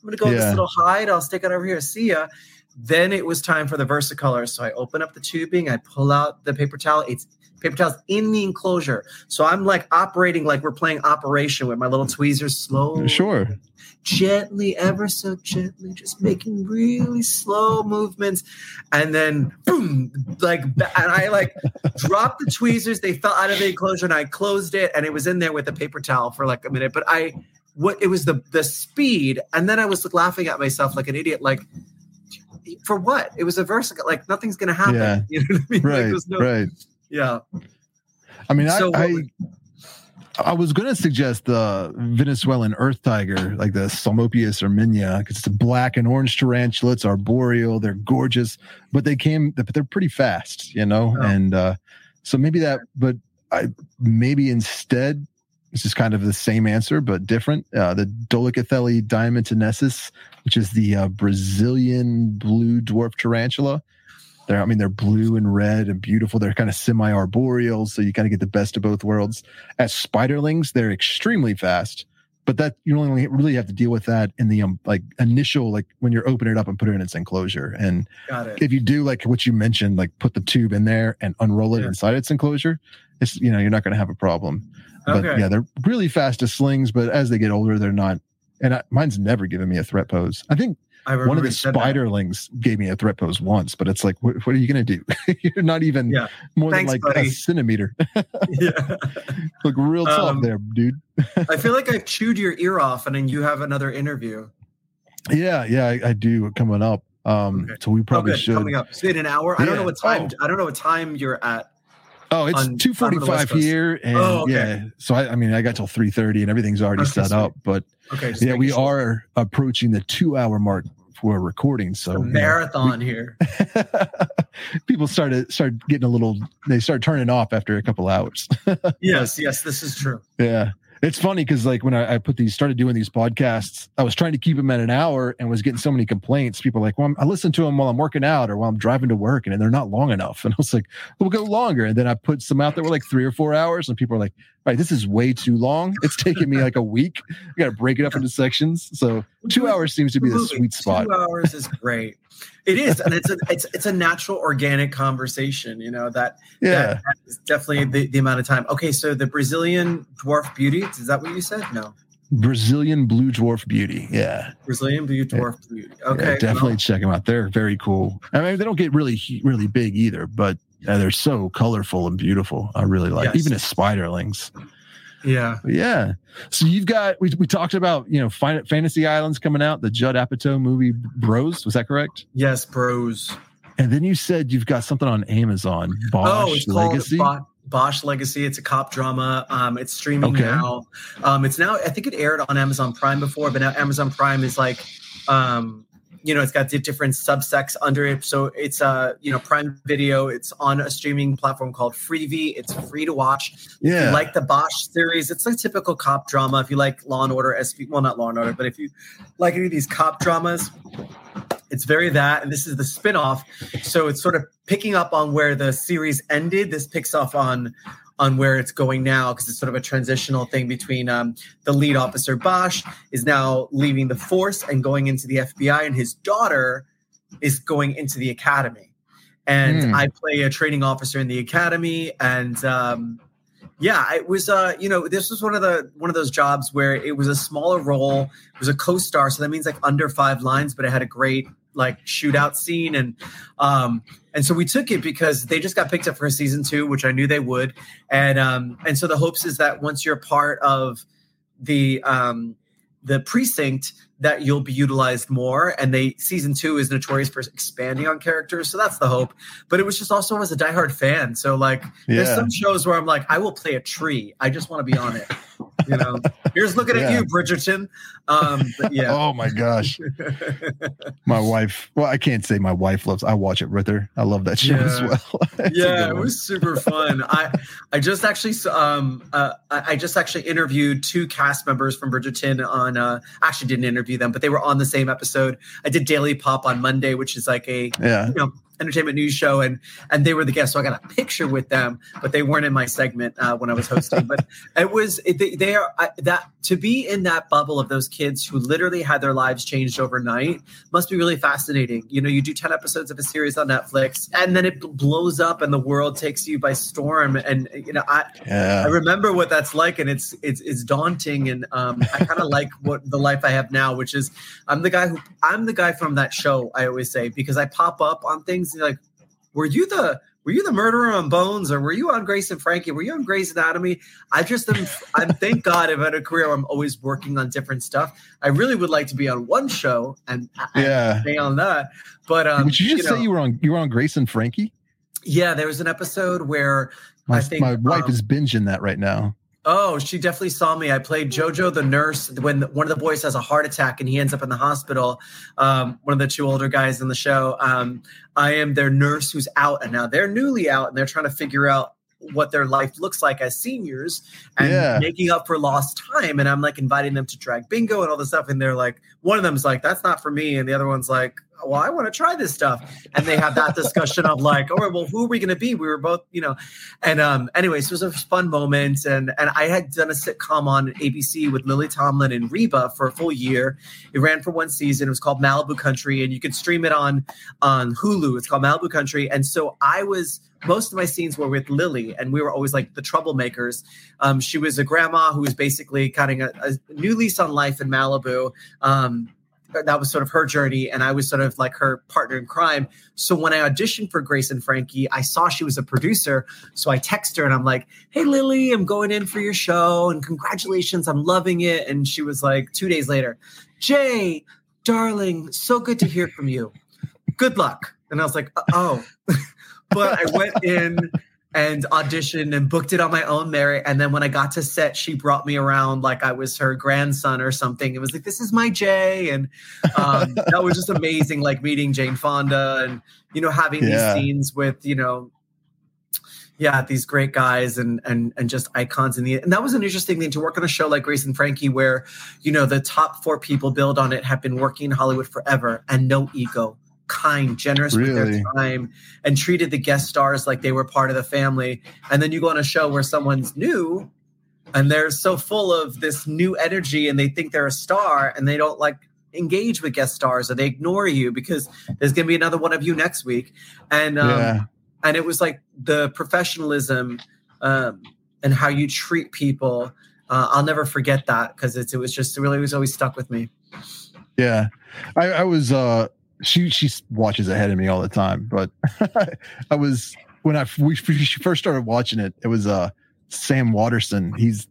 going to go in this little hide. I'll stick it over here. See ya. Then it was time for the Versicolor. So I open up the tubing. I pull out the paper towel. It's paper towels in the enclosure. So I'm like operating like we're playing Operation with my little tweezers slowly sure. Gently, ever so gently, just making really slow movements. And then boom, like, and I like dropped the tweezers. They fell out of the enclosure and I closed it and it was in there with a paper towel for like a minute. But I, what it was the the speed. And then I was like, laughing at myself like an idiot, like, for what? It was a versicle, like nothing's gonna happen. Yeah. [LAUGHS] You know what I mean? Right. there's no- right. Yeah. I mean, I, So I, would- I was going to suggest the Venezuelan earth tiger, like the Psalmopoeus irminia, because it's a black and orange tarantula. It's arboreal. They're gorgeous, but they came, but they're pretty fast, you know? Oh. And uh, so maybe that, but I maybe instead, this is kind of the same answer, but different. Uh, the Dolichothele diamantinensis, which is the uh, Brazilian blue dwarf tarantula. They're, I mean, they're blue and red and beautiful. They're kind of semi-arboreal, so you kind of get the best of both worlds. As spiderlings, they're extremely fast, but that you only really have to deal with that in the um, like initial, like when you're opening it up and put it in its enclosure. And it. if you do like what you mentioned, like put the tube in there and unroll it Yeah. inside its enclosure, it's you know you're not going to have a problem. But Okay. yeah, they're really fast as slings, but as they get older, they're not. And I, mine's never given me a threat pose. I think one of the said that. spiderlings gave me a threat pose once, but it's like, what, what are you going to do? [LAUGHS] You're not even Yeah. more Thanks, than like buddy. a centimeter. [LAUGHS] [LAUGHS] yeah. Look real tough Um, there, dude. I feel like I've chewed your ear off, and then you have another interview. Yeah, yeah, I, I do coming up. Um, Okay. so we probably oh, should. Coming up. So in an hour. I don't know what time. Oh. I don't know what time you're at. Oh, it's on- two I'm on the West forty-five Coast. here, and Oh, okay. yeah. So I, I mean, I got till three thirty, and everything's already Okay, set sweet. up. But Okay. yeah, we sure. are approaching the two-hour mark for recording. So a you know, marathon here. [LAUGHS] people started start getting a little. They start turning off after a couple hours. [LAUGHS] Yes, yes, this is true. Yeah. It's funny because like when I, I put these started doing these podcasts, I was trying to keep them at an hour and was getting so many complaints. People were like, well, I'm, I listen to them while I'm working out or while I'm driving to work, and they're not long enough. [LAUGHS] And I was like, we'll go longer. And then I put some out that were like three or four hours, and people are like, all right, this is way too long. It's taking me like a week. I got to break it up into sections. So two hours seems to be the sweet spot. Two hours is great. It is, and it's a it's it's a natural, organic conversation. You know that Yeah. that, definitely the, the amount of time. Okay, so the Brazilian dwarf beauty is that what you said? No, Brazilian blue dwarf beauty. Yeah. Brazilian blue dwarf beauty. Yeah, Okay, definitely well, check them out. They're very cool. I mean, they don't get really, really big either, but uh, they're so colorful and beautiful. I really like, Yes. even as spiderlings. Yeah. Yeah. So you've got we, we talked about you know fin- Fantasy Islands coming out, the Judd Apatow movie Bros. Was that correct? Yes, bros. And then you said you've got something on Amazon, Bosch oh, it's Legacy. called Bosch Legacy. It's a cop drama. Um, it's streaming Okay. now. Um, it's now. I think it aired on Amazon Prime before, but now Amazon Prime is like, um, you know, it's got the different subsects under it. So it's uh, you know, Prime Video. It's on a streaming platform called Freevee. It's free to watch. Yeah. If you like the Bosch series, it's a typical cop drama. If you like Law and Order, SP, well, not Law and Order, but if you like any of these cop dramas, it's very that. And this is the spin-off. So it's sort of picking up on where the series ended. This picks off on on where it's going now because it's sort of a transitional thing between um, the lead officer Bosch is now leaving the force and going into the FBI, and his daughter is going into the academy. And Hmm. I play a training officer in the academy, and um, yeah, it was uh, you know, this was one of the one of those jobs where it was a smaller role. It was a co-star, so that means like under five lines, but it had a great like shootout scene. And um and so we took it because they just got picked up for season two which i knew they would. And um and so the hopes is that once you're part of the um the precinct that you'll be utilized more. And they season two is notorious for expanding on characters. So that's the hope. But it was just also as a diehard fan. So like there's some shows where i'm like i will play a tree. I just want to be on it you know here's looking at [LAUGHS] you bridgerton um but yeah [LAUGHS] Oh my gosh. My wife. Well, I can't say my wife loves. I watch it with her. I love that show as well. [LAUGHS] Yeah it was super fun i i just actually um uh i I just actually interviewed two cast members from bridgerton on uh actually didn't interview them but they were on the same episode i did daily pop on monday which is like a Yeah. you know entertainment news show and and they were the guests so i got a picture with them but they weren't in my segment uh, when i was hosting but it was it, they, they are I, that to be in that bubble of those kids who literally had their lives changed overnight must be really fascinating you know you do 10 episodes of a series on netflix and then it blows up and the world takes you by storm and you know i I remember what that's like, and it's it's it's daunting. And um, I kind of like what the life I have now, which is I'm the guy who I'm the guy from that show. I always say because I pop up on things and you're like, were you the were you the murderer on Bones, or were you on Grace and Frankie? Were you on Grey's Anatomy? I just am. I'm thank God I've had a career. Where I'm always working on different stuff. I really would like to be on one show and, and Yeah. stay on that. But um, Would you just know, say you were on you were on Grace and Frankie? yeah, there was an episode where My, I think, my wife um, is binging that right now. Oh, she definitely saw me. I played Jojo the nurse when one of the boys has a heart attack and he ends up in the hospital. Um, one of the two older guys in the show. Um, I am their nurse who's out, and now they're newly out, and they're trying to figure out what their life looks like as seniors and Yeah. making up for lost time. And I'm like inviting them to drag bingo and all this stuff, and they're like, one of them's like, "That's not for me," and the other one's like, well, I want to try this stuff. And they have that discussion of like, all right, well, who are we going to be? We were both, you know, and um, anyways, it was a fun moment. And and I had done a sitcom on ABC with Lily Tomlin and Reba for a full year. It ran for one season. It was called Malibu Country, and you could stream it on on Hulu. It's called Malibu Country. And so I was most of my scenes were with Lily, and we were always like the troublemakers. Um, she was a grandma who was basically cutting a, a new lease on life in Malibu. Um, that was sort of her journey and i was sort of like her partner in crime. So when i auditioned for grace and frankie i saw she was a producer. So i text her and i'm like hey lily i'm going in for your show and congratulations i'm loving it. And she was like two days later Jai darling so good to hear from you. Good luck. And i was like oh [LAUGHS] but i went in and auditioned and booked it on my own merit. And then when I got to set, she brought me around like I was her grandson or something. It was like, this is my Jai. And um, [LAUGHS] that was just amazing, like meeting Jane Fonda and, you know, having Yeah. these scenes with, you know, yeah, these great guys and and and just icons in the and that was an interesting thing to work on a show like Grace and Frankie where, you know, the top four people build on it have been working in Hollywood forever and no ego kind, generous with their time, and treated the guest stars like they were part of the family. And then you go on a show where someone's new and they're so full of this new energy and they think they're a star and they don't like engage with guest stars or they ignore you because there's going to be another one of you next week. And um, yeah. and it was like the professionalism um, and how you treat people. Uh, I'll never forget that because it was just really it was always stuck with me. Yeah. I, I was uh she she watches ahead of me all the time, but [LAUGHS] I was when I we she first started watching it, it was uh Sam Waterston. He's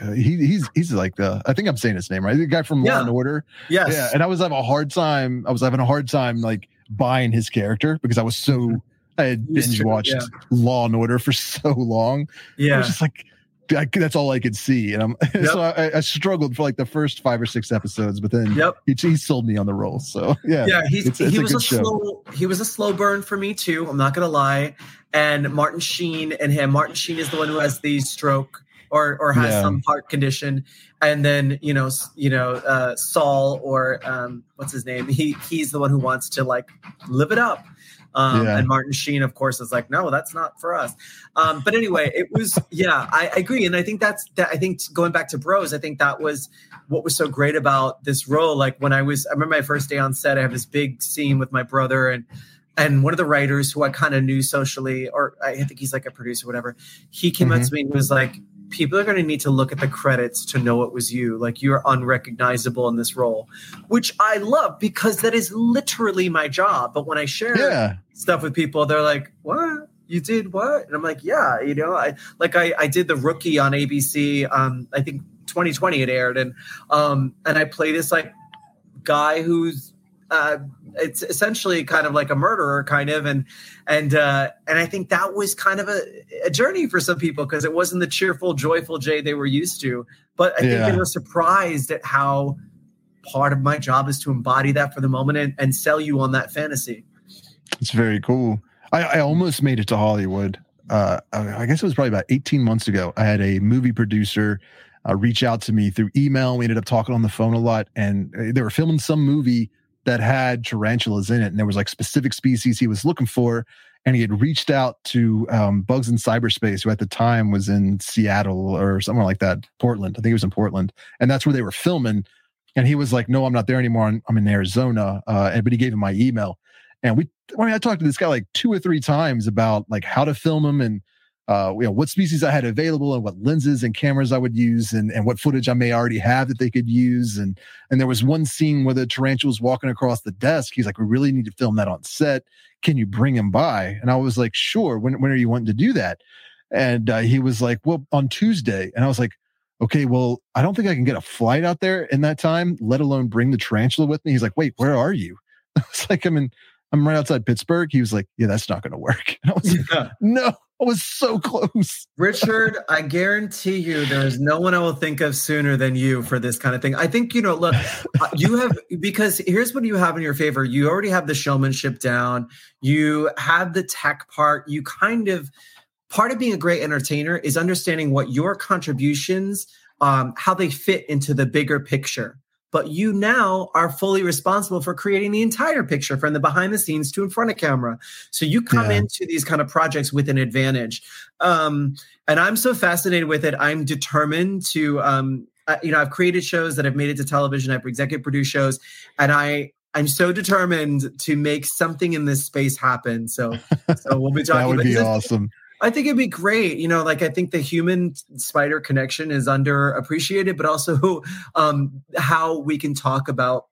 uh, he he's he's like the I think I'm saying his name right. The guy from Law and Order. Yes. Yeah, and I was having a hard time. I was having a hard time like buying his character because I was so I had binge watched yeah. Law and Order for [LAUGHS] so long. I yeah. was just like, I, that's all I could see, and I'm [LAUGHS] yep. so I, I, struggled for like the first five or six episodes, but then yep. he, he sold me on the role. So [LAUGHS] yeah, yeah, he's, it's, it's he was a, a slow he was a slow burn for me too. I'm not gonna lie. And Martin Sheen and him, Martin Sheen is the one who has the stroke or or has yeah. some heart condition, and then you know you know uh, Sol or um, what's his name? He he's the one who wants to like live it up. Um, yeah. And Martin Sheen, of course, is like, no, that's not for us. Um, but anyway, it was, yeah, I, I, agree. And I think that's, that, I think going back to Bros, I think that was what was so great about this role. Like when I was, I remember my first day on set, I have this big scene with my brother and, and one of the writers who I kind of knew socially, or I think he's like a producer, whatever, he came mm-hmm. up to me and was like, people are going to need to look at the credits to know it was you. Like you're unrecognizable in this role, which I love because that is literally my job. But when I share yeah. stuff with people, they're like, "What? You did what?" And I'm like, "Yeah, you know, I like I I did the rookie on ABC. Um, I think 2020 it aired, and um, and I play this like guy who's uh, it's essentially kind of like a murderer kind of and and uh and i think that was kind of a, a journey for some people because it wasn't the cheerful joyful Jai they were used to. But i yeah. think they were surprised at how part of my job is to embody that for the moment and, and sell you on that fantasy. It's very cool. I i almost made it to hollywood uh i guess it was probably about 18 months ago. I had a movie producer uh, reach out to me through email. We ended up talking on the phone a lot and uh, they were filming some movie that had tarantulas in it, and there was like specific species he was looking for. And he had reached out to um, Bugs in Cyberspace, who at the time was in Seattle or somewhere like that, Portland. I think he was in Portland, and that's where they were filming. And he was like, "No, I'm not there anymore. I'm, I'm in Arizona." Uh, but he gave him my email, and we. I mean, I talked to this guy like two or three times about like how to film him and uh, you know, what species I had available and what lenses and cameras I would use and, and what footage I may already have that they could use. And, and there was one scene where the tarantula was walking across the desk. He's like, we really need to film that on set. Can you bring him by? And I was like, sure. When, when are you wanting to do that? And uh, he was like, well, on Tuesday. And I was like, okay, well, I don't think I can get a flight out there in that time, let alone bring the tarantula with me. He's like, wait, where are you? [LAUGHS] I was like, I'm in, I'm right outside Pittsburgh. He was like, yeah, that's not going to work. [LAUGHS] And I was yeah. no, I was so [LAUGHS] close. Richard, I guarantee you there is no one I will think of sooner than you for this kind of thing. I think, you know, look, uh, you have, because here's what you have in your favor. You already have the showmanship down, you have the tech part. You kind of, part of being a great entertainer is understanding what your contributions, um, how they fit into the bigger picture but you now are fully responsible for creating the entire picture from the behind the scenes to in front of camera. So you come yeah. into these kind of projects with an advantage. Um, and I'm so fascinated with it. I'm determined to, um, uh, you know, I've created shows that have made it to television. I've executive produced shows, and I I'm so determined to make something in this space happen. So, so we'll be [LAUGHS] talking. that would be awesome. I think it'd be great. You know, like I think the human spider connection is underappreciated, but also [LAUGHS] um, how we can talk about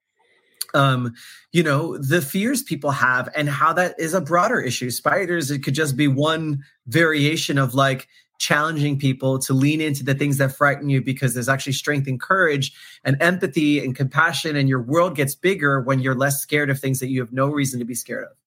um you know the fears people have and how that is a broader issue spiders it could just be one variation of like challenging people to lean into the things that frighten you because there's actually strength and courage and empathy and compassion and your world gets bigger when you're less scared of things that you have no reason to be scared of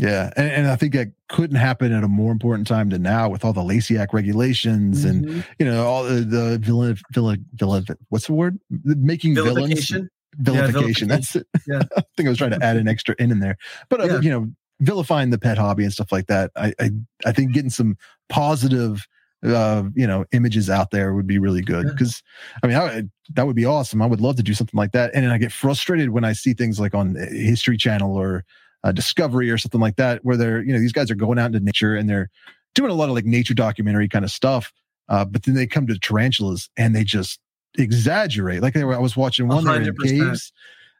yeah, and, and, I think that couldn't happen at a more important time than now with all the Lacey Act regulations mm-hmm. and you know all the, the villain, villain, villain. What's the word? Making villains. Vilification. Yeah, That's it. [LAUGHS] Yeah. I think I was trying to add an extra in in there, but uh, yeah. you know, vilifying the pet hobby and stuff like that. I I, I think getting some positive uh, you know, images out there would be really good. Because, I mean, I, that would be awesome. I would love to do something like that. And I get frustrated when I see things like on History Channel or uh, Discovery or something like that, where they're, you know, these guys are going out into nature and they're doing a lot of like nature documentary kind of stuff. Uh, but then they come to tarantulas and they just exaggerate. Like they were, I was watching one in caves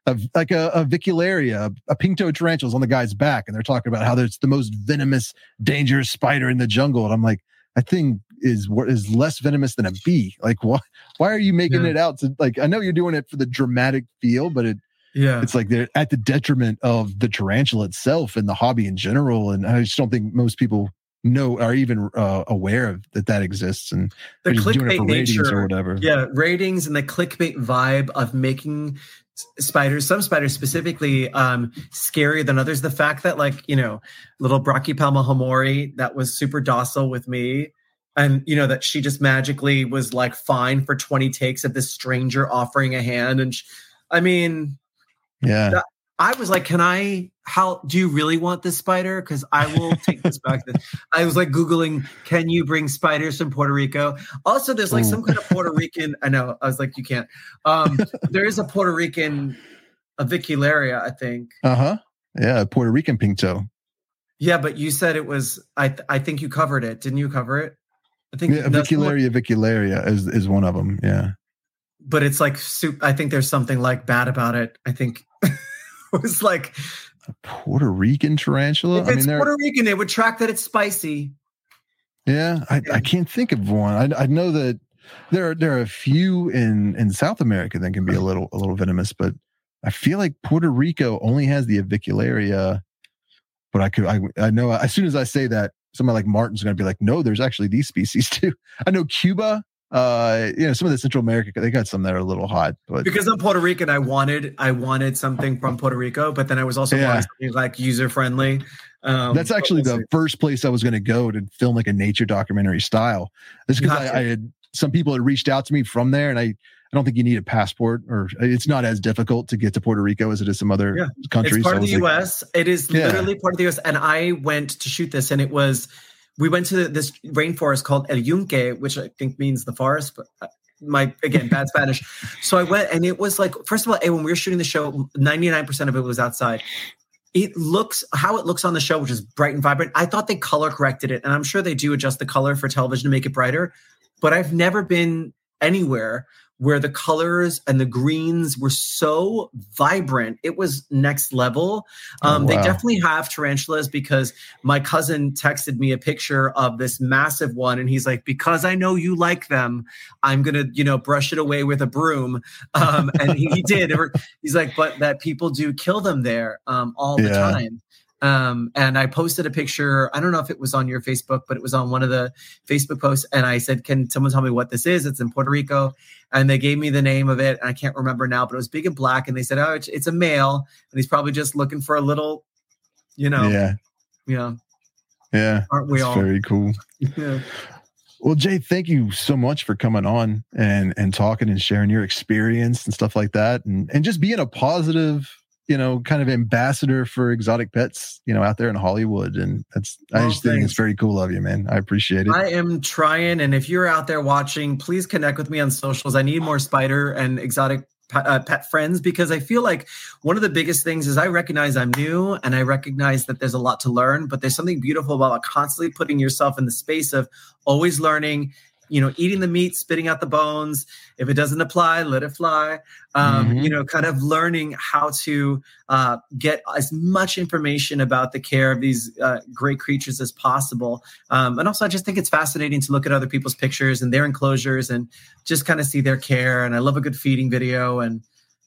of like a, avicularia, a pink toed tarantulas on the guy's back, and they're talking about how it's the most venomous, dangerous spider in the jungle. And I'm like, that thing is is less venomous than a bee. Like, why why are you making yeah. it out to like? I know you're doing it for the dramatic feel, but it yeah. It's like they're at the detriment of the tarantula itself and the hobby in general. And I just don't think most people know are even uh, aware of that that exists and the clickbait nature or whatever. Yeah, ratings and the clickbait vibe of making spiders, some spiders specifically, um, scarier than others. The fact that like you know, little Brachypelma homori that was super docile with me and you know that she just magically was like fine for 20 takes of this stranger offering a hand and she, i mean yeah. That, i was like can i how do you really want this spider? Because i will take this back i was like googling can you bring spiders from puerto rico? Also there's like Ooh. some kind of puerto rican i know i was like you can't. Um there is a puerto rican avicularia i think. Uh-huh. Yeah puerto rican pink toe yeah but you said it was i th- i think you covered it. Didn't you cover it? I think yeah, Avicularia Avicularia is is one of them. Yeah, but it's like soup. I think there's something like bad about it. I think [LAUGHS] it was like a Puerto Rican tarantula. If I it's mean, Puerto Rican, it would track that it's spicy. Yeah, I, I can't think of one. I, I know that there are there are a few in in South America that can be a little a little venomous, but I feel like Puerto Rico only has the avicularia. But I could I I know as soon as I say that somebody like Martin's going to be like, no, there's actually these species [LAUGHS] too. I know Cuba, uh, you know, some of the Central America, they got some that are a little hot, but because I'm Puerto Rican, I wanted, I wanted something from Puerto Rico, but then I was also yeah. like user friendly. Um, That's actually the first place I was going to go to film like a nature documentary style. This because I, I had some people had reached out to me from there, and I I don't think you need a passport, or it's not as difficult to get to Puerto Rico as it is some other yeah. countries. It's part so of the like, U.S. It is yeah. literally part of the U.S. And I went to shoot this, and it was we went to this rainforest called El Yunque, which I think means the forest, but uh, my again bad Spanish. [LAUGHS] So I went, and it was like first of all, when we were shooting the show, ninety nine percent of it was outside. It looks how it looks on the show, which is bright and vibrant. I thought they color corrected it, and I'm sure they do adjust the color for television to make it brighter. But I've never been anywhere where the colors and the greens were so vibrant. It was next level. Oh, um, oh, wow. They definitely have tarantulas because my cousin texted me a picture of this massive one, and he's like, "Because I know you like them, I'm gonna, you know, brush it away with a broom." Um, and he, he, did. He's like, "But that people do kill them there um, all the time." Um, and I posted a picture. I don't know if it was on your Facebook, but it was on one of the Facebook posts. And I said, Can someone tell me what this is? It's in Puerto Rico. And they gave me the name of it. And I can't remember now, but it was big and black. And they said, Oh, it's, it's a male. And he's probably just looking for a little, you know, yeah. You know, yeah. Aren't we all? Very cool. yeah. Well, Jai, thank you so much for coming on and and talking and sharing your experience and stuff like that, and and just being a positive you know, kind of ambassador for exotic pets, you know, out there in Hollywood. And that's, I just thanks. think it's very cool of you, man. I appreciate it. I am trying. And if you're out there watching, please connect with me on socials. I need more spider and exotic uh, pet friends because I feel like one of the biggest things is I recognize I'm new and I recognize that there's a lot to learn, but there's something beautiful about constantly putting yourself in the space of always learning you know, eating the meat, spitting out the bones. If it doesn't apply, let it fly. Um, mm-hmm. You know, kind of learning how to uh, get as much information about the care of these uh, great creatures as possible. Um, and also, I just think it's fascinating to look at other people's pictures and their enclosures and just kind of see their care. And I love a good feeding video and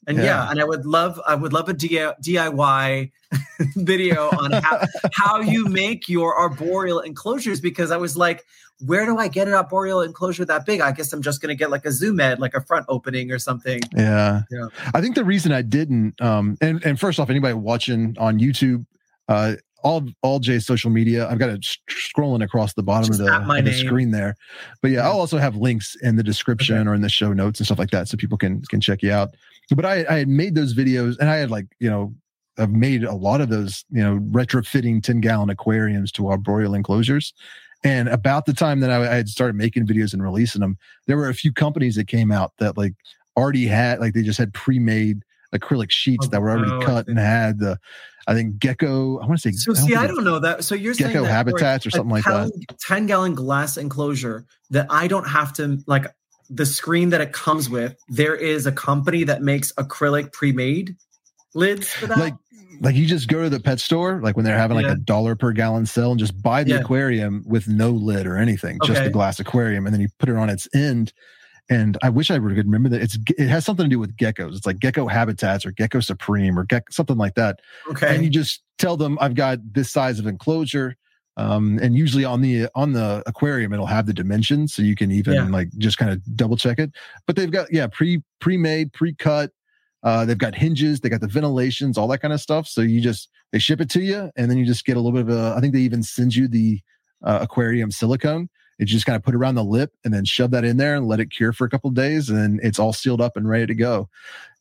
and yeah. yeah. and I would love I would love a DIY [LAUGHS] video on how how you make your arboreal enclosures because I was like, where do I get an arboreal enclosure that big? I guess I'm just going to get like a Zoo Med, like a front opening or something. Yeah. yeah. I think the reason I didn't, um, and, and first off, anybody watching on YouTube, uh, all all Jai's social media. I've got it scrolling across the bottom Just of the, of the screen there. But yeah, I'll also have links in the description okay. or in the show notes and stuff like that, so people can can check you out. But I I had made those videos, and I had like you know I've made a lot of those you know retrofitting ten gallon aquariums to arboreal enclosures. And about the time that I, I had started making videos and releasing them, there were a few companies that came out that like already had like they just had pre-made acrylic sheets oh, that were already cut and had the I think gecko. I want to say. So see, I don't know that. So you're gecko habitats or something like that. Ten gallon glass enclosure that I don't have to like the screen that it comes with. There is a company that makes acrylic pre-made lids for that. Like like you just go to the pet store, like when they're having like yeah. a dollar per gallon sale, and just buy the yeah. aquarium with no lid or anything, okay. just the glass aquarium, and then you put it on its end. And I wish I could remember that it's it has something to do with geckos. It's like gecko habitats or gecko supreme or gecko, something like that. Okay. And you just tell them I've got this size of enclosure. Um, and usually on the on the aquarium it'll have the dimensions so you can even yeah. like just kind of double check it but they've got yeah pre pre-made pre-cut uh, they've got hinges, they got the ventilations, all that kind of stuff. So you just they ship it to you, and then you just get a little bit of a. I think they even send you the uh, aquarium silicone, You just kind of put around the lip and then shove that in there and let it cure for a couple of days, and it's all sealed up and ready to go.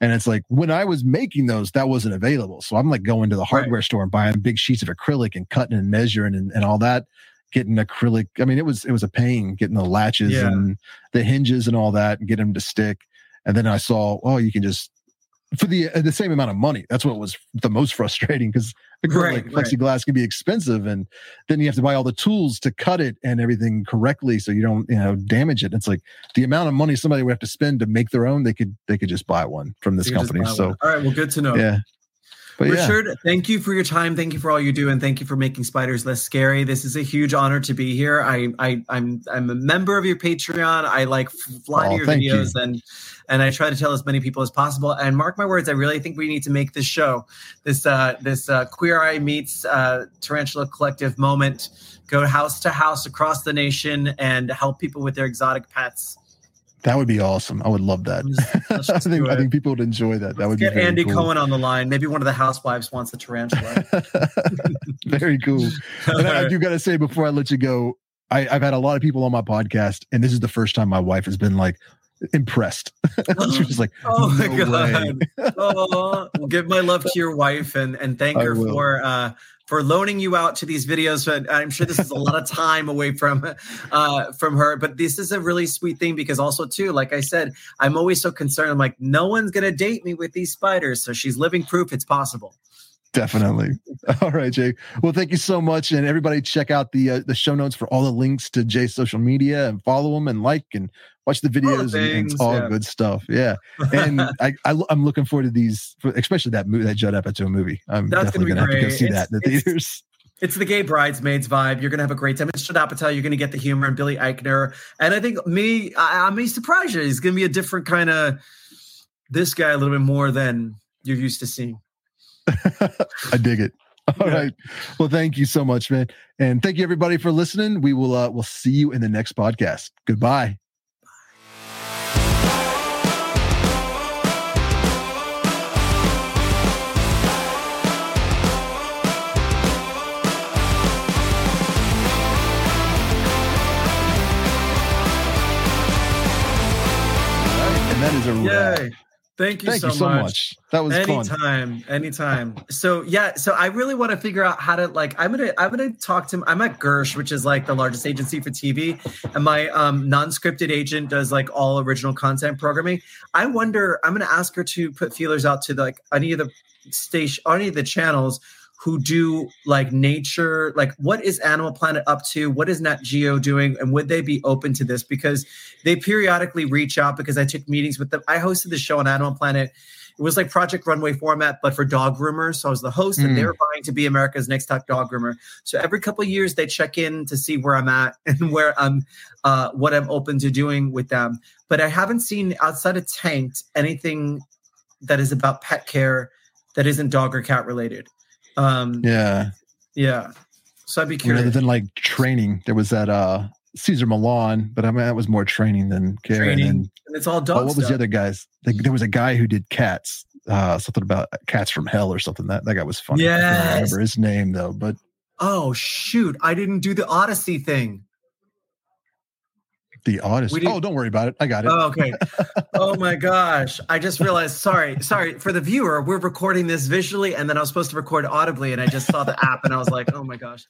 And it's like when I was making those, that wasn't available. So I'm like going to the hardware right. store and buying big sheets of acrylic and cutting and measuring and, and all that getting acrylic. I mean, it was it was a pain getting the latches yeah. and the hinges and all that and get them to stick. And then I saw, oh, you can just for the uh, the same amount of money. That's what was the most [LAUGHS] frustrating because [LAUGHS] right, plexiglass right. can be expensive, and then you have to buy all the tools to cut it and everything correctly, so you don't you know damage it. It's like the amount of money somebody would have to spend to make their own. They could they could just buy one from this company. So all right, well, good to know. Yeah, but Richard, yeah. thank you for your time. Thank you for all you do, and thank you for making spiders less scary. This is a huge honor to be here. I, I, I'm, I'm a member of your Patreon. I like fly oh, to your videos, you. and and I try to tell as many people as possible. And mark my words, I really think we need to make this show, this, uh, this uh, Queer Eye meets uh, Tarantula Collective moment, go house to house across the nation and help people with their exotic pets. That would be awesome. I would love that. Let's, [LAUGHS] let's I think I think people would enjoy that. Let's that would get be Andy cool. Cohen on the line. Maybe one of the housewives wants the tarantula. [LAUGHS] very cool. [LAUGHS] And I, I do got to say before I let you go, I, have had a lot of people on my podcast, and this is the first time my wife has been like impressed. she was like, "Oh no my god!" oh, well, give my love to your wife and and thank her for uh, for loaning you out to these videos. But I'm sure this is a lot of time away from uh, from her. But this is a really sweet thing because also too, like I said, I'm always so concerned. I'm like, no one's gonna date me with these spiders. So she's living proof it's possible. Definitely. [LAUGHS] All right, Jai. Well, thank you so much, and everybody check out the uh, the show notes for all the links to Jai's social media and follow him and like and watch the videos. The and, all yeah. good stuff. Yeah, and [LAUGHS] I, I am looking forward to these, especially that movie, that Judd Apatow movie. I'm That's definitely gonna, gonna have to go see it's, that in the theaters. [LAUGHS] It's the gay bridesmaids vibe. You're gonna have a great time. It's Judd Apatow. You're gonna get the humor and Billy Eichner. And I think me, I, I may surprise you. He's gonna be a different kind of this guy a little bit more than you're used to seeing. [LAUGHS] I dig it. All [LAUGHS] yeah. right. Well, thank you so much, man. And thank you everybody for listening. We will uh we'll see you in the next podcast. Goodbye. And that is a Yay. wrap. Thank you, Thank so, you so much. much. That was anytime, fun. anytime. Anytime. So yeah, so I really want to figure out how to like. I'm gonna I'm gonna talk to. I'm at Gersh, which is like the largest agency for TV, and my um, non-scripted agent does like all original content programming. I wonder. I'm gonna ask her to put feelers out to like any of the station, any of the channels who do like nature, like what is Animal Planet up to? What is Nat Geo doing? And would they be open to this? Because they periodically reach out because I took meetings with them. I hosted the show on Animal Planet. It was like Project Runway format, but for dog groomers. So I was the host, mm. and they hmm. were vying to be America's next top dog groomer. So every couple of years, they check in to see where I'm at [LAUGHS] and where I'm, uh, what I'm open to doing with them. But I haven't seen outside of Tanked anything that is about pet care that isn't dog or cat related. Um, yeah, yeah. So I'd be curious. Rather than like training, there was that uh Cesar Millan, but I mean that was more training than care. Training, and, and it's all dog. Oh, what was the other guys? Like, there was a guy who did cats, uh, something about cats from hell or something. That that guy was funny. Yeah, I don't remember his name though. But oh shoot, I didn't do the Odyssey thing. The Odyssey. Oh, don't worry about it. I got it. Oh, okay. oh my gosh. I just realized. Sorry, sorry for the viewer. We're recording this visually, and then I was supposed to record audibly, and I just saw the app, and I was like, oh my gosh.